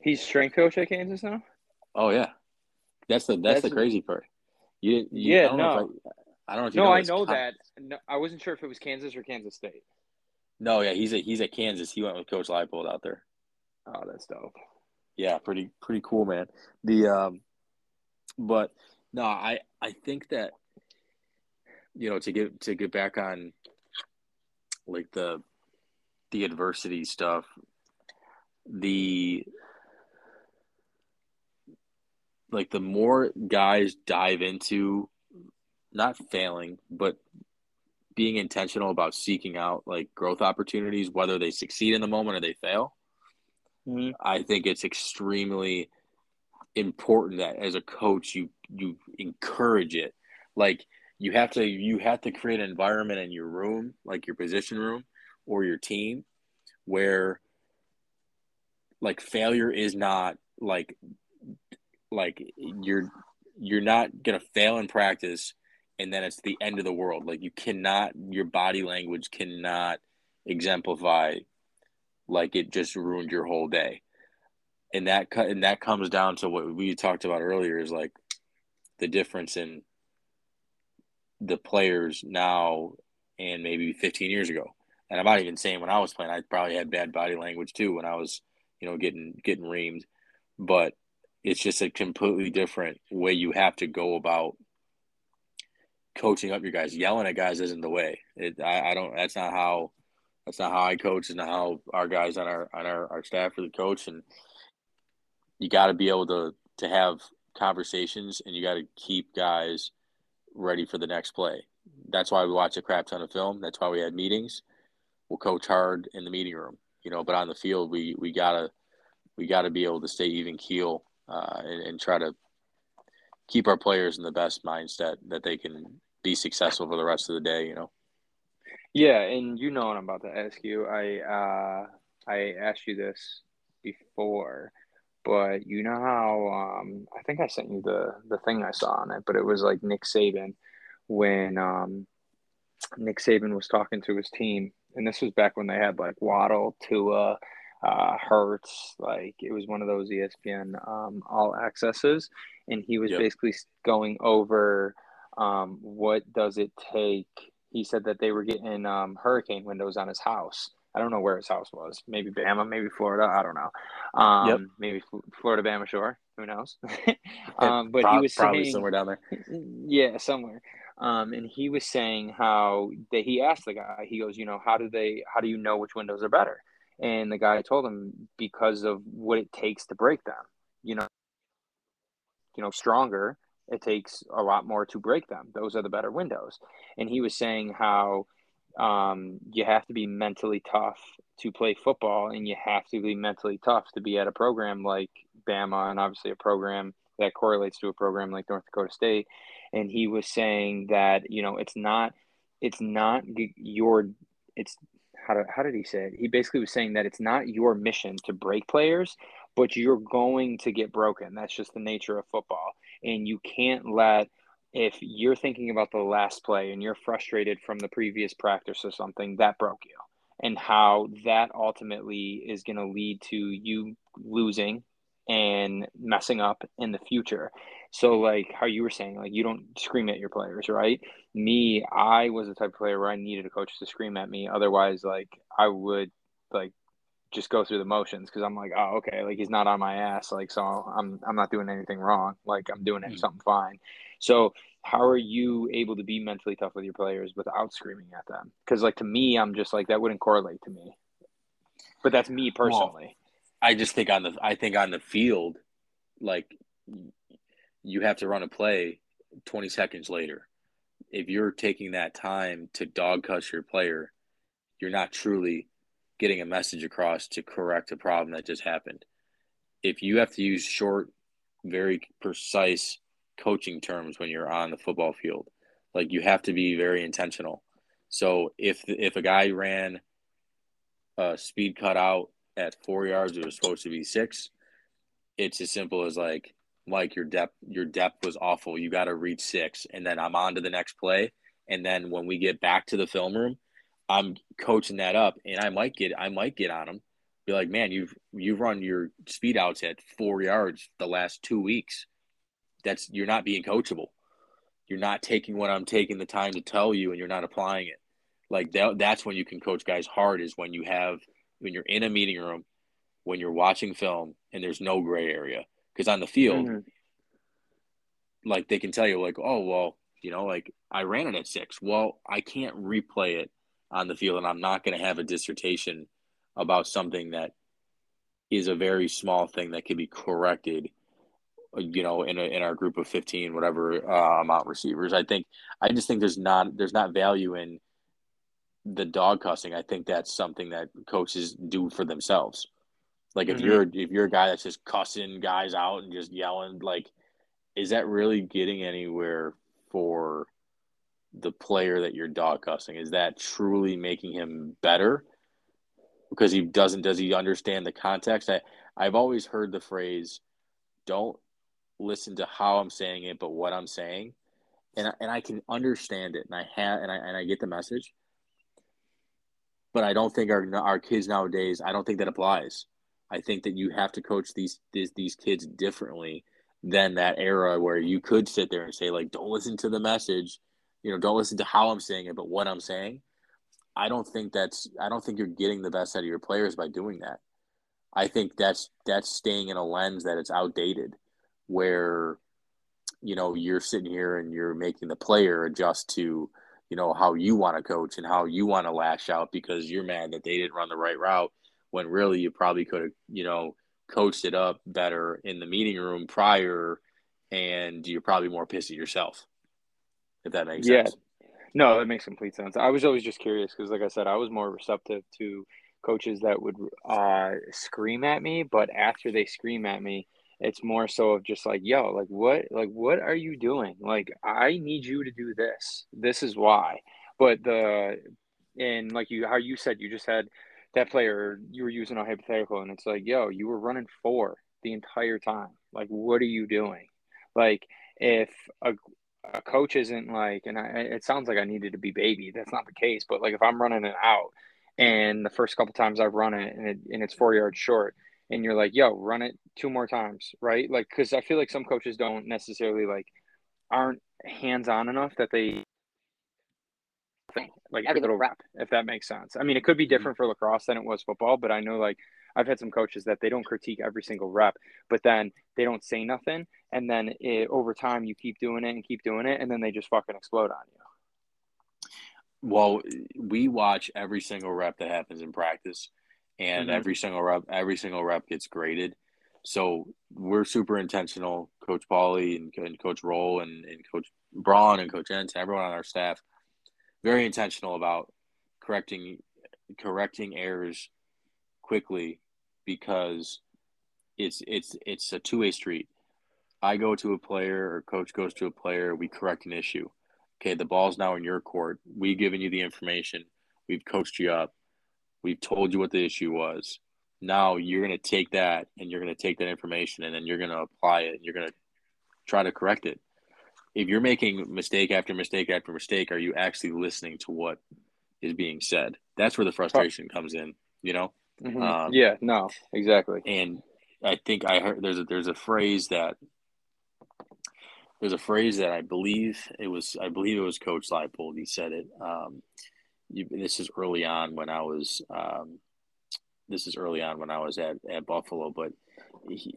He's strength coach at Kansas now. Oh yeah, that's the that's, that's the crazy part. You, you yeah, no, I, I, don't know. If no, know I know Con- that. No, I wasn't sure if it was Kansas or Kansas State. No, yeah, he's at he's at Kansas. He went with Coach Leipold out there. Oh, that's dope. Yeah, pretty pretty cool, man. The um, but no, I I think that you know to get to get back on like the the adversity stuff the like the more guys dive into not failing but being intentional about seeking out like growth opportunities whether they succeed in the moment or they fail mm-hmm. i think it's extremely important that as a coach you you encourage it like you have to you have to create an environment in your room like your position room or your team where like failure is not like like you're you're not gonna fail in practice and then it's the end of the world. Like you cannot your body language cannot exemplify like it just ruined your whole day. And that and that comes down to what we talked about earlier is like the difference in the players now and maybe 15 years ago. And i'm not even saying when i was playing i probably had bad body language too when i was you know getting getting reamed. But it's just a completely different way you have to go about coaching up your guys. Yelling at guys isn't the way. It, I, I don't. That's not how. That's not how I coach. and how our guys on our on our, our staff really coach. And you got to be able to to have conversations and you got to keep guys ready for the next play. That's why we watch a crap ton of film. That's why we had meetings. We'll coach hard in the meeting room, you know, but on the field, we, we gotta, we gotta be able to stay even keel uh, and, and try to keep our players in the best mindset that they can be successful for the rest of the day, you know? Yeah. And you know what I'm about to ask you. I, uh, I asked you this before, but you know how um, I think I sent you the the thing I saw on it, but it was like Nick Saban when um, Nick Saban was talking to his team, and this was back when they had like Waddle, Tua, uh, Hurts, like it was one of those ESPN um, all accesses, and he was yep. basically going over um, what does it take. He said that they were getting um, hurricane windows on his house, I don't know where his house was. Maybe Bama, maybe Florida. I don't know. Um, yep. Maybe Florida, Bama Shore. Who knows? um, but he was probably saying, somewhere down there. Yeah, somewhere. Um, and he was saying how that he asked the guy. He goes, you know, how do they? How do you know which windows are better? And the guy told him because of what it takes to break them. You know, you know, stronger. It takes a lot more to break them. Those are the better windows. And he was saying how um, you have to be mentally tough to play football, and you have to be mentally tough to be at a program like Bama, and obviously a program that correlates to a program like North Dakota State. And he was saying that you know it's not it's not your it's how, do, how did he say it? He basically was saying that it's not your mission to break players, but you're going to get broken. That's just the nature of football, and you can't let if you're thinking about the last play and you're frustrated from the previous practice or something that broke you and how that ultimately is going to lead to you losing and messing up in the future. So like how you were saying, like you don't scream at your players, right? Me, I was the type of player where I needed a coach to scream at me. Otherwise, like I would like just go through the motions because I'm like, oh, okay, like he's not on my ass, like so I'm I'm not doing anything wrong, like I'm doing mm-hmm. something fine. So how are you able to be mentally tough with your players without screaming at them? Because like to me, I'm just like that wouldn't correlate to me. But that's me personally. Well, I just think on the I think on the field, like you have to run a play 20 seconds later. If you're taking that time to dog cuss your player, you're not truly getting a message across to correct a problem that just happened. If you have to use short, very precise coaching terms when you're on the football field, like you have to be very intentional. So if if a guy ran a speed cut out at four yards, it was supposed to be six. It's as simple as like, like your depth, your depth was awful. You got to reach six, and then I'm on to the next play. And then when we get back to the film room, I'm coaching that up, and I might get I might get on him, be like, man, you've you've run your speed outs at four yards the last two weeks. That's you're not being coachable. You're not taking what I'm taking the time to tell you, and you're not applying it. Like that, that's when you can coach guys hard. Is when you have when you're in a meeting room, when you're watching film, and there's no gray area. Because on the field, mm-hmm. like they can tell you, like, oh well, you know, like I ran it at six. Well, I can't replay it on the field, and I'm not going to have a dissertation about something that is a very small thing that can be corrected. You know, in a, in our group of 15, whatever uh, amount receivers, I think I just think there's not there's not value in the dog cussing. I think that's something that coaches do for themselves. Like if mm-hmm. you're if you're a guy that's just cussing guys out and just yelling, like, is that really getting anywhere for the player that you're dog cussing? Is that truly making him better? Because he doesn't does he understand the context? I I've always heard the phrase don't listen to how I'm saying it but what I'm saying. And I, and I can understand it and I have and I and I get the message. But I don't think our our kids nowadays, I don't think that applies. I think that you have to coach these these, these kids differently than that era where you could sit there and say like don't listen to the message you know, don't listen to how I'm saying it, but what I'm saying. I don't think that's I don't think you're getting the best out of your players by doing that. I think that's that's staying in a lens that it's outdated where you know you're sitting here and you're making the player adjust to you know how you want to coach and how you want to lash out because you're mad that they didn't run the right route when really you probably could have you know coached it up better in the meeting room prior and you're probably more pissed at yourself. If that makes Yeah. sense. No, that makes complete sense. I was always just curious because, like I said, I was more receptive to coaches that would uh, scream at me, but after they scream at me, it's more so of just like, yo, like what, like what are you doing? Like I need you to do this. This is why. But the and like you, how you said, you just had that player. You were using a hypothetical, and it's like, yo, you were running four the entire time. Like, what are you doing? Like, if a a coach isn't like, and I, it sounds like I needed to be baby. That's not the case. But like if I'm running it out, and the first couple times I've run it, and it, and it's four yards short, and you're like, yo, run it two more times, right? Like, because I feel like some coaches don't necessarily like aren't hands on enough that they think like every little rep, if that makes sense. I mean, it could be different for lacrosse than it was football, but I know like I've had some coaches that they don't critique every single rep, but then they don't say nothing, and then it, over time you keep doing it and keep doing it, and then they just fucking explode on you. Well, we watch every single rep that happens in practice, and Mhm. every single rep, every single rep gets graded. So we're super intentional, Coach Pauly and, and Coach Roll and, and Coach Braun and Coach Ent, everyone on our staff, very intentional about correcting correcting errors quickly because it's it's it's a two way street. I go to a player or coach goes to a player, we correct an issue. Okay, the ball's now in your court. We've given you the information. We've coached you up. We've told you what the issue was. Now you're going to take that and you're going to take that information and then you're going to apply it. And you're going to try to correct it. If you're making mistake after mistake after mistake, are you actually listening to what is being said? That's where the frustration comes in, you know? Mhm. Um, yeah, no, exactly. and I think I heard there's a there's a phrase that there's a phrase that I believe it was I believe it was Coach Leipold. He said it. Um, you, this is early on when I was um, this is early on when I was at, at Buffalo, but he,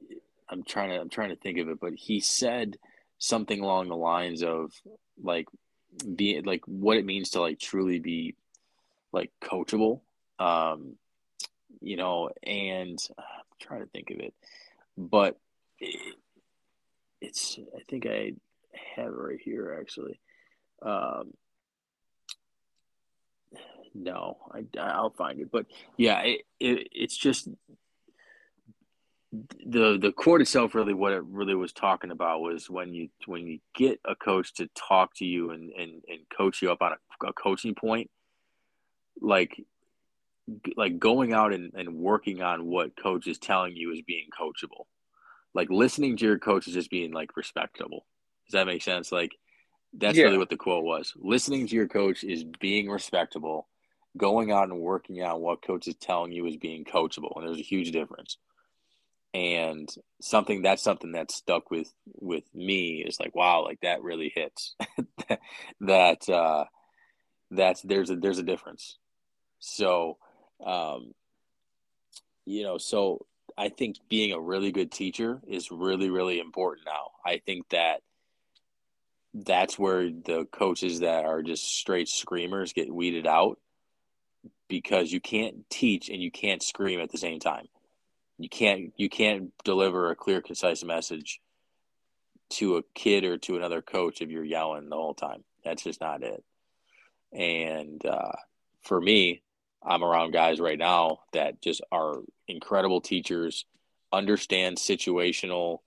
I'm trying to I'm trying to think of it. But he said something along the lines of like be like what it means to like truly be like coachable. Um, you know, and I'm trying to think of it, but it, it's I think I have it right here actually. Um, no, I I'll find it, but yeah, it, it it's just the the quote itself really what it really was talking about was when you when you get a coach to talk to you and and, and coach you up on a, a coaching point like like going out and, and working on what coach is telling you is being coachable. Like listening to your coach is just being like respectable. Does that make sense? Like that's Yeah. really what the quote was. Listening to your coach is being respectable going out and working out what coach is telling you is being coachable and there's a huge difference. And something that's something that stuck with with me is like wow like that really hits. That uh that's there's a there's a difference. So um you know so i think being a really good teacher is really really important now. I think that that's where the coaches that are just straight screamers get weeded out because you can't teach and you can't scream at the same time. You can't you can't deliver a clear concise message to a kid or to another coach if you're yelling the whole time. That's just not it. And uh, for me i'm around guys right now that just are incredible teachers understand situational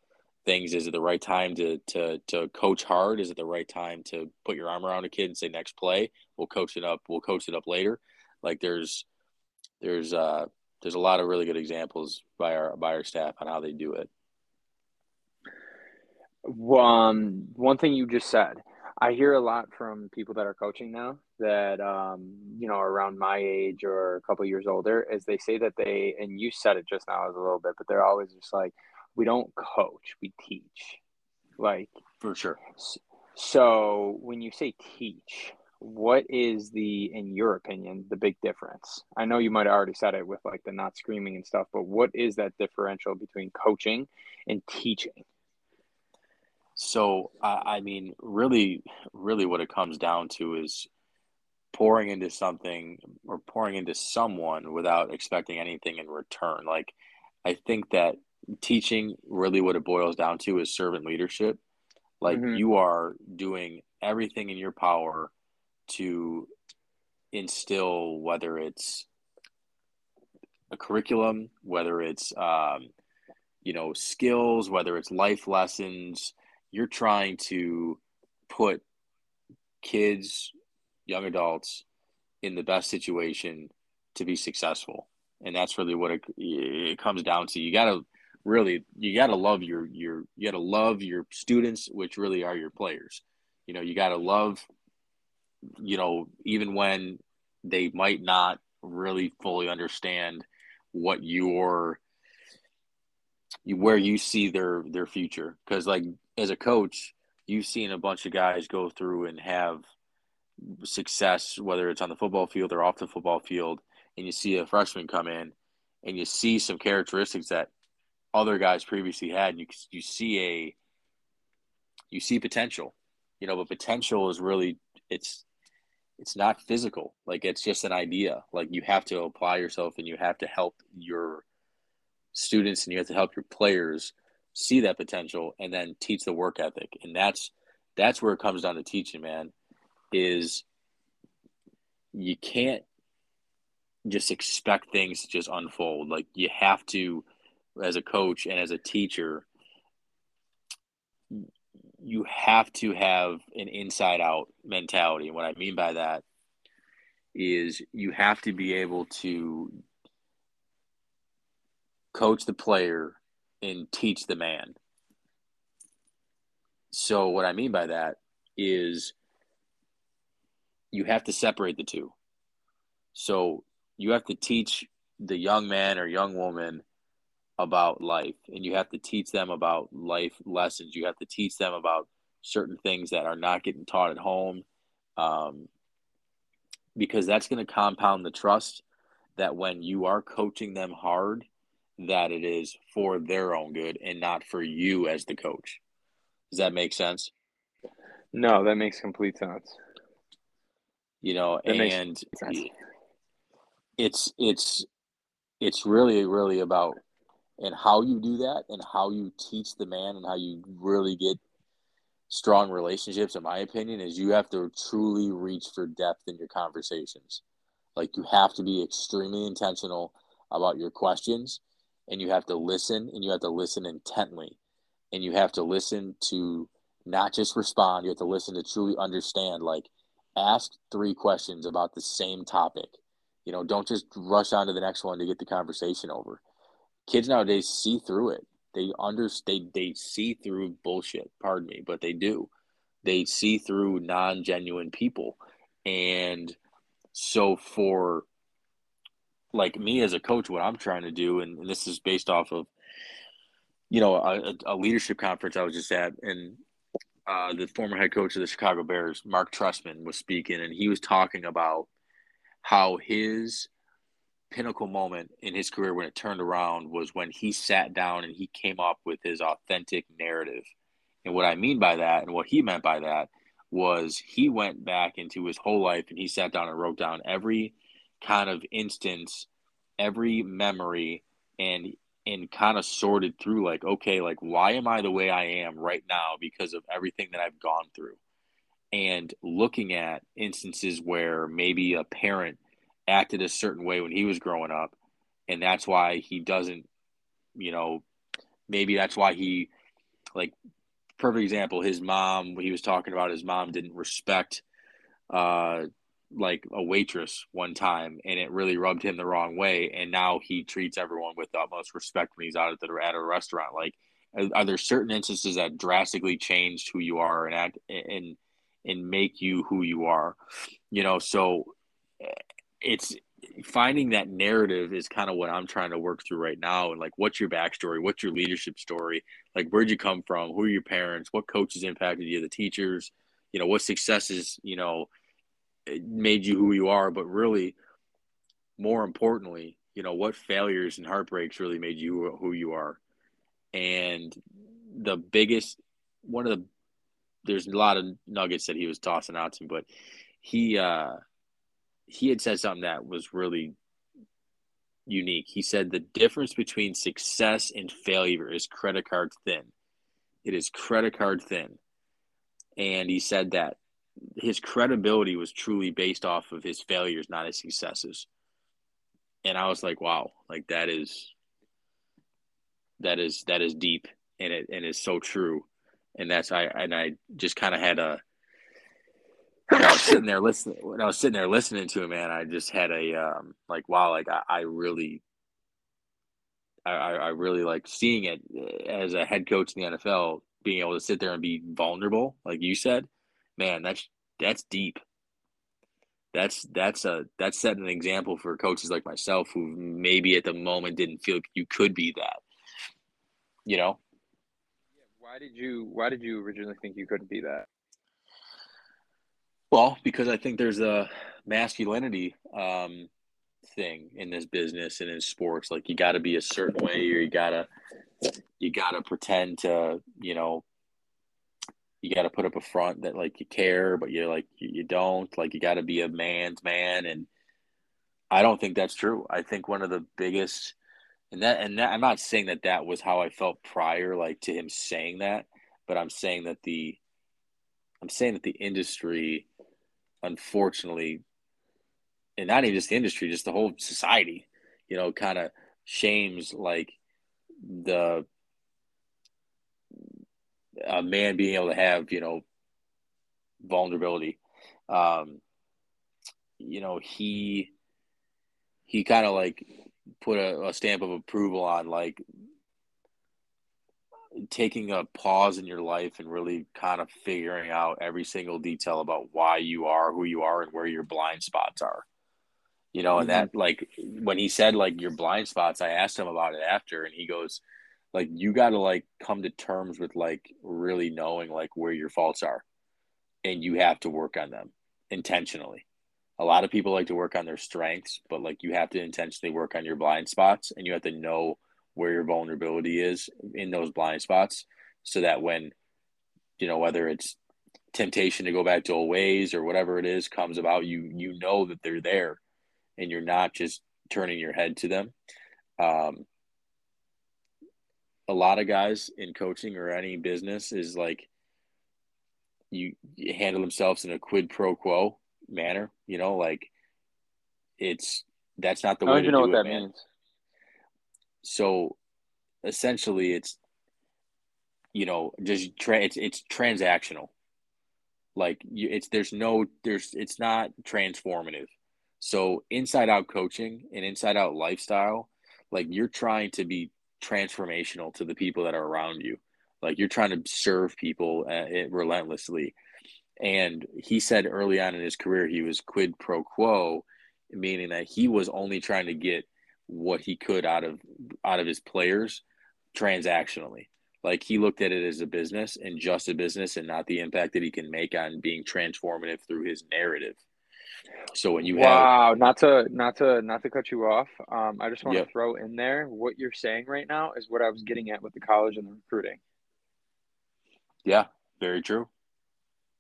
things. Is it the right time to to to coach hard? Is it the right time to put your arm around a kid and say next play we'll coach it up we'll coach it up later. Like there's there's uh there's a lot of really good examples by our by our staff on how they do it. Um, one thing you just said, I hear a lot from people that are coaching now that um, you know, around my age or a couple years older, is they say that they and you said it just now as a little bit, but they're always just like, we don't coach, we teach. Like For sure. so when you say teach, what is the in your opinion the big difference? I know you might have already said it with like the not screaming and stuff, but what is that differential between coaching and teaching? So I, I mean, really, really, what it comes down to is pouring into something or pouring into someone without expecting anything in return. Like, I think that teaching really what it boils down to is servant leadership. Like mm-hmm. you are doing everything in your power to instill whether it's a curriculum, whether it's um, you know skills, whether it's life lessons. You're trying to put kids, young adults, in the best situation to be successful, and that's really what it, it comes down to. You got to really you got to love your your you got to love your students, which really are your players. You know, you got to love you know even when they might not really fully understand what your where you see their their future because like as a coach you've seen a bunch of guys go through and have success whether it's on the football field or off the football field and you see a freshman come in and you see some characteristics that other guys previously had and you you see a you see potential you know but potential is really it's it's not physical. Like it's just an idea. Like you have to apply yourself and you have to help your students and you have to help your players see that potential and then teach the work ethic. And that's that's where it comes down to teaching, man, is you can't just expect things to just unfold. Like you have to as a coach and as a teacher you have to have an inside out mentality. And what I mean by that is you have to be able to coach the player and teach the man. So, what I mean by that is you have to separate the two. So, you have to teach the young man or young woman about life and you have to teach them about life lessons you have to teach them about certain things that are not getting taught at home um, because that's going to compound the trust that when you are coaching them hard that it is for their own good and not for you as the coach. Does that make sense? No that makes complete sense. You know that and it's it's it's really really about and how you do that and how you teach the man and how you really get strong relationships in my opinion is you have to truly reach for depth in your conversations. Like you have to be extremely intentional about your questions and you have to listen and you have to listen intently and you have to listen to not just respond you have to listen to truly understand like ask three questions about the same topic you know don't just rush on to the next one to get the conversation over kids nowadays see through it. They understand. They, they see through bullshit. Pardon me, but they do. They see through non genuine people, and so for like me as a coach, what I'm trying to do, and, and this is based off of you know a, a, leadership conference I was just at, and uh, the former head coach of the Chicago Bears, Mark Trestman, was speaking, and he was talking about how his pinnacle moment in his career when it turned around was when he sat down and he came up with his authentic narrative. And what I mean by that and what he meant by that was he went back into his whole life and he sat down and wrote down every kind of instance, every memory and and kind of sorted through like okay, like why am I the way I am right now because of everything that I've gone through. And looking at instances where maybe a parent acted a certain way when he was growing up, and that's why he doesn't, you know, maybe that's why he, like, perfect example, his mom. He was talking about his mom didn't respect, uh, like a waitress one time, and it really rubbed him the wrong way. And now he treats everyone with the utmost respect when he's out at the at a restaurant. Like, are, there certain instances that drastically changed who you are and act and and make you who you are? You know, so eh, it's finding that narrative is kind of what I'm trying to work through right now. And like, what's your backstory? What's your leadership story? Like, where'd you come from? Who are your parents? What coaches impacted you? The teachers? You know, what successes? You know, made you who you are? But really, more importantly, you know, what failures and heartbreaks really made you who you are? And the biggest, one of the, there's a lot of nuggets that he was tossing out to me, but he, uh, he had said something that was really unique. He said the difference between success and failure is credit card thin. It is credit card thin. and he said that his credibility was truly based off of his failures, not his successes. And I was like, wow, like that is that is that is deep and it and it's so true. And that's I and I just kind of had a when I was sitting there listening when I was sitting there listening to him, man, I just had a um like wow, like I, I really I, I really like seeing it as a head coach in the NFL, being able to sit there and be vulnerable, like you said, man, that's that's deep. That's that's a that's setting an example for coaches like myself who maybe at the moment didn't feel you could be that. You know. Why did you Why did you originally think you couldn't be that? Well, because I think there's a masculinity um, thing in this business and in sports. Like you got to be a certain way, or you gotta you gotta pretend to, you know, you got to put up a front that like you care, but you're like you, you don't. Like you got to be a man's man, and I don't think that's true. I think one of the biggest, and that and that, I'm not saying that that was how I felt prior, like to him saying that, but I'm saying that the, I'm saying that the industry, unfortunately, and not even just the industry, just the whole society, you know, kind of shames like the a man being able to have you know vulnerability. Um, you know he he kind of like put a, a stamp of approval on like taking a pause in your life and really kind of figuring out every single detail about why you are who you are and where your blind spots are you know and mm-hmm. that like when he said like your blind spots i asked him about it after and he goes like you got to like come to terms with like really knowing like where your faults are and you have to work on them intentionally. A lot of people like to work on their strengths but like you have to intentionally work on your blind spots and you have to know where your vulnerability is in those blind spots so that when you know whether it's temptation to go back to old ways or whatever it is comes about you you know that they're there and you're not just turning your head to them. Um, a lot of guys in coaching or any business is like you, handle themselves in a quid pro quo manner. You know, like it's that's not the way to know do what it, that man. means. So essentially, it's you know just tra- it's it's transactional. Like you, it's there's no there's it's not transformative. So inside out coaching and inside out lifestyle, like you're trying to be transformational to the people that are around you. Like you're trying to serve people uh, relentlessly. And he said early on in his career, he was quid pro quo, meaning that he was only trying to get what he could out of out of his players transactionally. Like he looked at it as a business and just a business and not the impact that he can make on being transformative through his narrative. So when you wow, have, not to not to not to cut you off, um, I just want yep. to throw in there what you're saying right now is what I was getting at with the college and the recruiting. Yeah, very true.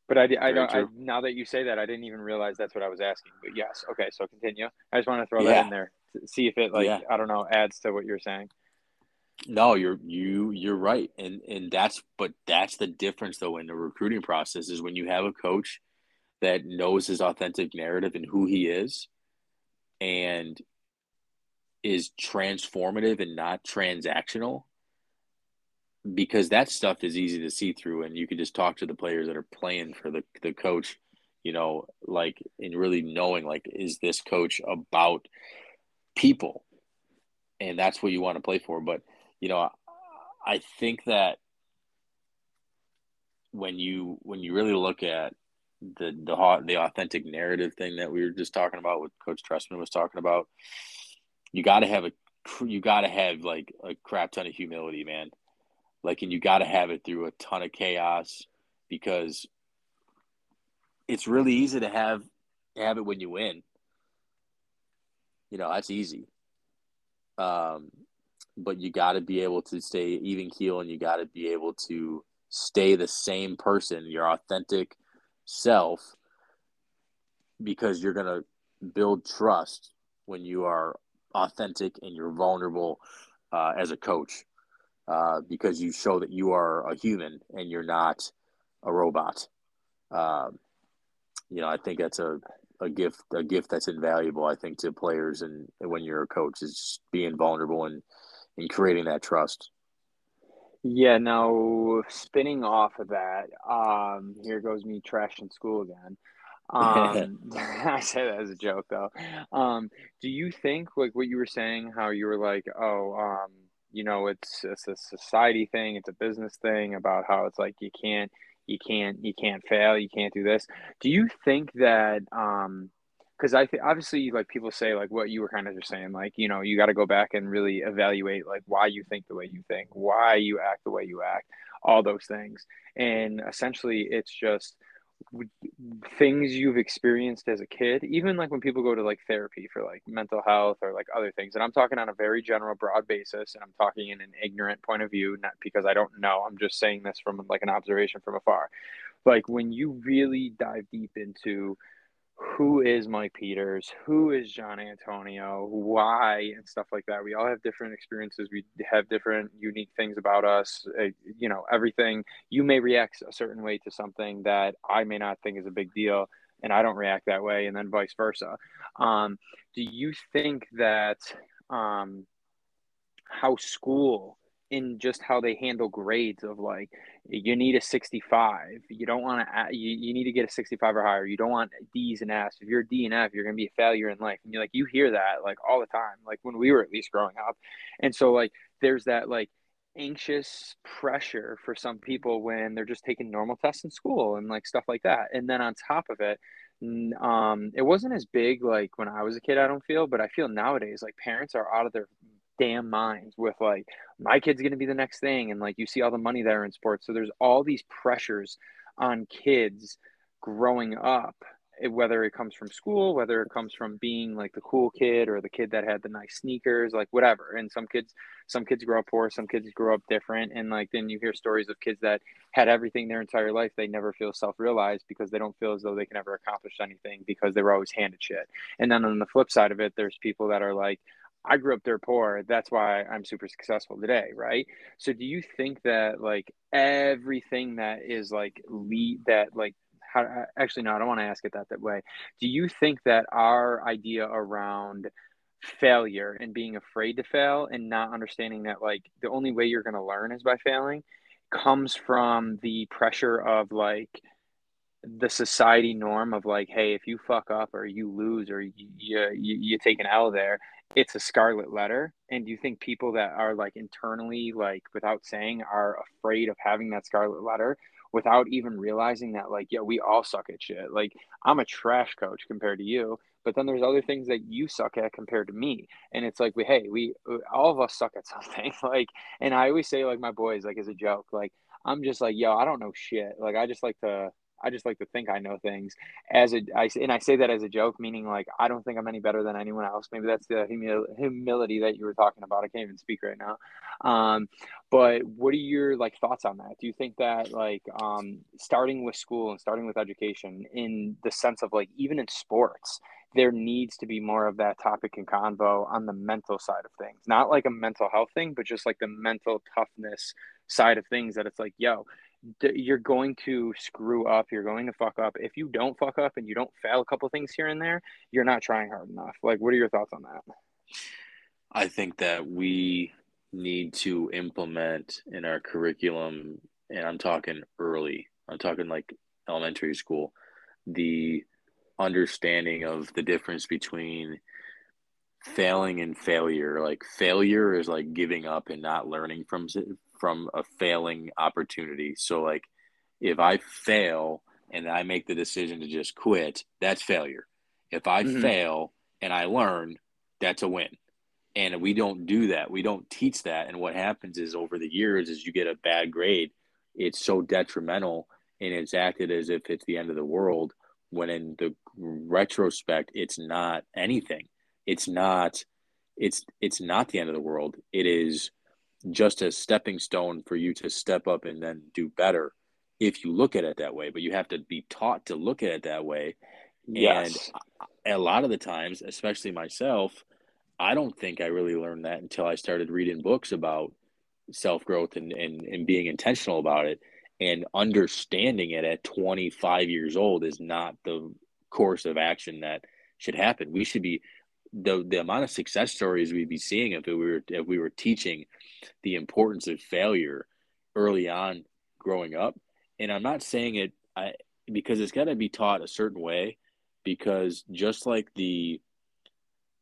But I, I don't. I, now that you say that, I didn't even realize that's what I was asking. But yes, okay. So continue. I just want to throw yeah. that in there to see if it like yeah. I don't know adds to what you're saying. No, you're you you're right, and and that's but that's the difference though in the recruiting process is when you have a coach that knows his authentic narrative and who he is and is transformative and not transactional because that stuff is easy to see through and you can just talk to the players that are playing for the, the coach you know like and really knowing like is this coach about people? And that's what you want to play for. But you know i think that when you when you really look at the the the authentic narrative thing that we were just talking about, what Coach Trestman was talking about. You got to have a you got to have like a crap ton of humility, man. Like, and you got to have it through a ton of chaos because it's really easy to have have it when you win. You know, that's easy. Um, but you got to be able to stay even keel, and you got to be able to stay the same person, your authentic self because you're going to build trust when you are authentic and you're vulnerable uh, as a coach uh, because you show that you are a human and you're not a robot um, you know, I think that's a, a gift, a gift that's invaluable, I think, to players. And when you're a coach is being vulnerable and, and creating that trust. Yeah, now spinning off of that, um, here goes me trashing school again. Um, I say that as a joke though. Um, do you think like what you were saying, how you were like, oh, um, you know, it's it's a society thing, it's a business thing about how it's like you can't you can't you can't fail, you can't do this. Do you think that um because I think obviously like people say like what you were kind of just saying like you know you got to go back and really evaluate like why you think the way you think why you act the way you act all those things. And essentially it's just things you've experienced as a kid even like when people go to like therapy for like mental health or like other things. And i'm talking on a very general broad basis and i'm talking in an ignorant point of view not because i don't know. I'm just saying this from like an observation from afar. Like when you really dive deep into who is Mike Peters, who is John Antonio, why, and stuff like that. We all have different experiences. We have different unique things about us. Uh, you know, everything. You may react a certain way to something that I may not think is a big deal, and I don't react that way, and then vice versa. Um, do you think that um, how school in just how they handle grades of like you need a 65 you don't want to you, you need to get a 65 or higher you don't want d's and f's. If you're a d and f you're going to be a failure in life and you're like you hear that like all the time like when we were at least growing up and so like there's that like anxious pressure for some people when they're just taking normal tests in school and like stuff like that and then on top of it um it wasn't as big like when i was a kid i don't feel but i feel nowadays like parents are out of their damn minds with like my kid's going to be the next thing and like you see all the money there in sports. So there's all these pressures on kids growing up eh, whether it comes from school whether it comes from being like the cool kid or the kid that had the nice sneakers like whatever. And some kids some kids grow up poor some kids grow up different and like then you hear stories of kids that had everything their entire life they never feel self-realized because they don't feel as though they can ever accomplish anything because they were always handed shit. And then on the flip side of it there's people that are like I grew up there poor. That's why I'm super successful today, right? So do you think that like everything that is like lead that like how uh, actually no, I don't want to ask it that that way. Do you think that our idea around failure and being afraid to fail and not understanding that like the only way you're going to learn is by failing comes from the pressure of like the society norm of like hey if you fuck up or you lose or you, you, you take an l there it's a scarlet letter and do you think people that are like internally like without saying are afraid of having that scarlet letter without even realizing that like yeah we all suck at shit. Like i'm a trash coach compared to you but then there's other things that you suck at compared to me. And it's like we hey we all of us suck at something. Like and i always say like my boys like as a joke like i'm just like yo i don't know shit. Like i just like to I just like to think I know things as a I and I say that as a joke, meaning like I don't think I'm any better than anyone else. Maybe that's the humil- humility that you were talking about. I can't even speak right now. Um, but what are your like thoughts on that? Do you think that like um, starting with school and starting with education in the sense of like even in sports, there needs to be more of that topic and convo on the mental side of things, not like a mental health thing, but just like the mental toughness side of things that it's like, yo, you're going to screw up. You're going to fuck up. If you don't fuck up and you don't fail a couple things here and there, you're not trying hard enough. Like, what are your thoughts on that? I think that we need to implement in our curriculum, and I'm talking early, I'm talking like elementary school, the understanding of the difference between failing and failure. Like, failure is like giving up and not learning from from a failing opportunity. So like if I fail and I make the decision to just quit, that's failure. If I mm-hmm. fail and I learn, that's a win. And we don't do that. We don't teach that. And what happens is over the years is you get a bad grade, it's so detrimental and it's acted as if it's the end of the world when in the retrospect it's not anything. It's not it's it's not the end of the world. It is just a stepping stone for you to step up and then do better if you look at it that way but you have to be taught to look at it that way yes. and a lot of the times especially myself i don't think i really learned that until i started reading books about self-growth and, and, and being intentional about it and understanding it at 25 years old is not the course of action that should happen. We should be the the amount of success stories we'd be seeing if we were if we were teaching the importance of failure early on growing up. And I'm not saying it I because it's got to be taught a certain way because just like the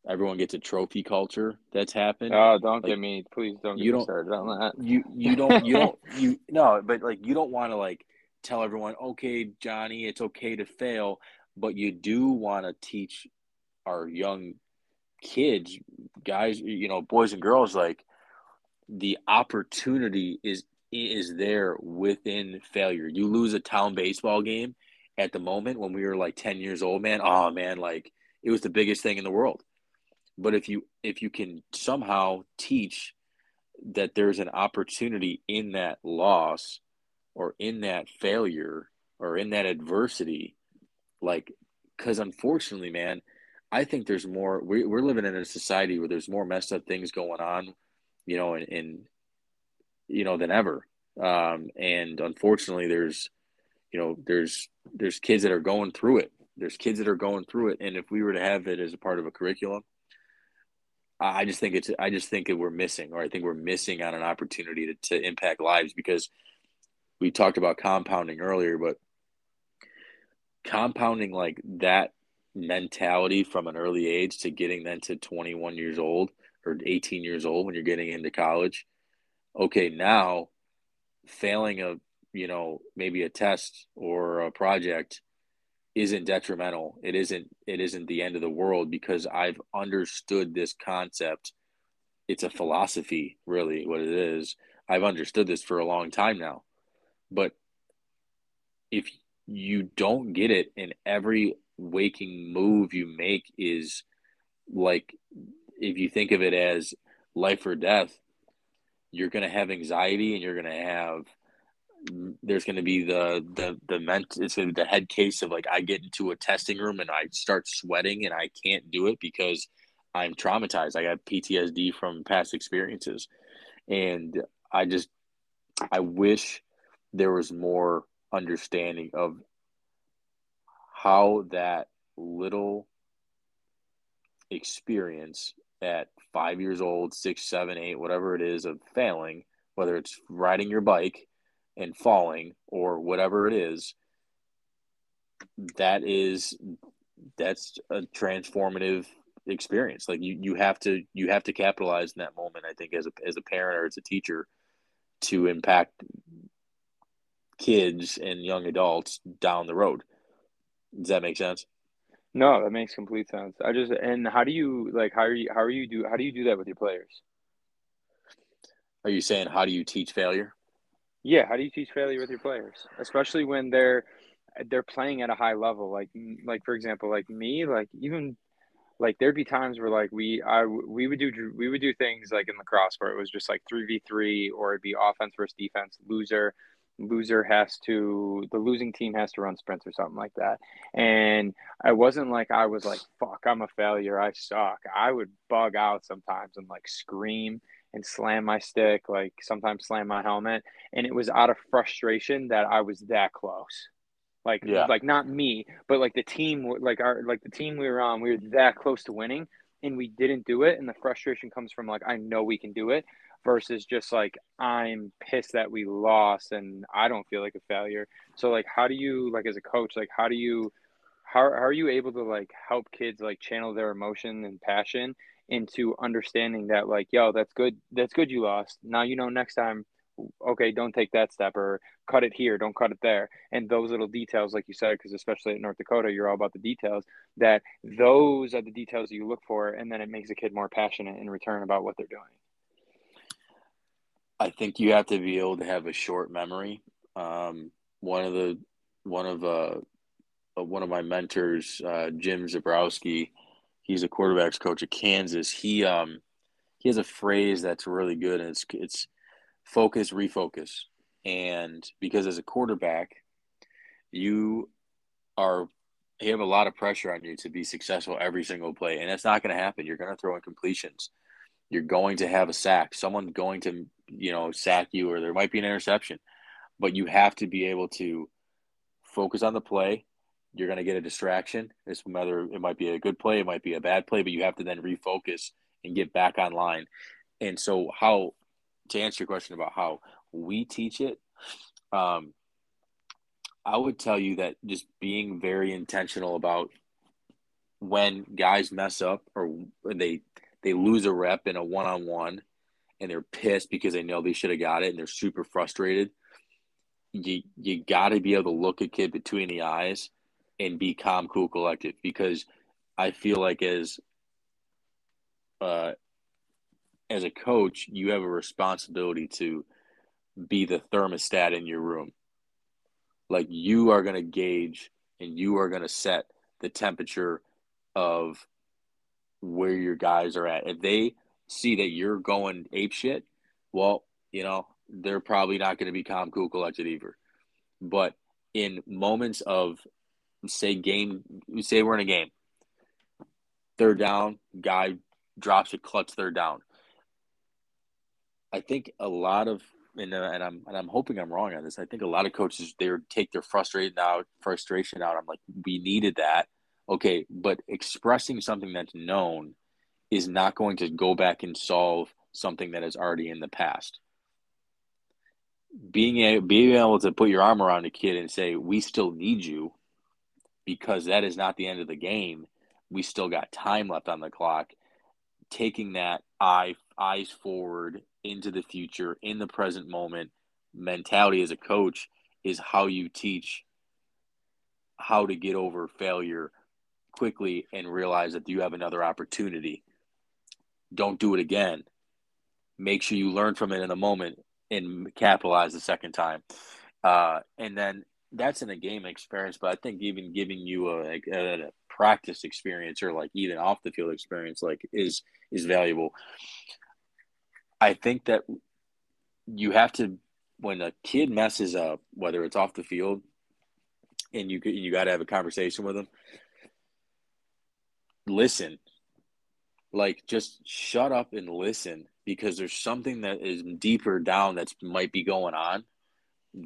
everyone gets a trophy culture that's happened. Oh, don't like, get me, please don't get you don't, started on that. You you don't you don't you no, but like you don't want to like tell everyone, okay, Johnny, it's okay to fail, but you do want to teach our young kids, guys, you know, boys and girls, like the opportunity is is there within failure. You lose a town baseball game at the moment when we were like 10 years old, man. Oh man, like it was the biggest thing in the world. But if you if you can somehow teach that there's an opportunity in that loss or in that failure or in that adversity, like because unfortunately, man, I think there's more. We, we're living in a society where there's more messed up things going on, you know, in you know than ever. Um, and unfortunately, there's you know there's there's kids that are going through it. There's kids that are going through it, and if we were to have it as a part of a curriculum, I just think it's I just think that we're missing, or I think we're missing on an opportunity to, to impact lives because we talked about compounding earlier, but compounding like that mentality from an early age to getting then to 21 years old or 18 years old when you're getting into college. Okay now failing a you know maybe a test or a project isn't detrimental. It isn't it isn't the end of the world because i've understood this concept. It's a philosophy really what it is. I've understood this for a long time now. But if you don't get it in every waking move you make is like if you think of it as life or death you're going to have anxiety and you're going to have there's going to be the the the ment it's going to be the head case of like I get into a testing room and I start sweating and I can't do it because I'm traumatized. I got PTSD from past experiences. And I just I wish there was more understanding of how that little experience at five years old, six, seven, eight, whatever it is of failing, whether it's riding your bike and falling or whatever it is, that is that's a transformative experience. Like you, you have to you have to capitalize in that moment. I think as a as a parent or as a teacher to impact kids and young adults down the road. Does that make sense? No, that makes complete sense. I just and how do you like how are you how are you do how do you do that with your players? Are you saying how do you teach failure? Yeah, how do you teach failure with your players, especially when they're they're playing at a high level? Like like for example, like me, like even like there'd be times where like we I we would do we would do things like in lacrosse where it was just like three v three or it'd be offense versus defense, loser loser has to the losing team has to run sprints or something like that. And i wasn't like i was like fuck i'm a failure. I suck. I would bug out sometimes and like scream and slam my stick like sometimes slam my helmet. And it was out of frustration that i was that close. Like yeah. like not me but like the team like our like the team we were on we were that close to winning and we didn't do it. And the frustration comes from like i know we can do it versus just like I'm pissed that we lost and I don't feel like a failure. So like how do you like as a coach like how do you how, how are you able to like help kids like channel their emotion and passion into understanding that like yo that's good that's good you lost. Now you know next time okay don't take that step or cut it here don't cut it there and those little details like you said because especially at north dakota you're all about the details that those are the details that you look for and then it makes a kid more passionate in return about what they're doing I think you have to be able to have a short memory. Um, one of the one of uh, uh, one of my mentors, uh, Jim Zebrowski, he's a quarterbacks coach at Kansas. He um, he has a phrase that's really good, and it's it's focus, refocus. And because as a quarterback, you are you have a lot of pressure on you to be successful every single play, and that's not going to happen. You're going to throw in completions. You're going to have a sack. Someone's going to you know, sack you or there might be an interception. but you have to be able to focus on the play. You're going to get a distraction. It's whether it might be a good play, it might be a bad play, but you have to then refocus and get back online. And so, how to answer your question about how we teach it, um, I would tell you that just being very intentional about when guys mess up or when they they lose a rep in a one on one and they're pissed because they know they should have got it and they're super frustrated. You you got to be able to look a kid between the eyes and be calm, cool, collected because I feel like as uh, as a coach, you have a responsibility to be the thermostat in your room. Like you are going to gauge and you are going to set the temperature of where your guys are at. If they see that you're going ape shit, well, you know, they're probably not going to be calm, cool, collected either. But in moments of, say, game, say we're in a game, third down, guy drops a clutch third down. I think a lot of and, uh, and I'm and I'm hoping I'm wrong on this. I think a lot of coaches they take their frustration out frustration out. I'm like, we needed that. Okay, but expressing something that's known is not going to go back and solve something that is already in the past. Being a, being able to put your arm around a kid and say, "We still need you," because that is not the end of the game. We still got time left on the clock. Taking that eye eyes forward into the future, in the present moment mentality as a coach is how you teach how to get over failure quickly and realize that you have another opportunity. Don't do it again. Make sure you learn from it in the moment and capitalize the second time. Uh, and then that's in a game experience, but I think even giving you a, a, a practice experience or like even off the field experience like is is valuable. I think that you have to when a kid messes up, whether it's off the field, and you you got to have a conversation with them. Listen, like just shut up and listen because there's something that is deeper down that might be going on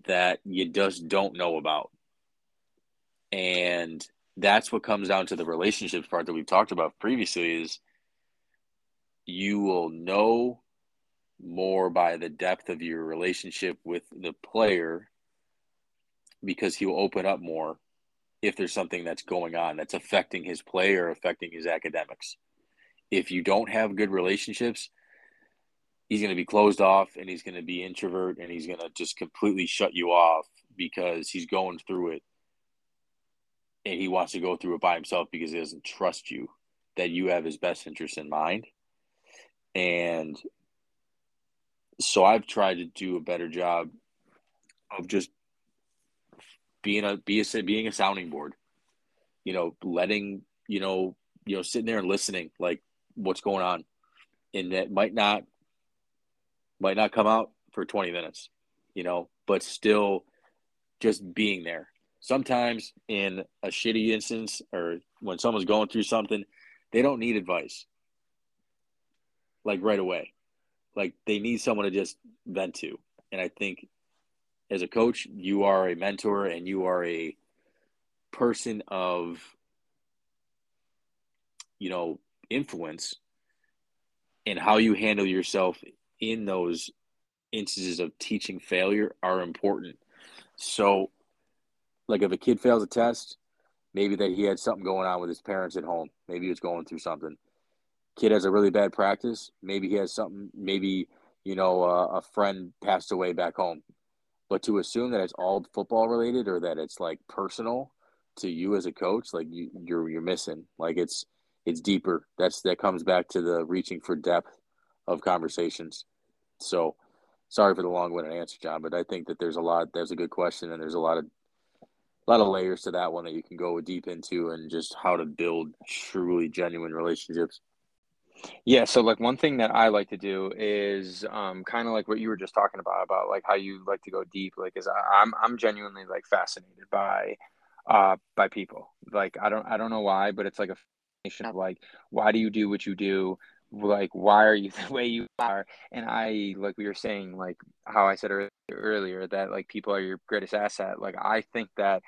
that you just don't know about, and that's what comes down to the relationships part that we've talked about previously. Is you will know more by the depth of your relationship with the player because he will open up more if there's something that's going on that's affecting his play or affecting his academics. If you don't have good relationships, he's going to be closed off and he's going to be introvert and he's going to just completely shut you off because he's going through it and he wants to go through it by himself because he doesn't trust you that you have his best interest in mind. And so I've tried to do a better job of just being a be a being a sounding board. You know, letting you know you know sitting there and listening like what's going on, and that might not might not come out for 20 minutes, you know, but still just being there. Sometimes in a shitty instance or when someone's going through something, they don't need advice like right away. Like they need someone to just vent to. And I think as a coach, you are a mentor and you are a person of, you know, influence and how you handle yourself in those instances of teaching failure are important. So, like if a kid fails a test, maybe that he had something going on with his parents at home. Maybe he was going through something kid has a really bad practice. Maybe he has something. Maybe you know uh, a friend passed away back home. But to assume that it's all football related or that it's like personal to you as a coach, like you, you're you're missing. Like it's it's deeper. That's that comes back to the reaching for depth of conversations. So sorry for the long-winded answer, John, but I think that there's a lot. There's a good question, and there's a lot of a lot of layers to that one that you can go deep into, and just how to build truly genuine relationships. Yeah, so like one thing that I like to do is um, kind of like what you were just talking about about like how you like to go deep. Like, is I, I'm I'm genuinely like fascinated by uh by people. Like I don't I don't know why, but it's like a fascination of like why do you do what you do? like why are you the way you are and i like we were saying like how i said earlier that like people are your greatest asset like i think that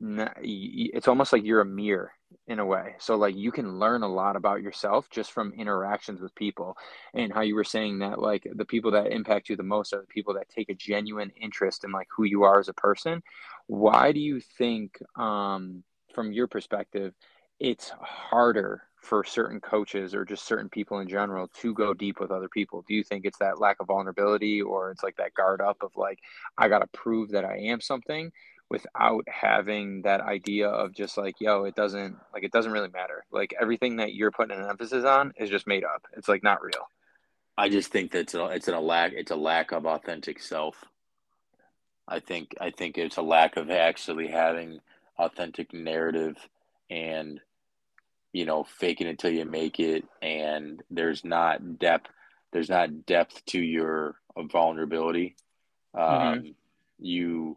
it's almost like you're a mirror in a way. So like you can learn a lot about yourself just from interactions with people. And how you were saying that like the people that impact you the most are the people that take a genuine interest in like who you are as a person. Why do you think um from your perspective it's harder for certain coaches or just certain people in general to go deep with other people? Do you think it's that lack of vulnerability or it's like that guard up of like, I got to prove that I am something without having that idea of just like, yo, it doesn't like, it doesn't really matter. Like everything that you're putting an emphasis on is just made up. It's like not real. I just think that it's a, it's a lack, it's a lack of authentic self. I think, I think it's a lack of actually having authentic narrative and you know, fake it until you make it, and there's not depth. There's not depth to your vulnerability. Um, mm-hmm. You,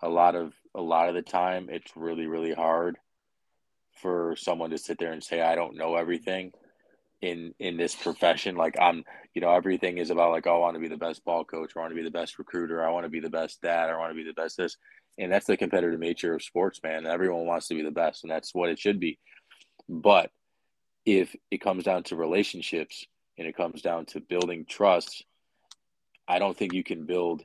a lot of a lot of the time, it's really really hard for someone to sit there and say, "I don't know everything." in in this profession. Like i'm you know everything is about like oh, i want to be the best ball coach i want to be the best recruiter i want to be the best dad i want to be the best this. And that's the competitive nature of sports man. Everyone wants to be the best and that's what it should be. But if it comes down to relationships and it comes down to building trust, I don't think you can build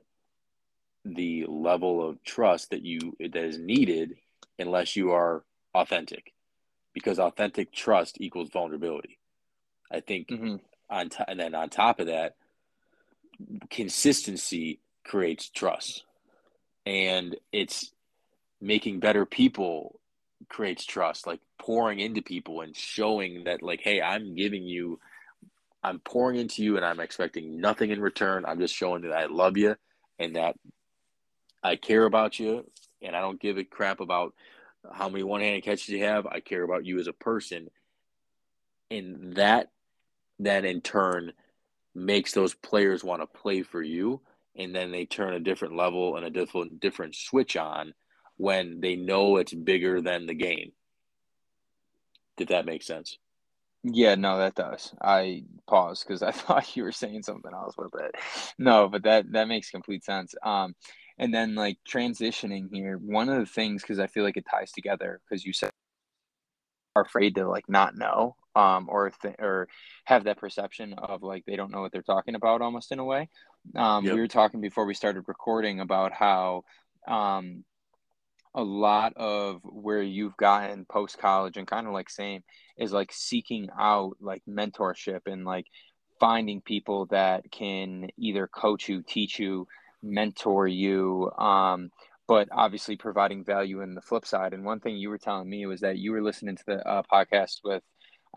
the level of trust that you that is needed unless you are authentic because authentic trust equals vulnerability. I think mm-hmm. on t- and then on top of that, consistency creates trust, and it's making better people creates trust. Like pouring into people and showing that like hey i'm giving you i'm pouring into you and i'm expecting nothing in return i'm just showing that i love you and that i care about you and i don't give a crap about how many one-handed catches you have i care about you as a person and that then in turn makes those players want to play for you and then they turn a different level and a different different switch on when they know it's bigger than the game did that make sense? Yeah, no, that does. I paused because I thought you were saying something else with it. No, but that that makes complete sense. Um, and then like transitioning here, one of the things because I feel like it ties together because you said are afraid to like not know um or th- or have that perception of like they don't know what they're talking about almost in a way um yep. we were talking before we started recording about how um a lot of where you've gotten post college and kind of like same is like seeking out like mentorship and like finding people that can either coach you, teach you, mentor you, um, but obviously providing value in the flip side. And one thing you were telling me was that you were listening to the uh, podcast with,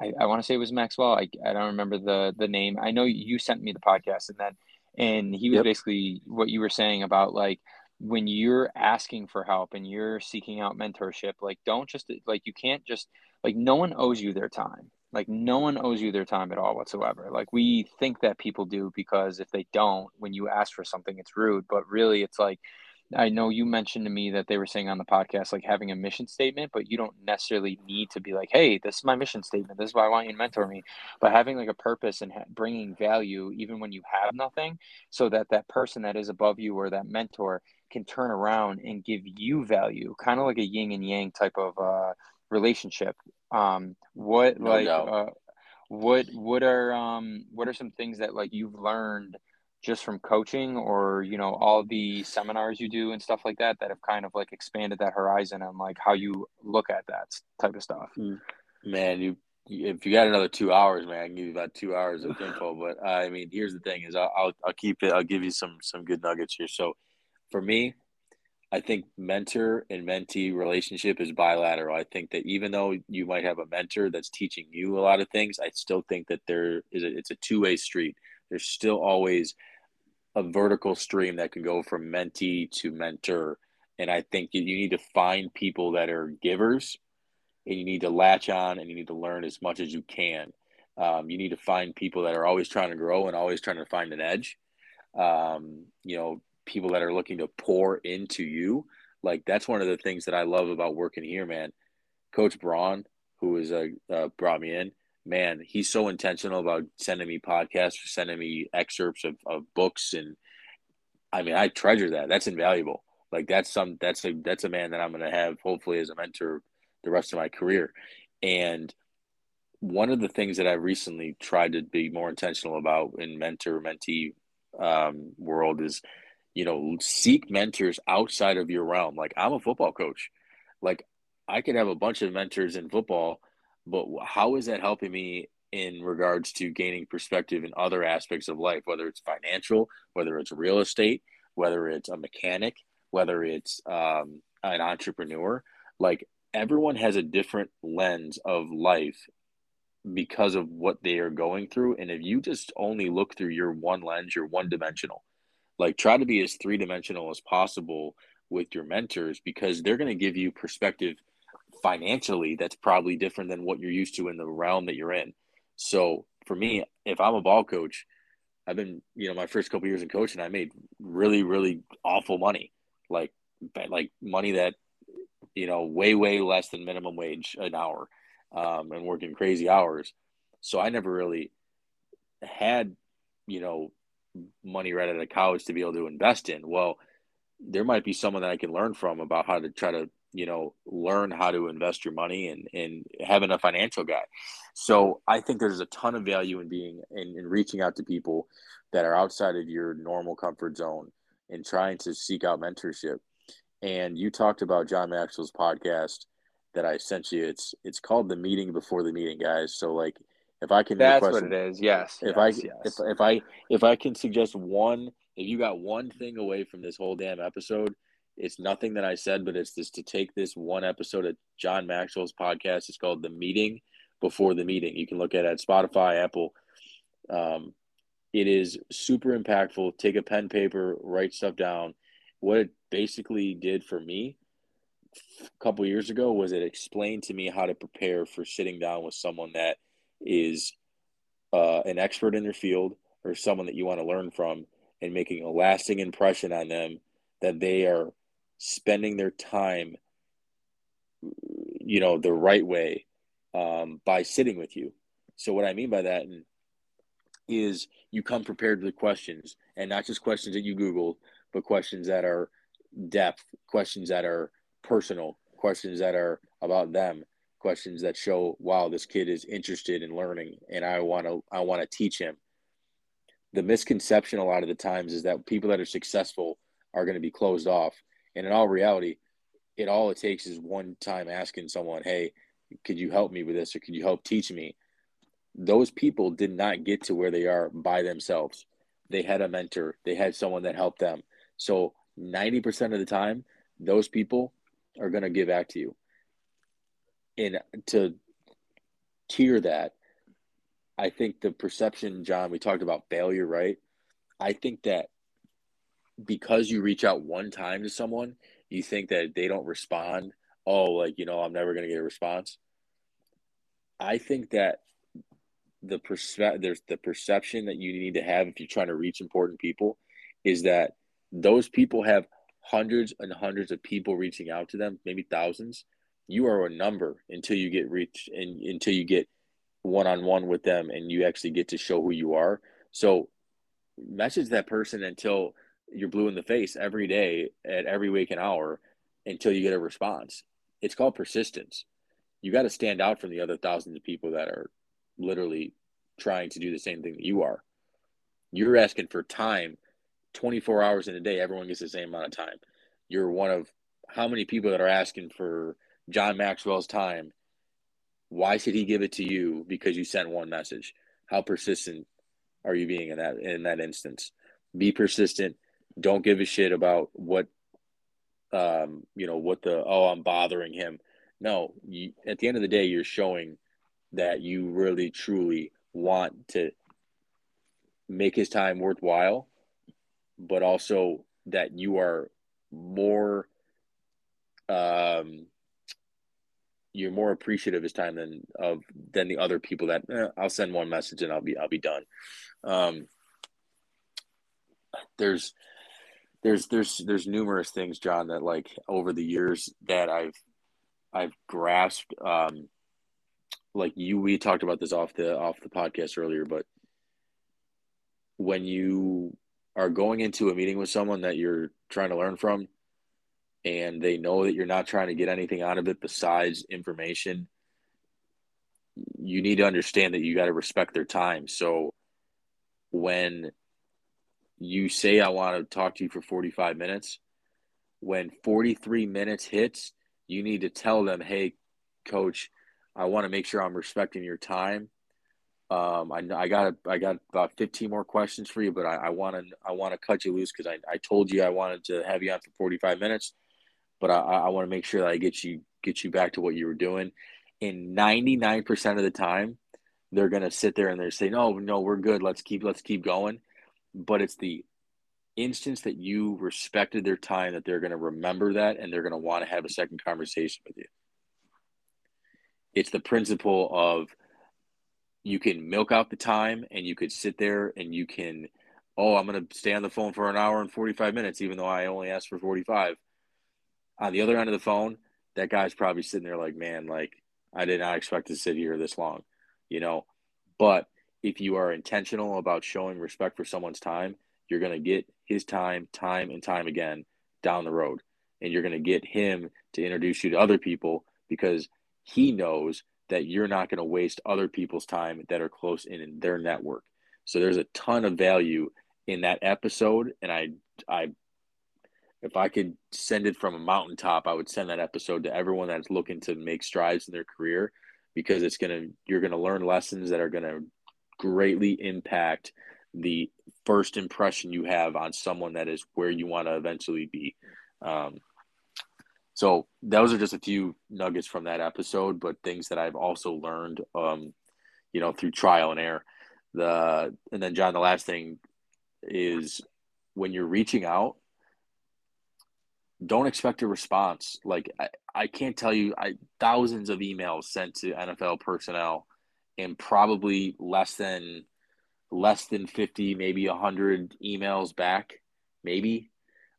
I, I want to say it was Maxwell. I, I don't remember the the name. I know you sent me the podcast and then, and he was yep. basically what you were saying about like when you're asking for help and you're seeking out mentorship like don't just like you can't just like no one owes you their time like no one owes you their time at all whatsoever like we think that people do because if they don't when you ask for something it's rude but really it's like I know you mentioned to me that they were saying on the podcast like having a mission statement, but you don't necessarily need to be like, "Hey, this is my mission statement. This is why I want you to mentor me." But having like a purpose and bringing value, even when you have nothing, so that that person that is above you or that mentor can turn around and give you value, kind of like a yin and yang type of uh, relationship. Um, what no like uh, what what are um what are some things that like you've learned? just from coaching or you know all the seminars you do and stuff like that that have kind of like expanded that horizon and like how you look at that type of stuff mm. man you if you got another two hours man i can give you about two hours of info but uh, i mean here's the thing is I'll, I'll, I'll keep it i'll give you some some good nuggets here so for me i think mentor and mentee relationship is bilateral i think that even though you might have a mentor that's teaching you a lot of things i still think that there is a, it's a two-way street there's still always a vertical stream that can go from mentee to mentor. And I think you, you need to find people that are givers and you need to latch on and you need to learn as much as you can. Um, you need to find people that are always trying to grow and always trying to find an edge. Um, you know, people that are looking to pour into you. Like that's one of the things that I love about working here, man. Coach Braun, who has uh, uh, brought me in, man, he's so intentional about sending me podcasts, sending me excerpts of, of books, and I mean, I treasure that. That's invaluable. Like that's some that's a that's a man that I'm to have hopefully as a mentor the rest of my career. And one of the things that I recently tried to be more intentional about in mentor mentee um, world is, you know, seek mentors outside of your realm. Like I'm a football coach, like I could have a bunch of mentors in football but how is that helping me in regards to gaining perspective in other aspects of life, whether it's financial, whether it's real estate, whether it's a mechanic, whether it's um, an entrepreneur? Like everyone has a different lens of life because of what they are going through. And if you just only look through your one lens, you're one dimensional. Like try to be as three dimensional as possible with your mentors because they're going to give you perspective financially that's probably different than what you're used to in the realm that you're in. So for me, if I'm a ball coach, I've been, you know, my first couple years in coaching, I made really, really awful money, like, like money that, you know, way, way less than minimum wage an hour, um, and working crazy hours. So I never really had, you know, money right out of college to be able to invest in. Well, there might be someone that I can learn from about how to try to you know learn how to invest your money and and having a financial guy. So i think there's a ton of value in being in, in reaching out to people that are outside of your normal comfort zone and trying to seek out mentorship. And you talked about john maxwell's podcast that i sent you. It's it's called the meeting before the meeting guys. So like if i can that's request, what it is yes if yes, i yes. if, if i if i can suggest one if you got one thing away from this whole damn episode it's nothing that I said, but it's just to take this one episode of John Maxwell's podcast. It's called The Meeting Before the Meeting. You can look at it at Spotify, Apple. Um, it is super impactful. Take a pen, paper, write stuff down. What it basically did for me a couple years ago was it explained to me how to prepare for sitting down with someone that is uh, an expert in their field or someone that you want to learn from and making a lasting impression on them that they are spending their time, you know, the right way um, by sitting with you. So what I mean by that is you come prepared with questions and not just questions that you Google, but questions that are depth, questions that are personal, questions that are about them, questions that show, wow, this kid is interested in learning and I want to, I want to teach him. The misconception a lot of the times is that people that are successful are going to be closed off and in all reality, it all it takes is one time asking someone, "Hey, could you help me with this, or could you help teach me?" Those people did not get to where they are by themselves. They had a mentor. They had someone that helped them. So ninety percent of the time, those people are going to give back to you. And to tier that, I think the perception, John, we talked about failure, right? I think that because you reach out one time to someone, you think that they don't respond. Oh, like, you know, I'm never going to get a response. I think that the perspe- there's the perception that you need to have if you're trying to reach important people is that those people have hundreds and hundreds of people reaching out to them, maybe thousands. You are a number until you get reached and until you get one on one with them and you actually get to show who you are. So message that person until you're blue in the face every day at every waking hour until you get a response. It's called persistence. You got to stand out from the other thousands of people that are literally trying to do the same thing that you are. You're asking for time 24 hours in a day. Everyone gets the same amount of time. You're one of how many people that are asking for John Maxwell's time? Why should he give it to you because you sent one message? How persistent are you being in that in that instance? Be persistent don't give a shit about what um you know what the oh i'm bothering him no you, at the end of the day you're showing that you really truly want to make his time worthwhile but also that you are more um you're more appreciative of his time than of than the other people that eh, I'll send one message and I'll be I'll be done. Um, there's there's there's there's numerous things, John, that like over the years that I've I've grasped um, like you we talked about this off the off the podcast earlier, but when you are going into a meeting with someone that you're trying to learn from and they know that you're not trying to get anything out of it besides information you need to understand that you got to respect their time. So when you say i want to talk to you for 45 minutes when 43 minutes hits you need to tell them hey coach i want to make sure i'm respecting your time. Um, I, I got I got about 15 more questions for you, but I want to I want to cut you loose because I, I told you I wanted to have you on for 45 minutes, but I, I want to make sure that I get you get you back to what you were doing. And 99% of the time, they're gonna sit there and they're saying, "No, no, we're good. Let's keep let's keep going." But it's the instance that you respected their time that they're gonna remember that and they're gonna want to have a second conversation with you. It's the principle of you can milk out the time and you could sit there and you can oh i'm going to stay on the phone for an hour and 45 minutes even though i only asked for 45 on the other end of the phone that guy's probably sitting there like man like i did not expect to sit here this long you know but if you are intentional about showing respect for someone's time you're going to get his time time and time again down the road and you're going to get him to introduce you to other people because he knows that you're not going to waste other people's time that are close in, their network. So there's a ton of value in that episode, and I, I, if I could send it from a mountaintop, I would send that episode to everyone that's looking to make strides in their career, because it's gonna, you're gonna learn lessons that are gonna greatly impact the first impression you have on someone that is where you want to eventually be. Um, so those are just a few nuggets from that episode, but things that I've also learned, um, you know, through trial and error. The and then John, the last thing is when you're reaching out, don't expect a response. Like I, I can't tell you, I thousands of emails sent to NFL personnel, and probably less than less than 50 maybe 100 emails back maybe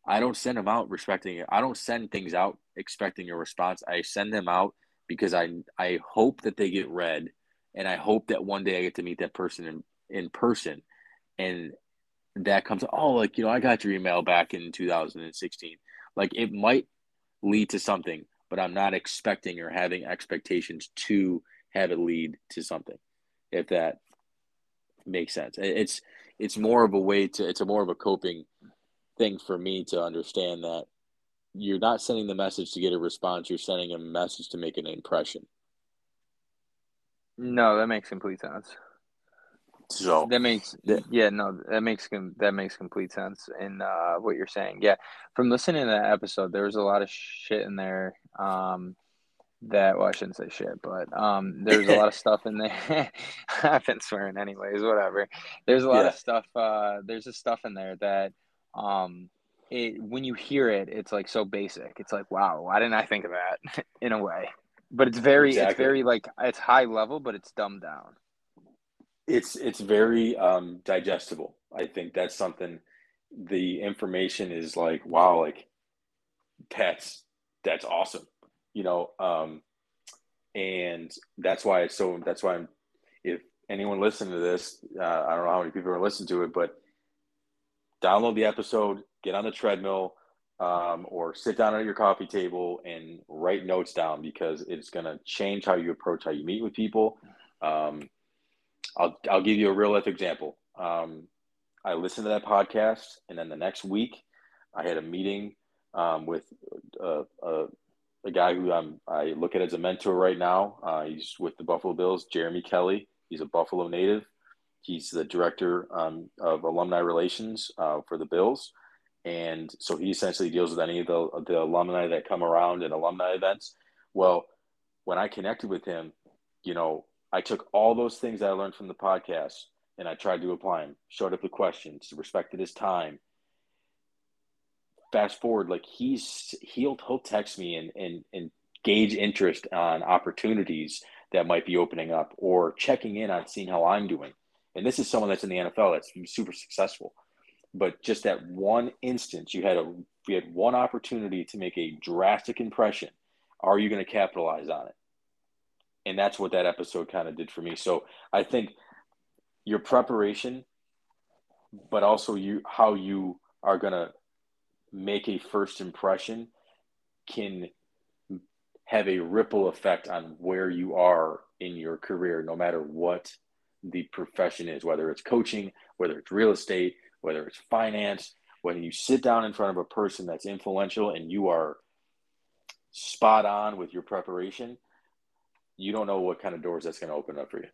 I don't send them out respecting it. I don't send things out expecting a response. I send them out because I I hope that they get read, and I hope that one day I get to meet that person in in person, and that comes. Oh, like you know, I got your email back in 2016. Like it might lead to something, but I'm not expecting or having expectations to have it lead to something. If that makes sense, it's it's more of a way to. It's a more of a coping thing for me to understand that you're not sending the message to get a response you're sending a message to make an impression no that makes complete sense so that makes that, yeah no that makes that makes complete sense in uh, what you're saying yeah from listening to that episode there was a lot of shit in there um, that well I shouldn't say shit but um, there's a lot of stuff in there I've been swearing anyways whatever there's a lot yeah. of stuff uh, there's a stuff in there that um, it when you hear it, it's like so basic. It's like, wow, why didn't I think of that? in a way, but it's very, exactly. it's very like it's high level, but it's dumbed down. It's it's very um, digestible. I think that's something. The information is like, wow, like that's that's awesome, you know. Um, and that's why it's so. That's why I'm. If anyone listening to this, uh, I don't know how many people are listening to it, but download the episode, get on the treadmill, um, or sit down at your coffee table and write notes down because it's going to change how you approach how you meet with people. Um, I'll, I'll give you a real life example. Um, I listened to that podcast, and then the next week, I had a meeting um, with a, a, a, guy who I'm, I look at as a mentor right now. Uh, he's with the Buffalo Bills, Jeremy Kelly. He's a Buffalo native. He's the director um, of alumni relations uh, for the Bills. And so he essentially deals with any of the, the alumni that come around in alumni events. Well, when I connected with him, you know, I took all those things that I learned from the podcast and I tried to apply them, showed up the questions, respected his time. Fast forward, like he's he'll he'll text me and and and gauge interest on opportunities that might be opening up or checking in on seeing how I'm doing. And this is someone that's in the NFL that's super successful. But just that one instance, you had a you had one opportunity to make a drastic impression. Are you going to capitalize on it? And that's what that episode kind of did for me. So I think your preparation, but also you how you are gonna make a first impression can have a ripple effect on where you are in your career, no matter what the profession is, whether it's coaching, whether it's real estate, whether it's finance. When you sit down in front of a person that's influential and you are spot on with your preparation, you don't know what kind of doors that's going to open up for you.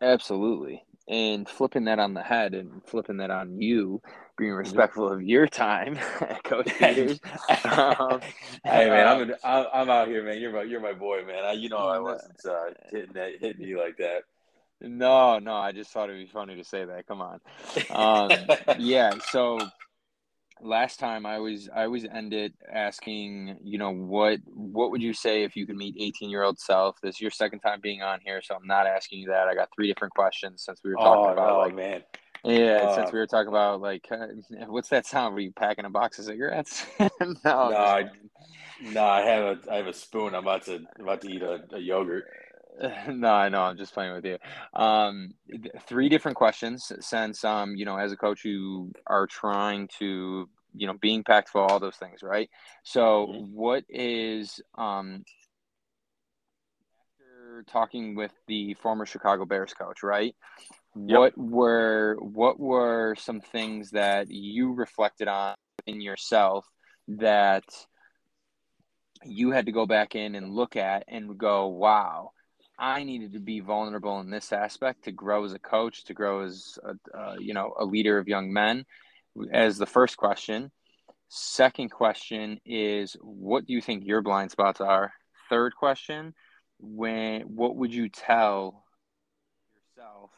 Absolutely. And flipping that on the head and flipping that on you, being respectful of your time, Coach Peters. um, hey man, I'm, an, I'm out here, man. You're my you're my boy, man. I, you know I wasn't uh, hitting that hitting you like that. No, no, I just thought it'd be funny to say that. Come on. Um, yeah, so last time I was I always end it asking, you know, what what would you say if you could meet 18 year old self? This is your second time being on here, so I'm not asking you that. I got three different questions since we were talking oh, about no, like man. Yeah, uh, since we were talking about like, uh, what's that sound? Were you packing a box of cigarettes? no, no, I, no, I have a I have a spoon. I'm about to I'm about to eat a, a yogurt. no, I know. I'm just playing with you. Um, three different questions. Since um, you know, as a coach, you are trying to you know, being packed for all those things, right? So, mm-hmm. what is um, after talking with the former Chicago Bears coach, right? Yep. What were what were some things that you reflected on in yourself that you had to go back in and look at and go, wow, I needed to be vulnerable in this aspect to grow as a coach, to grow as a, uh, you know a leader of young men, as the first question. Second question is what do you think your blind spots are? Third question, when what would you tell yourself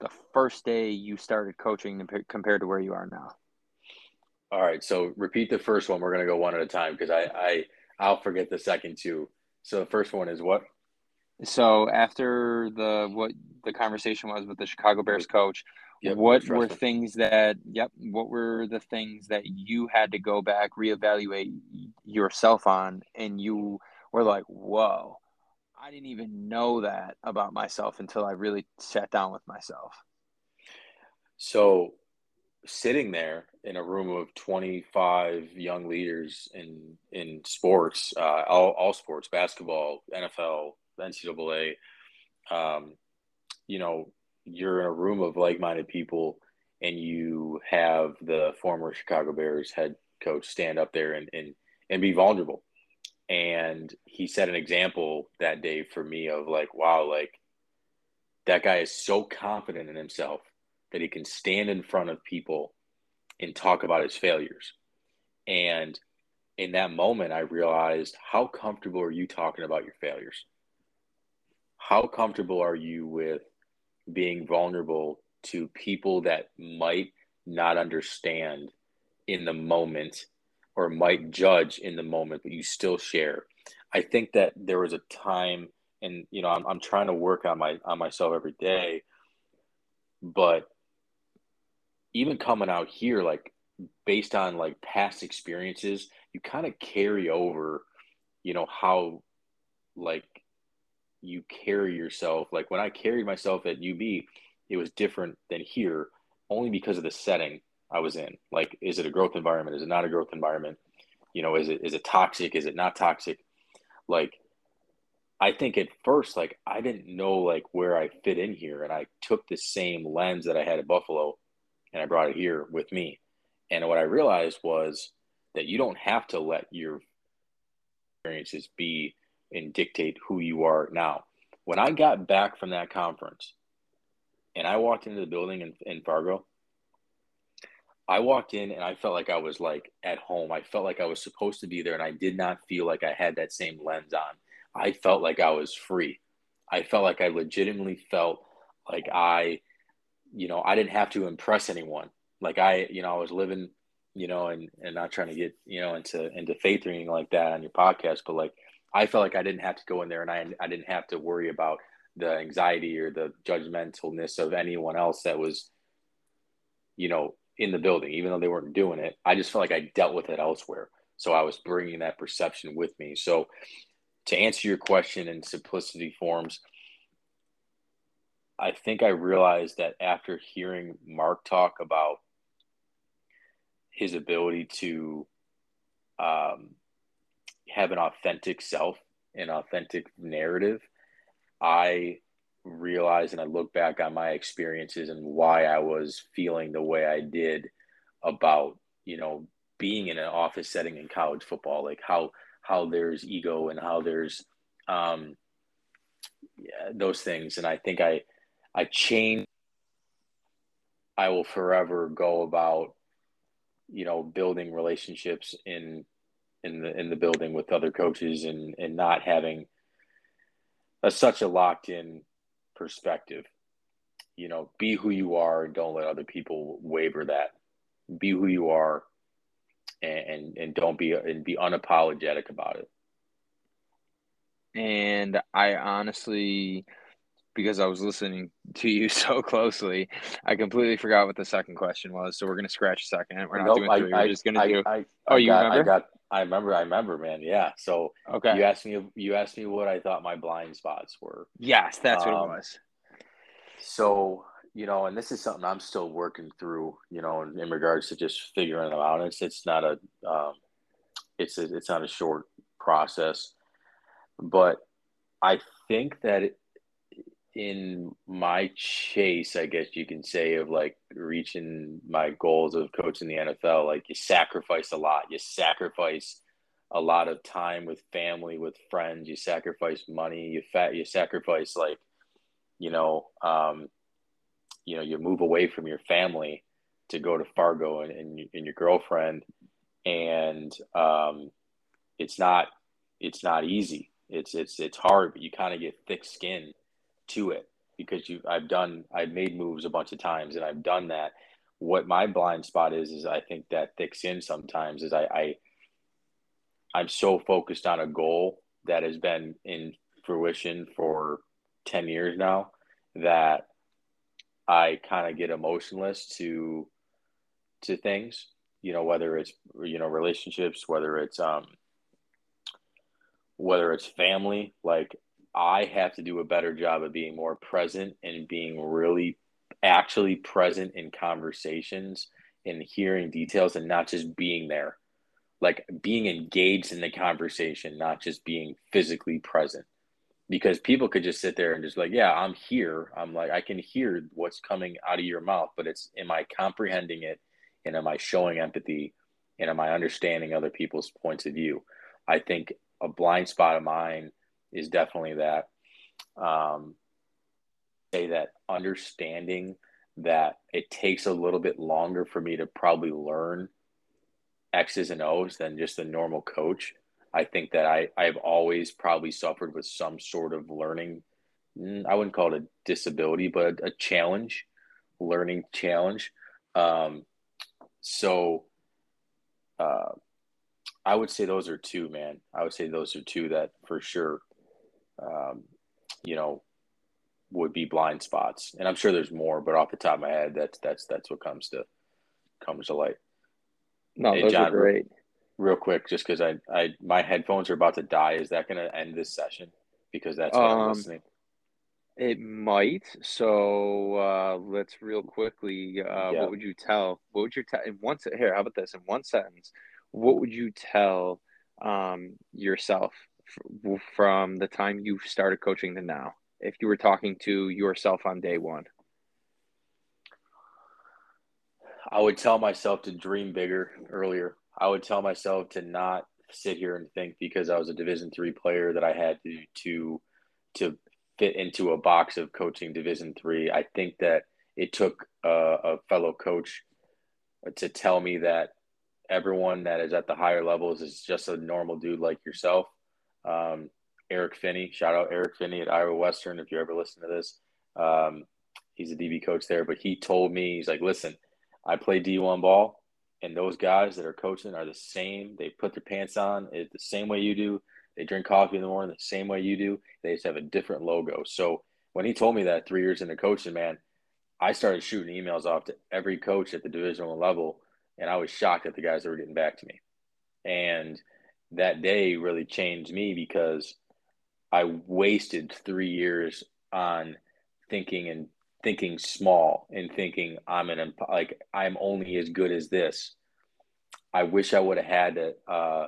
the first day you started coaching compared to where you are now? All right, so repeat the first one. We're going to go one at a time because I, I I'll forget the second two. So the first one is what? So after the what the conversation was with the Chicago Bears coach, Yep, what were things that yep what were the things that you had to go back reevaluate yourself on and you were like whoa i didn't even know that about myself until i really sat down with myself. So sitting there in a room of 25 young leaders in in sports uh, all, all sports basketball nfl ncaa um, you know you're in a room of like-minded people and you have the former Chicago Bears head coach stand up there and and, and be vulnerable. And he set an example that day for me of like, wow, like that guy is so confident in himself that he can stand in front of people and talk about his failures. And in that moment, I realized how comfortable are you talking about your failures? How comfortable are you with being vulnerable to people that might not understand in the moment or might judge in the moment, but you still share. I think that there was a time, and you know, I'm, I'm trying to work on my on myself every day, but even coming out here, like based on like past experiences, you kind of carry over, you know, how like you carry yourself. Like when I carried myself at UB, it was different than here only because of the setting I was in. Like, is it a growth environment? Is it not a growth environment? You know, is it is it toxic? Is it not toxic? Like, I think at first, like I didn't know like where I fit in here, and I took the same lens that I had at Buffalo, and I brought it here with me. And what I realized was that you don't have to let your experiences be and dictate who you are now. When I got back from that conference and I walked into the building in, in Fargo, I walked in and I felt like I was like at home. I felt like I was supposed to be there and I did not feel like I had that same lens on. I felt like I was free. I felt like I legitimately felt like I, you know, I didn't have to impress anyone. Like I, you know, I was living, you know, and, and not trying to get, you know, into, into faith or anything like that on your podcast, but like I felt like I didn't have to go in there and I, I didn't have to worry about the anxiety or the judgmentalness of anyone else that was, you know, in the building, even though they weren't doing it. I just felt like I dealt with it elsewhere. So I was bringing that perception with me. So to answer your question in simplicity forms, I think I realized that after hearing Mark talk about his ability to um, have an authentic self, an authentic narrative, I realized and I look back on my experiences and why I was feeling the way I did about, you know, being in an office setting in college football, like how how there's ego and how there's um, yeah, those things. And I think I I changed. I will forever go about, you know, building relationships in in the in the building with other coaches and and not having a, such a locked in perspective. You know, be who you are and don't let other people waver that. Be who you are and, and, and don't be and be unapologetic about it. And I honestly because I was listening to you so closely, I completely forgot what the second question was. So we're gonna scratch a second. We're not nope, doing three. I, we're just gonna I, do. I, oh, you got, remember? I got. I remember. I remember, man. Yeah. So okay. You asked me. You asked me what I thought my blind spots were. Yes, that's um, what it um, was. So you know, and this is something I'm still working through. You know, in, in regards to just figuring them out. It's it's not a. Um, it's a, it's not a short process, but I think that it, in my chase, I guess you can say, of like reaching my goals of coaching the NFL, like you sacrifice a lot. You sacrifice a lot of time with family, with friends. You sacrifice money. You fat. You sacrifice like, you know, um, you know, you move away from your family to go to Fargo and and, and your girlfriend, and um, it's not it's not easy. It's it's it's hard, but you kind of get thick skin to it because you I've done I've made moves a bunch of times and I've done that. What my blind spot is is I think that thicks in sometimes is I, I I'm so focused on a goal that has been in fruition for 10 years now that I kind of get emotionless to to things, you know, whether it's you know relationships, whether it's um whether it's family, like I have to do a better job of being more present and being really actually present in conversations and hearing details and not just being there. Like being engaged in the conversation, not just being physically present. Because people could just sit there and just like, yeah, I'm here. I'm like, I can hear what's coming out of your mouth, but it's, am I comprehending it? And am I showing empathy? And am I understanding other people's points of view? I think a blind spot of mine is definitely that um, say that understanding that it takes a little bit longer for me to probably learn X's and O's than just a normal coach. I think that I, I've always probably suffered with some sort of learning. Mm, I wouldn't call it a disability, but a challenge, learning challenge. Um, so uh, I would say those are two, man. I would say those are two that for sure um, you know, would be blind spots. And I'm sure there's more, but off the top of my head, that's that's that's what comes to comes to light. No, hey, those John, are great. Real, real quick, just because I, I my headphones are about to die. Is that going to end this session? Because that's what um, I'm listening. It might. So uh, let's real quickly. Uh, What would you tell? What would you tell in one here? How about this? In one sentence, what would you tell um, yourself from the time you started coaching to now? If you were talking to yourself on day one, I would tell myself to dream bigger earlier. I would tell myself to not sit here and think because I was a Division three player that I had to to to fit into a box of coaching Division three. I think that it took a, a fellow coach to tell me that everyone that is at the higher levels is just a normal dude like yourself um, Eric Finney, shout out Eric Finney at Iowa Western. If you ever listen to this, um, he's a DB coach there. But he told me, he's like, listen, I play D1 ball, and those guys that are coaching are the same. They put their pants on the same way you do. They drink coffee in the morning the same way you do. They just have a different logo. So when he told me that three years into coaching, man, I started shooting emails off to every coach at the divisional level, and I was shocked at the guys that were getting back to me. And – that day really changed me because I wasted three years on thinking and thinking small and thinking I'm an like I'm only as good as this. I wish I would have had it. Uh,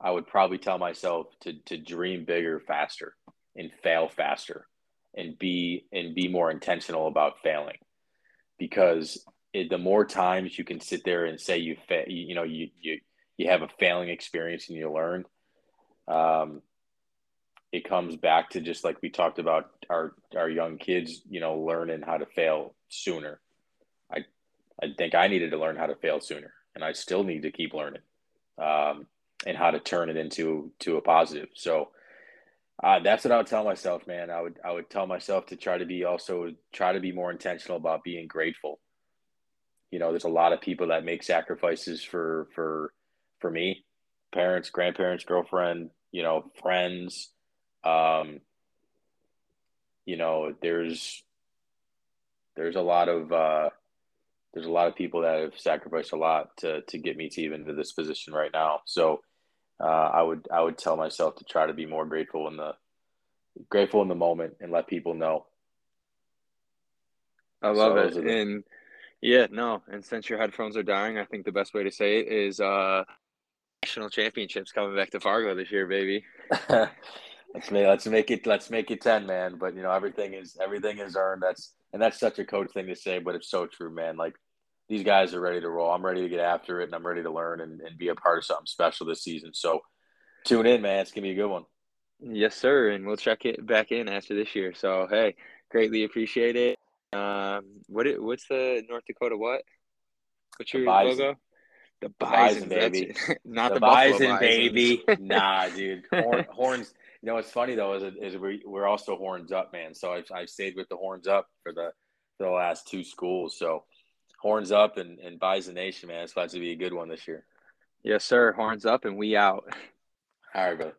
I would probably tell myself to to dream bigger, faster, and fail faster, and be and be more intentional about failing, because it, the more times you can sit there and say you fa- you know you you you have a failing experience and you learn, um, it comes back to just like we talked about our our young kids, you know, learning how to fail sooner. I I think I needed to learn how to fail sooner, and I still need to keep learning, um, and how to turn it into to a positive. So. Uh, that's what I would tell myself, man. I would I would tell myself to try to be also try to be more intentional about being grateful. You know, there's a lot of people that make sacrifices for for for me, parents, grandparents, girlfriend, you know, friends, um, you know, there's there's a lot of uh, there's a lot of people that have sacrificed a lot to to get me to even to this position right now. So uh, I would I would tell myself to try to be more grateful in the grateful in the moment and let people know. I love so it, the... and yeah, no, and since your headphones are dying, I think the best way to say it is uh, national championships coming back to Fargo this year, baby. let's make let's make it let's make it ten, man. But you know everything is everything is earned. That's and that's such a coach thing to say, but it's so true, man. Like these guys are ready to roll. I'm ready to get after it, and I'm ready to learn and, and be a part of something special this season. So tune in, man. It's gonna be a good one. Yes, sir. And we'll check it back in after this year. So hey, greatly appreciate it. Um, what it, what's the North Dakota what? What's your logo? The bison, bison baby, not the, the bison, baby. nah, dude. Horn, horns you know, what's funny though is, is we, we're also horns up, man. So I've, I've stayed with the horns up for the for the last two schools. So horns up and, and Bison Nation, man. It's about to be a good one this year. Yes, sir. Horns up and we out. All right, brother.